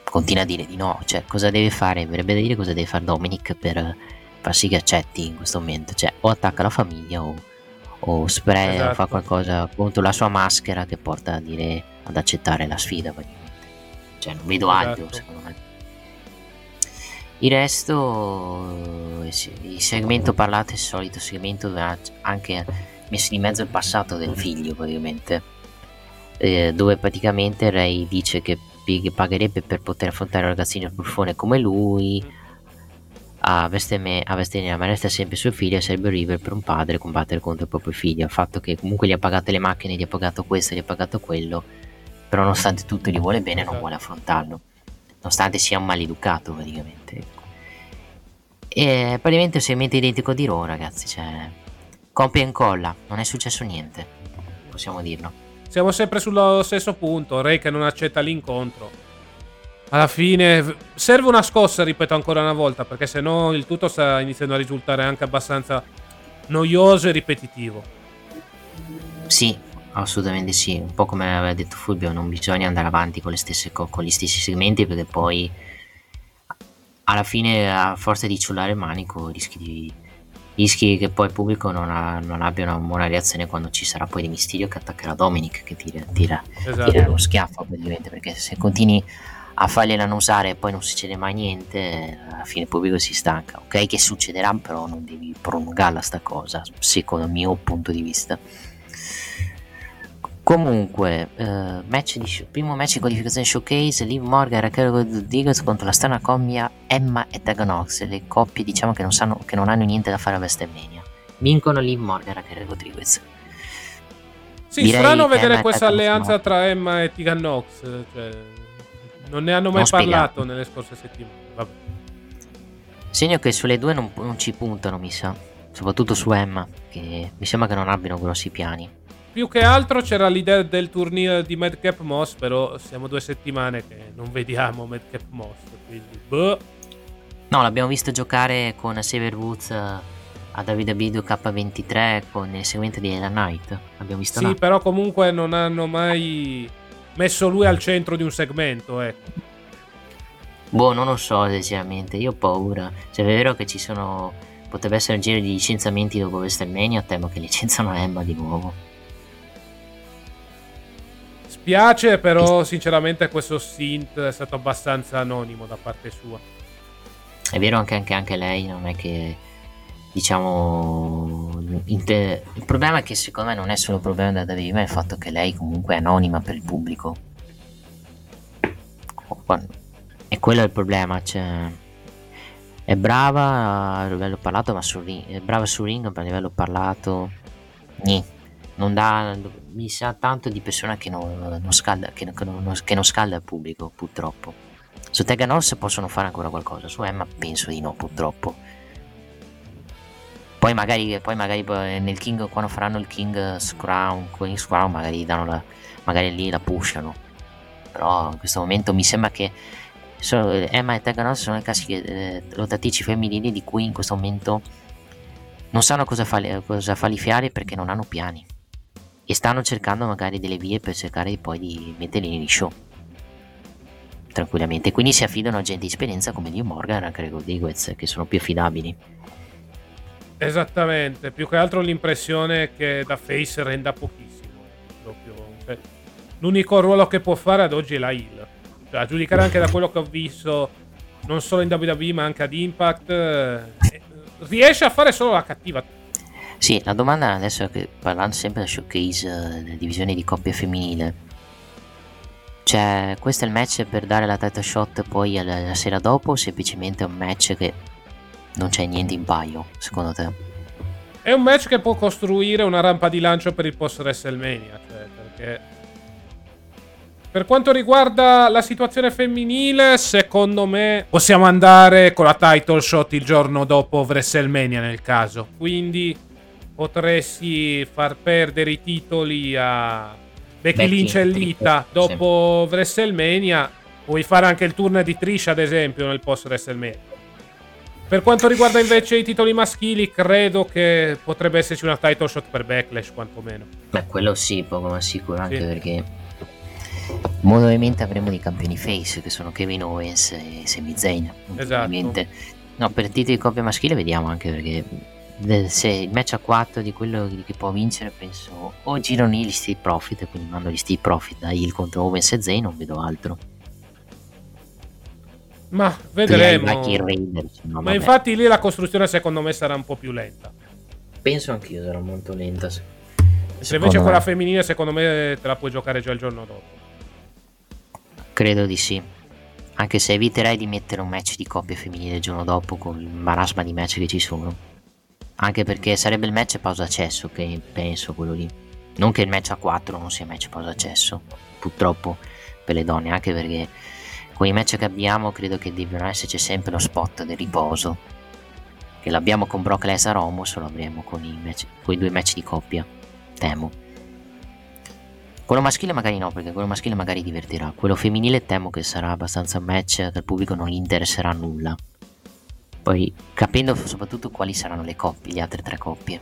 continua a dire di no, cioè cosa deve fare? Verrebbe da dire cosa deve fare Dominic per far sì che accetti in questo momento, cioè o attacca la famiglia o, o spray o Esatto. fa qualcosa contro la sua maschera che porta a dire ad accettare la sfida. Cioè non vedo altro Esatto. secondo me. Il resto, eh, il segmento parlato è il solito segmento dove ha anche messo di mezzo il passato del figlio praticamente, eh, dove praticamente Ray dice che pagherebbe per poter affrontare un ragazzino buffone come lui, a bestemmia, a ma resta sempre suo figlio e sarebbe orribile per un padre combattere contro il proprio figlio. Il fatto che comunque gli ha pagato le macchine, gli ha pagato questo, gli ha pagato quello, però nonostante tutto gli vuole bene e non Esatto. vuole affrontarlo nonostante sia un maleducato praticamente. ecco. E praticamente segmento identico di Raw, ragazzi. Cioè, copia e incolla, non è successo niente. Possiamo dirlo. Siamo sempre sullo stesso punto. Ray che non accetta l'incontro. Alla fine serve una scossa, ripeto ancora una volta, perché se no il tutto sta iniziando a risultare anche abbastanza noioso e ripetitivo. Sì, assolutamente sì. Un po' come aveva detto Fulvio, non bisogna andare avanti con, le stesse co- con gli stessi segmenti perché poi alla fine a forza di ciullare il manico rischi di rischi che poi il pubblico non, ha, non, abbia una buona reazione quando ci sarà poi di Mysterio che attaccherà Dominic che tira, tira, Esatto. tira lo schiaffo praticamente perché se continui a fargliela non usare e poi non succede mai niente alla fine il pubblico si stanca ok che succederà però non devi prolungarla sta cosa secondo il mio punto di vista Comunque, eh, match di primo match di qualificazione showcase, Liv Morgan e Raquel Rodriguez contro la strana coppia Emma e Tegan Nox, le coppie diciamo che non, sanno, che non hanno niente da fare a WrestleMania. Vincono Liv Morgan e Raquel Rodriguez. Sì, Direi strano vedere questa alleanza tra Emma e Tegan Nox. Cioè, non ne hanno mai Non spiegato. parlato nelle scorse settimane. Vabbè. Segno che sulle due non, non ci puntano, mi sa. Soprattutto su Emma, che mi sembra che non abbiano grossi piani. Più che altro c'era l'idea del turniere di Madcap Moss, però siamo due settimane che non vediamo Madcap Moss. Quindi, boh. No, l'abbiamo visto giocare con Sever Woods eh, a WWE K23 con il seguente di Ella Knight. L'abbiamo visto Sì, là. però comunque non hanno mai messo lui al centro di un segmento, ecco. Boh, non lo so sinceramente, io ho paura. Se è vero che ci sono. Potrebbe essere un giro di licenziamenti dopo WrestleMania, temo che licenziano Emma di nuovo. Spiace, però sinceramente questo synth è stato abbastanza anonimo da parte sua. È vero anche, anche, anche lei, non è che. Diciamo. inte- Il problema è che secondo me non è solo il problema della WWE, ma è il fatto che lei comunque è anonima per il pubblico. E quello è il problema, cioè. È brava a livello parlato, ma sul ring. È brava sul ring, ma a livello parlato. Nì. Non dà. Mi sa tanto di persona che non, non scalda. Che, che non, che non scalda il pubblico, purtroppo. Su Tegan Nox possono fare ancora qualcosa, su Emma penso di no, purtroppo. Poi magari, poi magari poi nel King, quando faranno il King Crown, Queen Crown, magari, danno la, magari lì la pushano. Però in questo momento mi sembra che sono- Emma e Tegan Nox sono le classiche eh, lottatrici femminili di cui in questo momento non sanno cosa, farli, cosa farli fiare perché non hanno piani. E stanno cercando magari delle vie per cercare poi di metterli negli show tranquillamente. Quindi si affidano a gente di esperienza come Liv Morgan e Craig Rodriguez, che sono più affidabili. Esattamente, più che altro l'impressione che da face renda pochissimo. Proprio, cioè, l'unico ruolo che può fare ad oggi è la heal. Cioè, a giudicare anche da quello che ho visto, non solo in WWE ma anche ad Impact, eh, riesce a fare solo la cattiva. Sì, la domanda adesso è che parlando sempre da showcase eh, della divisione di coppia femminile. Cioè, questo è il match per dare la title shot poi la sera dopo o semplicemente è un match che non c'è niente in paio, secondo te? È un match che può costruire una rampa di lancio per il post WrestleMania. Cioè, perché. Per quanto riguarda la situazione femminile, secondo me possiamo andare con la title shot il giorno dopo WrestleMania nel caso. Quindi potresti far perdere i titoli a Becky, Becky, Lynch e Lita sì. dopo WrestleMania. Puoi fare anche il turno di Trish, ad esempio, nel post WrestleMania. Per quanto riguarda invece i titoli maschili, credo che potrebbe esserci una title shot per Backlash, quantomeno. Beh, quello sì, poco ma sicuro, anche Sì. perché molto ovviamente avremo dei campioni face che sono Kevin Owens e Sami Zayn. Esatto. No, per titoli di coppia maschile vediamo anche perché se il match a 4 di quello che può vincere penso o girano gli Street Profit e quindi mando gli Street Profit da Hill contro Owens e Zayn non vedo altro Ma vedremo. Raiders, no, Ma infatti lì la costruzione secondo me sarà un po' più lenta. penso anch'io sarà molto lenta se- Se secondo invece me. quella femminile secondo me te la puoi giocare già il giorno dopo. Credo di sì. Anche se eviterei di mettere un match di coppia femminile il giorno dopo con il marasma di match che ci sono. Anche perché sarebbe il match pausa accesso che penso quello lì. Non che il match a 4 non sia match pausa accesso, purtroppo per le donne, anche perché con i match che abbiamo credo che debbano esserci sempre lo spot del riposo. Che l'abbiamo con Brock Lesnar o lo avremo con i, match, con i due match di coppia. Temo. Quello maschile magari no, perché quello maschile magari divertirà. Quello femminile temo che sarà abbastanza un match che al pubblico non gli interesserà nulla. Poi capendo soprattutto quali saranno le coppie, le altre tre coppie.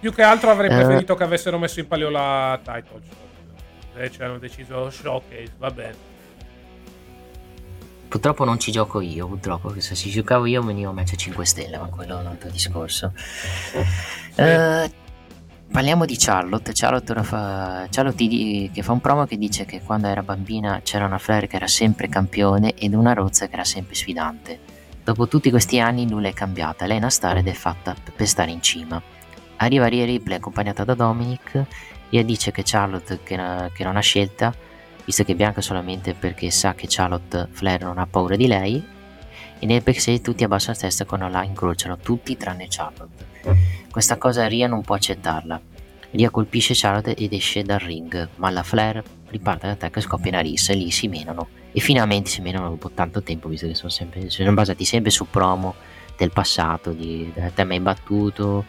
Più che altro avrei Eh. preferito che avessero messo in palio la title shot. Invece hanno deciso showcase, va bene. Purtroppo non ci gioco io, purtroppo, se ci giocavo io venivo match a 5 stelle, ma quello è un altro discorso. Eh, parliamo di Charlotte. Charlotte, fa, Charlotte di- che fa un promo che dice che quando era bambina c'era una Flair che era sempre campione ed una Rozza che era sempre sfidante. Dopo tutti questi anni nulla è cambiata, lei è una star ed è fatta per stare in cima. Arriva Rhea Ripley accompagnata da Dominic e dice che Charlotte che, non ha scelta visto che è bianca solamente perché sa che Charlotte Flair non ha paura di lei e nel backstage tutti abbassano la testa quando la incrociano tutti tranne Charlotte. Questa cosa Ria non può accettarla. Ria colpisce Charlotte ed esce dal ring ma la Flair riparte l'attacco e scoppia in rissa e lì si menano e finalmente si menano dopo tanto tempo visto che sono sempre sono basati sempre su promo del passato di te mi hai battuto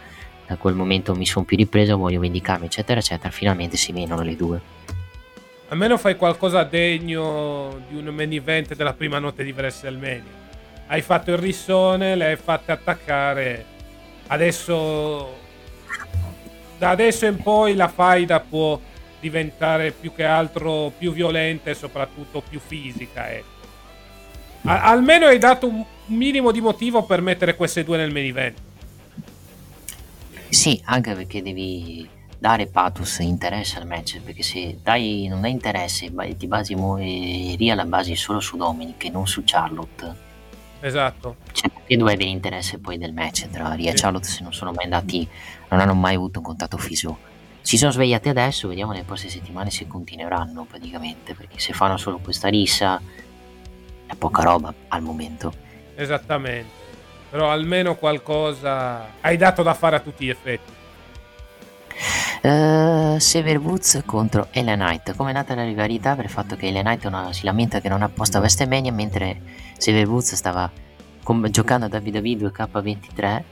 da quel momento mi sono più ripreso voglio vendicarmi eccetera eccetera finalmente si menano le due Almeno fai qualcosa degno di un main event della prima notte di WrestleMania. Hai fatto il rissone, le hai fatte attaccare. Adesso. Da adesso in poi la faida può diventare più che altro più violenta e soprattutto più fisica. ecco. A- almeno hai dato un minimo di motivo per mettere queste due nel main event. Sì, anche perché devi dare pathos interesse al match, perché se dai, non dai interesse e ti basi e Ria la basi solo su Dominic e non su Charlotte, Esatto. cioè perché dovrai avere interesse poi del match tra Ria e. Charlotte se non sono mai andati, non hanno mai avuto un contatto fisico. Si sono svegliati adesso, vediamo nelle prossime settimane se continueranno praticamente, perché se fanno solo questa rissa è poca roba al momento. Esattamente. Però almeno qualcosa hai dato da fare a tutti gli effetti. Eh, Sever Woods contro Ellen Knight. Come è nata la rivalità? Per il fatto che Ellen Knight una- si lamenta che non ha posto a WrestleMania mentre Sever Woods stava com- giocando a WWE 2K23.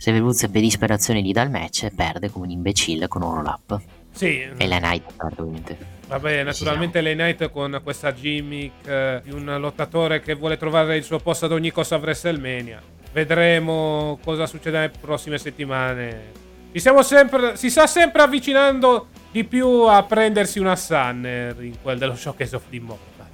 Sever Woods per disperazione dà il match e perde come un imbecille con un roll up. Sì, Ellen Knight perde ovviamente. Vabbè, naturalmente le Knight con questa gimmick eh, di un lottatore che vuole trovare il suo posto ad ogni cosa a WrestleMania. Vedremo cosa succederà nelle prossime settimane. Sempre, si sta sempre avvicinando di più a prendersi una Sunner in quel dello Showcase of the Immortals.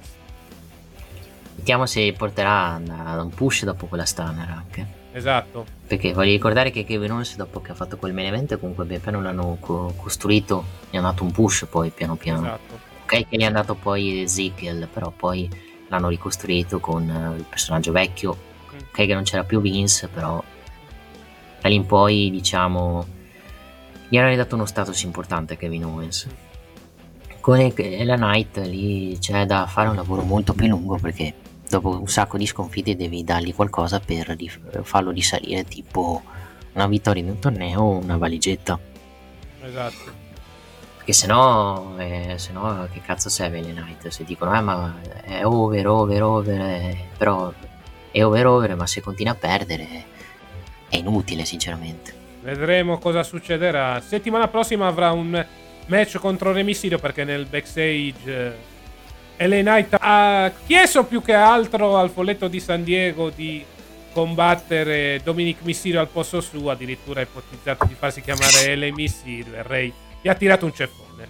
Vediamo se porterà a un push dopo quella stunner anche. Esatto. Perché voglio ricordare che Kevin Owens dopo che ha fatto quel main event comunque pian piano l'hanno co- costruito, gli hanno dato un push poi piano piano. Esatto. Ok che gli è andato poi Ezekiel, però poi l'hanno ricostruito con eh, il personaggio vecchio. Ok che non c'era più Vince, però da lì in poi diciamo gli hanno dato uno status importante a Kevin Owens. Con e- la Knight lì c'è da fare un lavoro molto più lungo perché dopo un sacco di sconfitte devi dargli qualcosa per rif- farlo risalire tipo una vittoria in un torneo o una valigetta. Esatto. Perché sennò, eh, sennò che cazzo serve le Knight? Se dicono, eh ma è over, over, over, eh, però è over, over, ma se continua a perdere è inutile sinceramente. Vedremo cosa succederà. Settimana prossima avrà un match contro Re Mysterio perché nel backstage eh, LA Knight ha chiesto più che altro al folletto di San Diego di combattere Dominic Mysterio al posto suo. Addirittura ha ipotizzato di farsi chiamare LA Mysterio e Ray gli ha tirato un ceffone.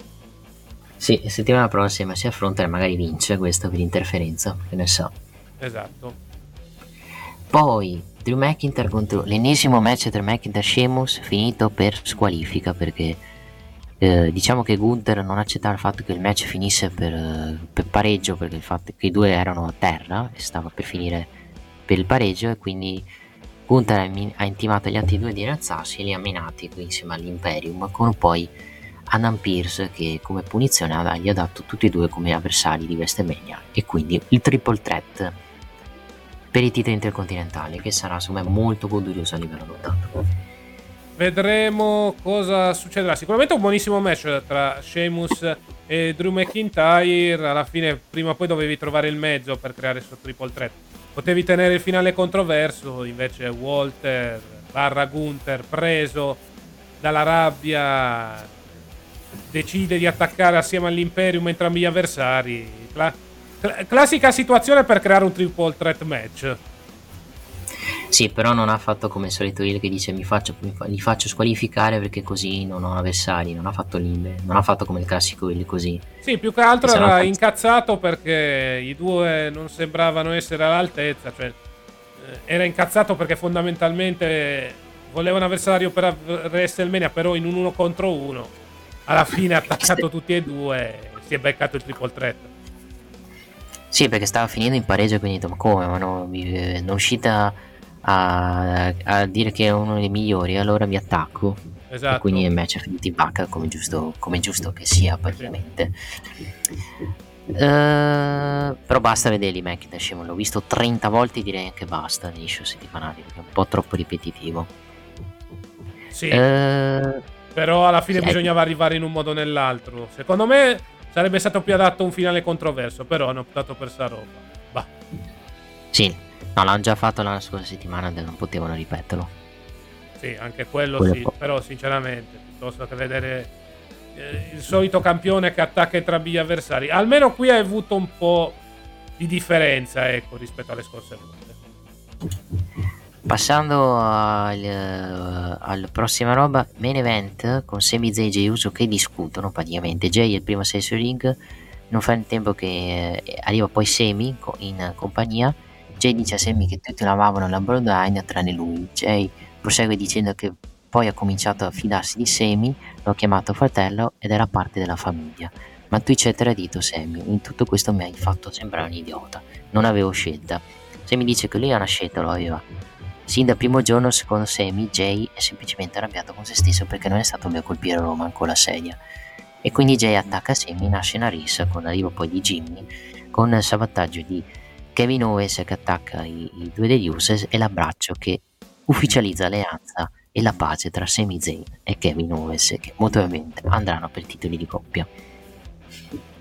Sì, settimana prossima si affronta e magari vince questo per interferenza, che ne so. Esatto. Poi Drew McIntyre contro l'ennesimo match tra McIntyre e Sheamus finito per squalifica perché eh, diciamo che Gunther non accettava il fatto che il match finisse per, eh, per pareggio perché il fatto che i due erano a terra e stava per finire per il pareggio e quindi Gunther ha, in- ha intimato gli altri due di rialzarsi e li ha menati insieme all'Imperium con poi Adam Pierce che come punizione gli ha dato tutti e due come avversari di WrestleMania e quindi il triple threat per i titoli intercontinentali che sarà secondo me molto godurioso a livello lottato Vedremo cosa succederà. Sicuramente un buonissimo match tra Sheamus e Drew McIntyre. Alla fine, prima o poi dovevi trovare il mezzo per creare questo triple threat. Potevi tenere il finale controverso, invece Walter barra Gunther preso dalla rabbia decide di attaccare assieme all'Imperium entrambi gli avversari. Cla- cla- classica situazione per creare un triple threat match. Sì, però non ha fatto come il solito Hill che dice mi faccio, mi fa- li faccio squalificare perché così non ho avversari, non ha fatto l'Imbe, non ha fatto come il classico Hill così. Sì, più che altro era fai- incazzato perché i due non sembravano essere all'altezza. Cioè, eh, era incazzato perché fondamentalmente voleva un avversario per WrestleMania, però in un uno contro uno. Alla fine ha attaccato tutti e due e si è beccato il triple threat. Sì, perché stava finendo in pareggio, quindi ma come? Ma no, eh, non uscita a, a dire che è uno dei migliori, allora mi attacco. Esatto. E quindi il match è finito in vacca, come giusto, come giusto che sia, praticamente. Eh, però basta vederli McIntyre, l'ho visto 30 volte direi anche basta negli show settimanali, perché è un po' troppo ripetitivo. Sì, Eh, però alla fine sì. bisognava arrivare in un modo o nell'altro. Secondo me sarebbe stato più adatto un finale controverso, però hanno optato per sta roba. Bah. sì, no, l'hanno già fatto la scorsa settimana, non potevano ripeterlo. Sì, anche quello Quello sì, po- però sinceramente, piuttosto che vedere eh, il solito campione che attacca entrambi gli avversari, almeno qui hai avuto un po' di differenza, ecco, rispetto alle scorse volte. Passando al, eh, alla prossima roba, main event con Sami Zayn e Jey Uso che discutono praticamente. Jay è il primo senso ring, non fa il tempo che eh, arriva poi Sami co- in compagnia. Jay dice a Sami che tutti amavano la Bloodline tranne lui. Jay prosegue dicendo che poi ha cominciato a fidarsi di Sami, l'ho chiamato fratello ed era parte della famiglia. Ma tu ci hai tradito Sammy, in tutto questo mi hai fatto sembrare un idiota. Non avevo scelta. Sammy dice che lui una scelta lo aveva. Sin dal primo giorno, secondo Sammy, Jay è semplicemente arrabbiato con se stesso perché non è stato lui a colpire Roman con la sedia. E quindi Jay attacca Sammy, nasce una rissa con l'arrivo poi di Jimmy, con il salvataggio di Kevin Owens che attacca i, i due degli Usos e l'abbraccio che ufficializza l'alleanza e la pace tra Sami Zayn e Kevin Owens che molto probabilmente andranno per titoli di coppia.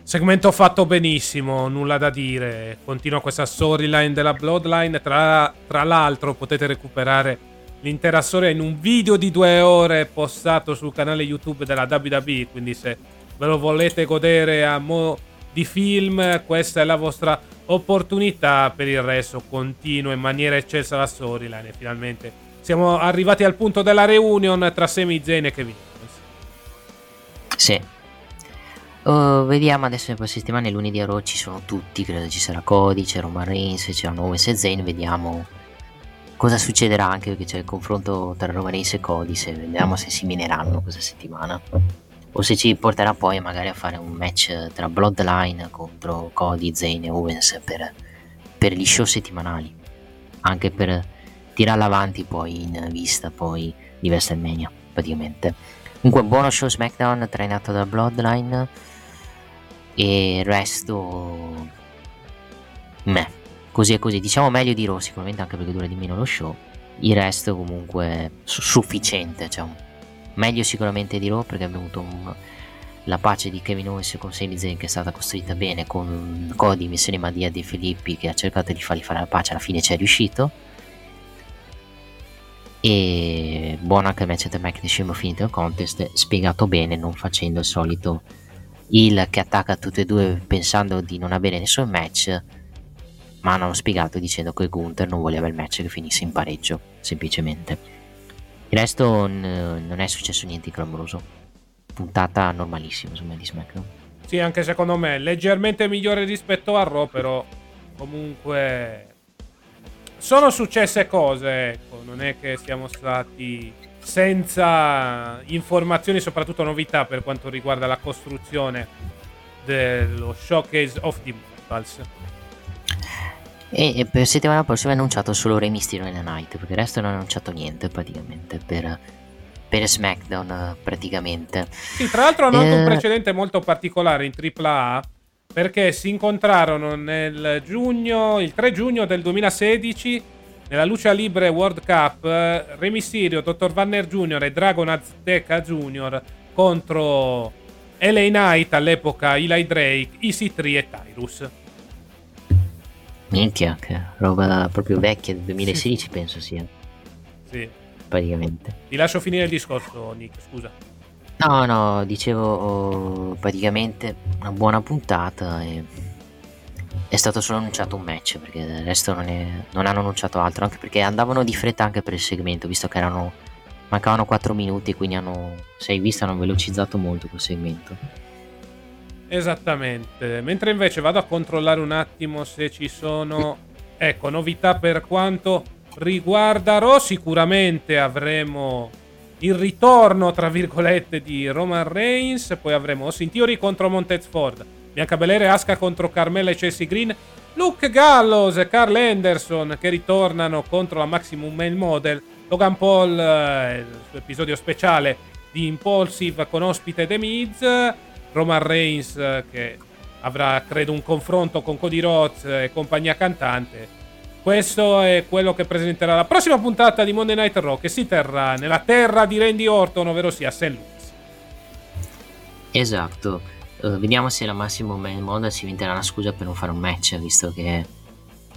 Segmento fatto benissimo, nulla da dire. Continua questa storyline della Bloodline. Tra, tra l'altro, potete recuperare l'intera storia in un video di due ore postato sul canale YouTube della WWE. Quindi, se ve lo volete godere a mo' di film, questa è la vostra opportunità. Per il resto, continua in maniera eccelsa la storyline. Finalmente siamo arrivati al punto della reunion tra Sami Zayn e Kevin. Sì. Oh, vediamo adesso le prossime settimane, lunedì a Raw ci sono tutti, credo ci sarà Cody, c'è Roman Reigns, c'erano Owens e Zayn, vediamo cosa succederà anche perché c'è il confronto tra Roman Reigns e Cody, se vediamo se si mineranno questa settimana o se ci porterà poi magari a fare un match tra Bloodline contro Cody, Zayn e Owens per, per gli show settimanali, anche per tirarla avanti poi in vista poi di WrestleMania praticamente. Comunque buono show SmackDown trainato da Bloodline e il resto meh, così e così, diciamo meglio di Raw sicuramente anche perché dura di meno lo show. Il resto comunque su- sufficiente, cioè meglio sicuramente di Raw perché abbiamo avuto un- la pace di Kevin Owens con Sami Zayn che è stata costruita bene con Cody, missione Madia De Filippi che ha cercato di fargli fare la pace, alla fine ci è riuscito. E buono anche il match tra Mike Nishimo finito il contest spiegato bene non facendo il solito il che attacca tutti e due pensando di non avere nessun match ma hanno spiegato dicendo che Gunther non voleva il match che finisse in pareggio semplicemente il resto n- non è successo niente di clamoroso puntata normalissima insomma di SmackDown Sì, anche secondo me, leggermente migliore rispetto a Raw, però comunque sono successe cose, ecco, non è che siamo stati senza informazioni, soprattutto novità per quanto riguarda la costruzione dello Showcase of the Immortals. E, per settimana prossima è annunciato solo Rey Mysterio nella Night, perché il resto non ha annunciato niente praticamente per, per SmackDown eh, praticamente. Sì, tra l'altro hanno anche un Eh. precedente molto particolare in AAA perché si incontrarono nel giugno, il 3 giugno del 2016 nella Lucia Libre World Cup eh, Re Mysterio, Dr. Vanner Jr. e Dragon Azteca Jr. contro LA Knight all'epoca Eli Drake, EC3 e Tyrus. Minchia, che roba proprio vecchia del 2016 penso sia, Sì. praticamente. Ti lascio finire il discorso, Nick, scusa. No, no, dicevo oh, praticamente una buona puntata e È stato solo annunciato un match perché del resto non, è, non hanno annunciato altro, anche perché andavano di fretta anche per il segmento, visto che erano mancavano 4 minuti, quindi hanno, se hai visto, hanno velocizzato molto quel segmento. Esattamente. Mentre invece vado a controllare un attimo se ci sono, ecco, novità per quanto riguarda Raw, sicuramente avremo il ritorno, tra virgolette, di Roman Reigns, poi avremo Austin Theory contro Montez Ford, Bianca Belair Asuka contro Carmella e Chelsea Green, Luke Gallows e Carl Anderson che ritornano contro la Maximum Male Model, Logan Paul, eh, suo episodio speciale di Impulsive con ospite The Miz, Roman Reigns eh, che avrà credo un confronto con Cody Rhodes e compagnia cantante. Questo è quello che presenterà la prossima puntata di Monday Night Raw che si terrà nella terra di Randy Orton, ovvero sia St. Louis. Esatto. Uh, vediamo se la Massimo Man Model si inventerà una scusa per non fare un match, visto che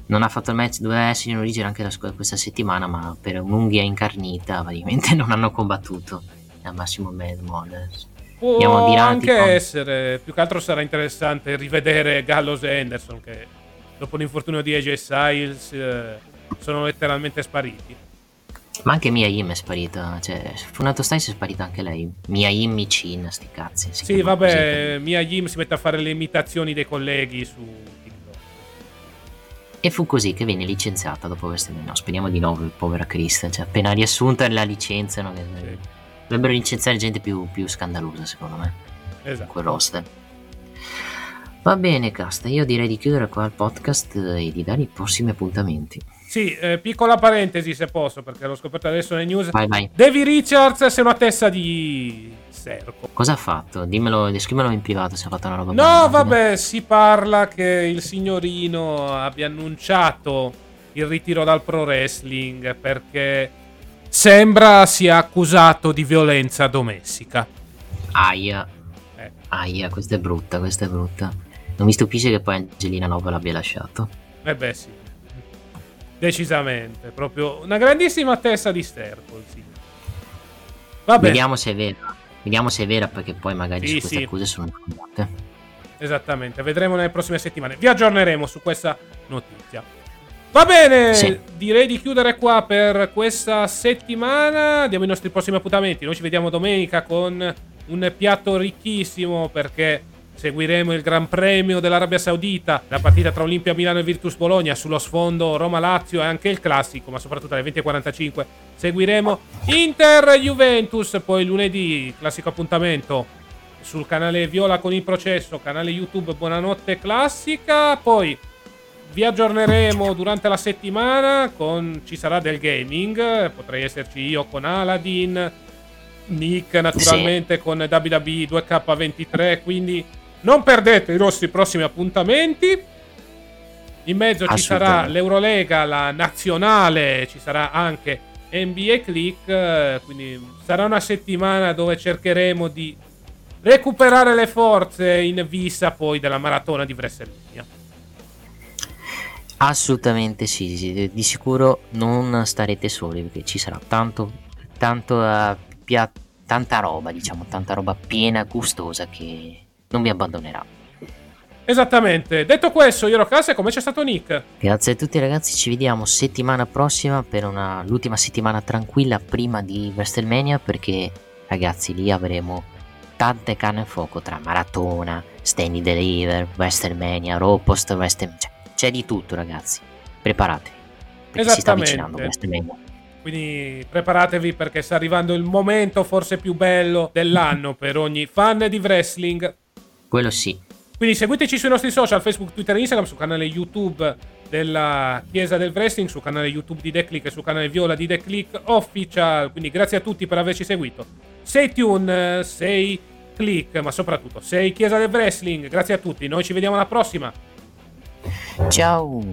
non ha fatto il match, doveva essere in origine anche la scuola questa settimana, ma per un'unghia incarnita praticamente non hanno combattuto la Massimo Man Model. Può anche con... essere, più che altro sarà interessante rivedere Gallows e Anderson che dopo l'infortunio di AJ Styles eh, sono letteralmente spariti. Ma anche Mia Yim è sparita, cioè Funato Styles è sparita anche lei. Mia Yim Micin, sti cazzi. Sì, vabbè, così. Mia Yim si mette a fare le imitazioni dei colleghi su TikTok. E fu così che venne licenziata dopo queste... No, speriamo di no, povera Kristen, cioè appena riassunta la licenziano... Che... Sì Dovrebbero licenziare gente più, più scandalosa, secondo me. Esatto. Quel roster. Va bene, Casta. Io direi di chiudere qua il podcast e di dare i prossimi appuntamenti. Sì, eh, piccola parentesi se posso, perché l'ho scoperto adesso nelle news. Vai, vai. Davy Richards è una testa di Serco. Cosa ha fatto? Dimmelo, descrivimelo in privato se ha fatto una roba. No, vabbè, si parla che il signorino abbia annunciato il ritiro dal pro wrestling perché sembra sia accusato di violenza domestica. Aia. Eh. Aia, questa è brutta, questa è brutta. Non mi stupisce che poi Angelina Nova l'abbia lasciato. Eh beh sì. Decisamente, proprio una grandissima testa di sterco, sì. Vabbè. Vediamo se è vera. Vediamo se è vera perché poi magari sì, queste sì. accuse sono fondate. Esattamente, vedremo nelle prossime settimane. Vi aggiorneremo su questa notizia. Va bene, sì. direi di chiudere qua per questa settimana. Diamo i nostri prossimi appuntamenti. Noi ci vediamo domenica con un piatto ricchissimo perché seguiremo il Gran Premio dell'Arabia Saudita, la partita tra Olimpia Milano e Virtus Bologna, sullo sfondo Roma-Lazio e anche il classico, ma soprattutto alle 20.45 seguiremo Inter-Juventus, poi lunedì classico appuntamento sul canale Viola con il processo, canale YouTube Buonanotte Classica, poi vi aggiorneremo durante la settimana con ci sarà del gaming, potrei esserci io con Aladdin, Nick naturalmente sì. con WWE 2K23, quindi non perdete i nostri prossimi appuntamenti. In mezzo ci sarà l'Eurolega, la nazionale, ci sarà anche NBA Click, quindi sarà una settimana dove cercheremo di recuperare le forze in vista poi della maratona di WrestleMania. Assolutamente sì, sì, di sicuro non starete soli perché ci sarà tanto, tanto uh, pia- tanta roba, diciamo, tanta roba piena, gustosa che non vi abbandonerà. Esattamente. Detto questo, io ero Cass e come c'è stato Nick? Grazie a tutti ragazzi, ci vediamo settimana prossima per una, l'ultima settimana tranquilla prima di WrestleMania perché ragazzi lì avremo tante canne a fuoco tra maratona, Stanley Deliver, WrestleMania, Raw post WrestleMania. Cioè, c'è di tutto, ragazzi. Preparatevi. Perché si sta avvicinando WrestleMania. Quindi preparatevi perché sta arrivando il momento forse più bello dell'anno per ogni fan di wrestling. Quello sì. Quindi seguiteci sui nostri social, Facebook, Twitter e Instagram, sul canale YouTube della Chiesa del Wrestling, sul canale YouTube di The Click e sul canale Viola di The Click Official. Quindi grazie a tutti per averci seguito. Sei Tune, sei Click, ma soprattutto sei Chiesa del Wrestling. Grazie a tutti, noi ci vediamo alla prossima. Ciao.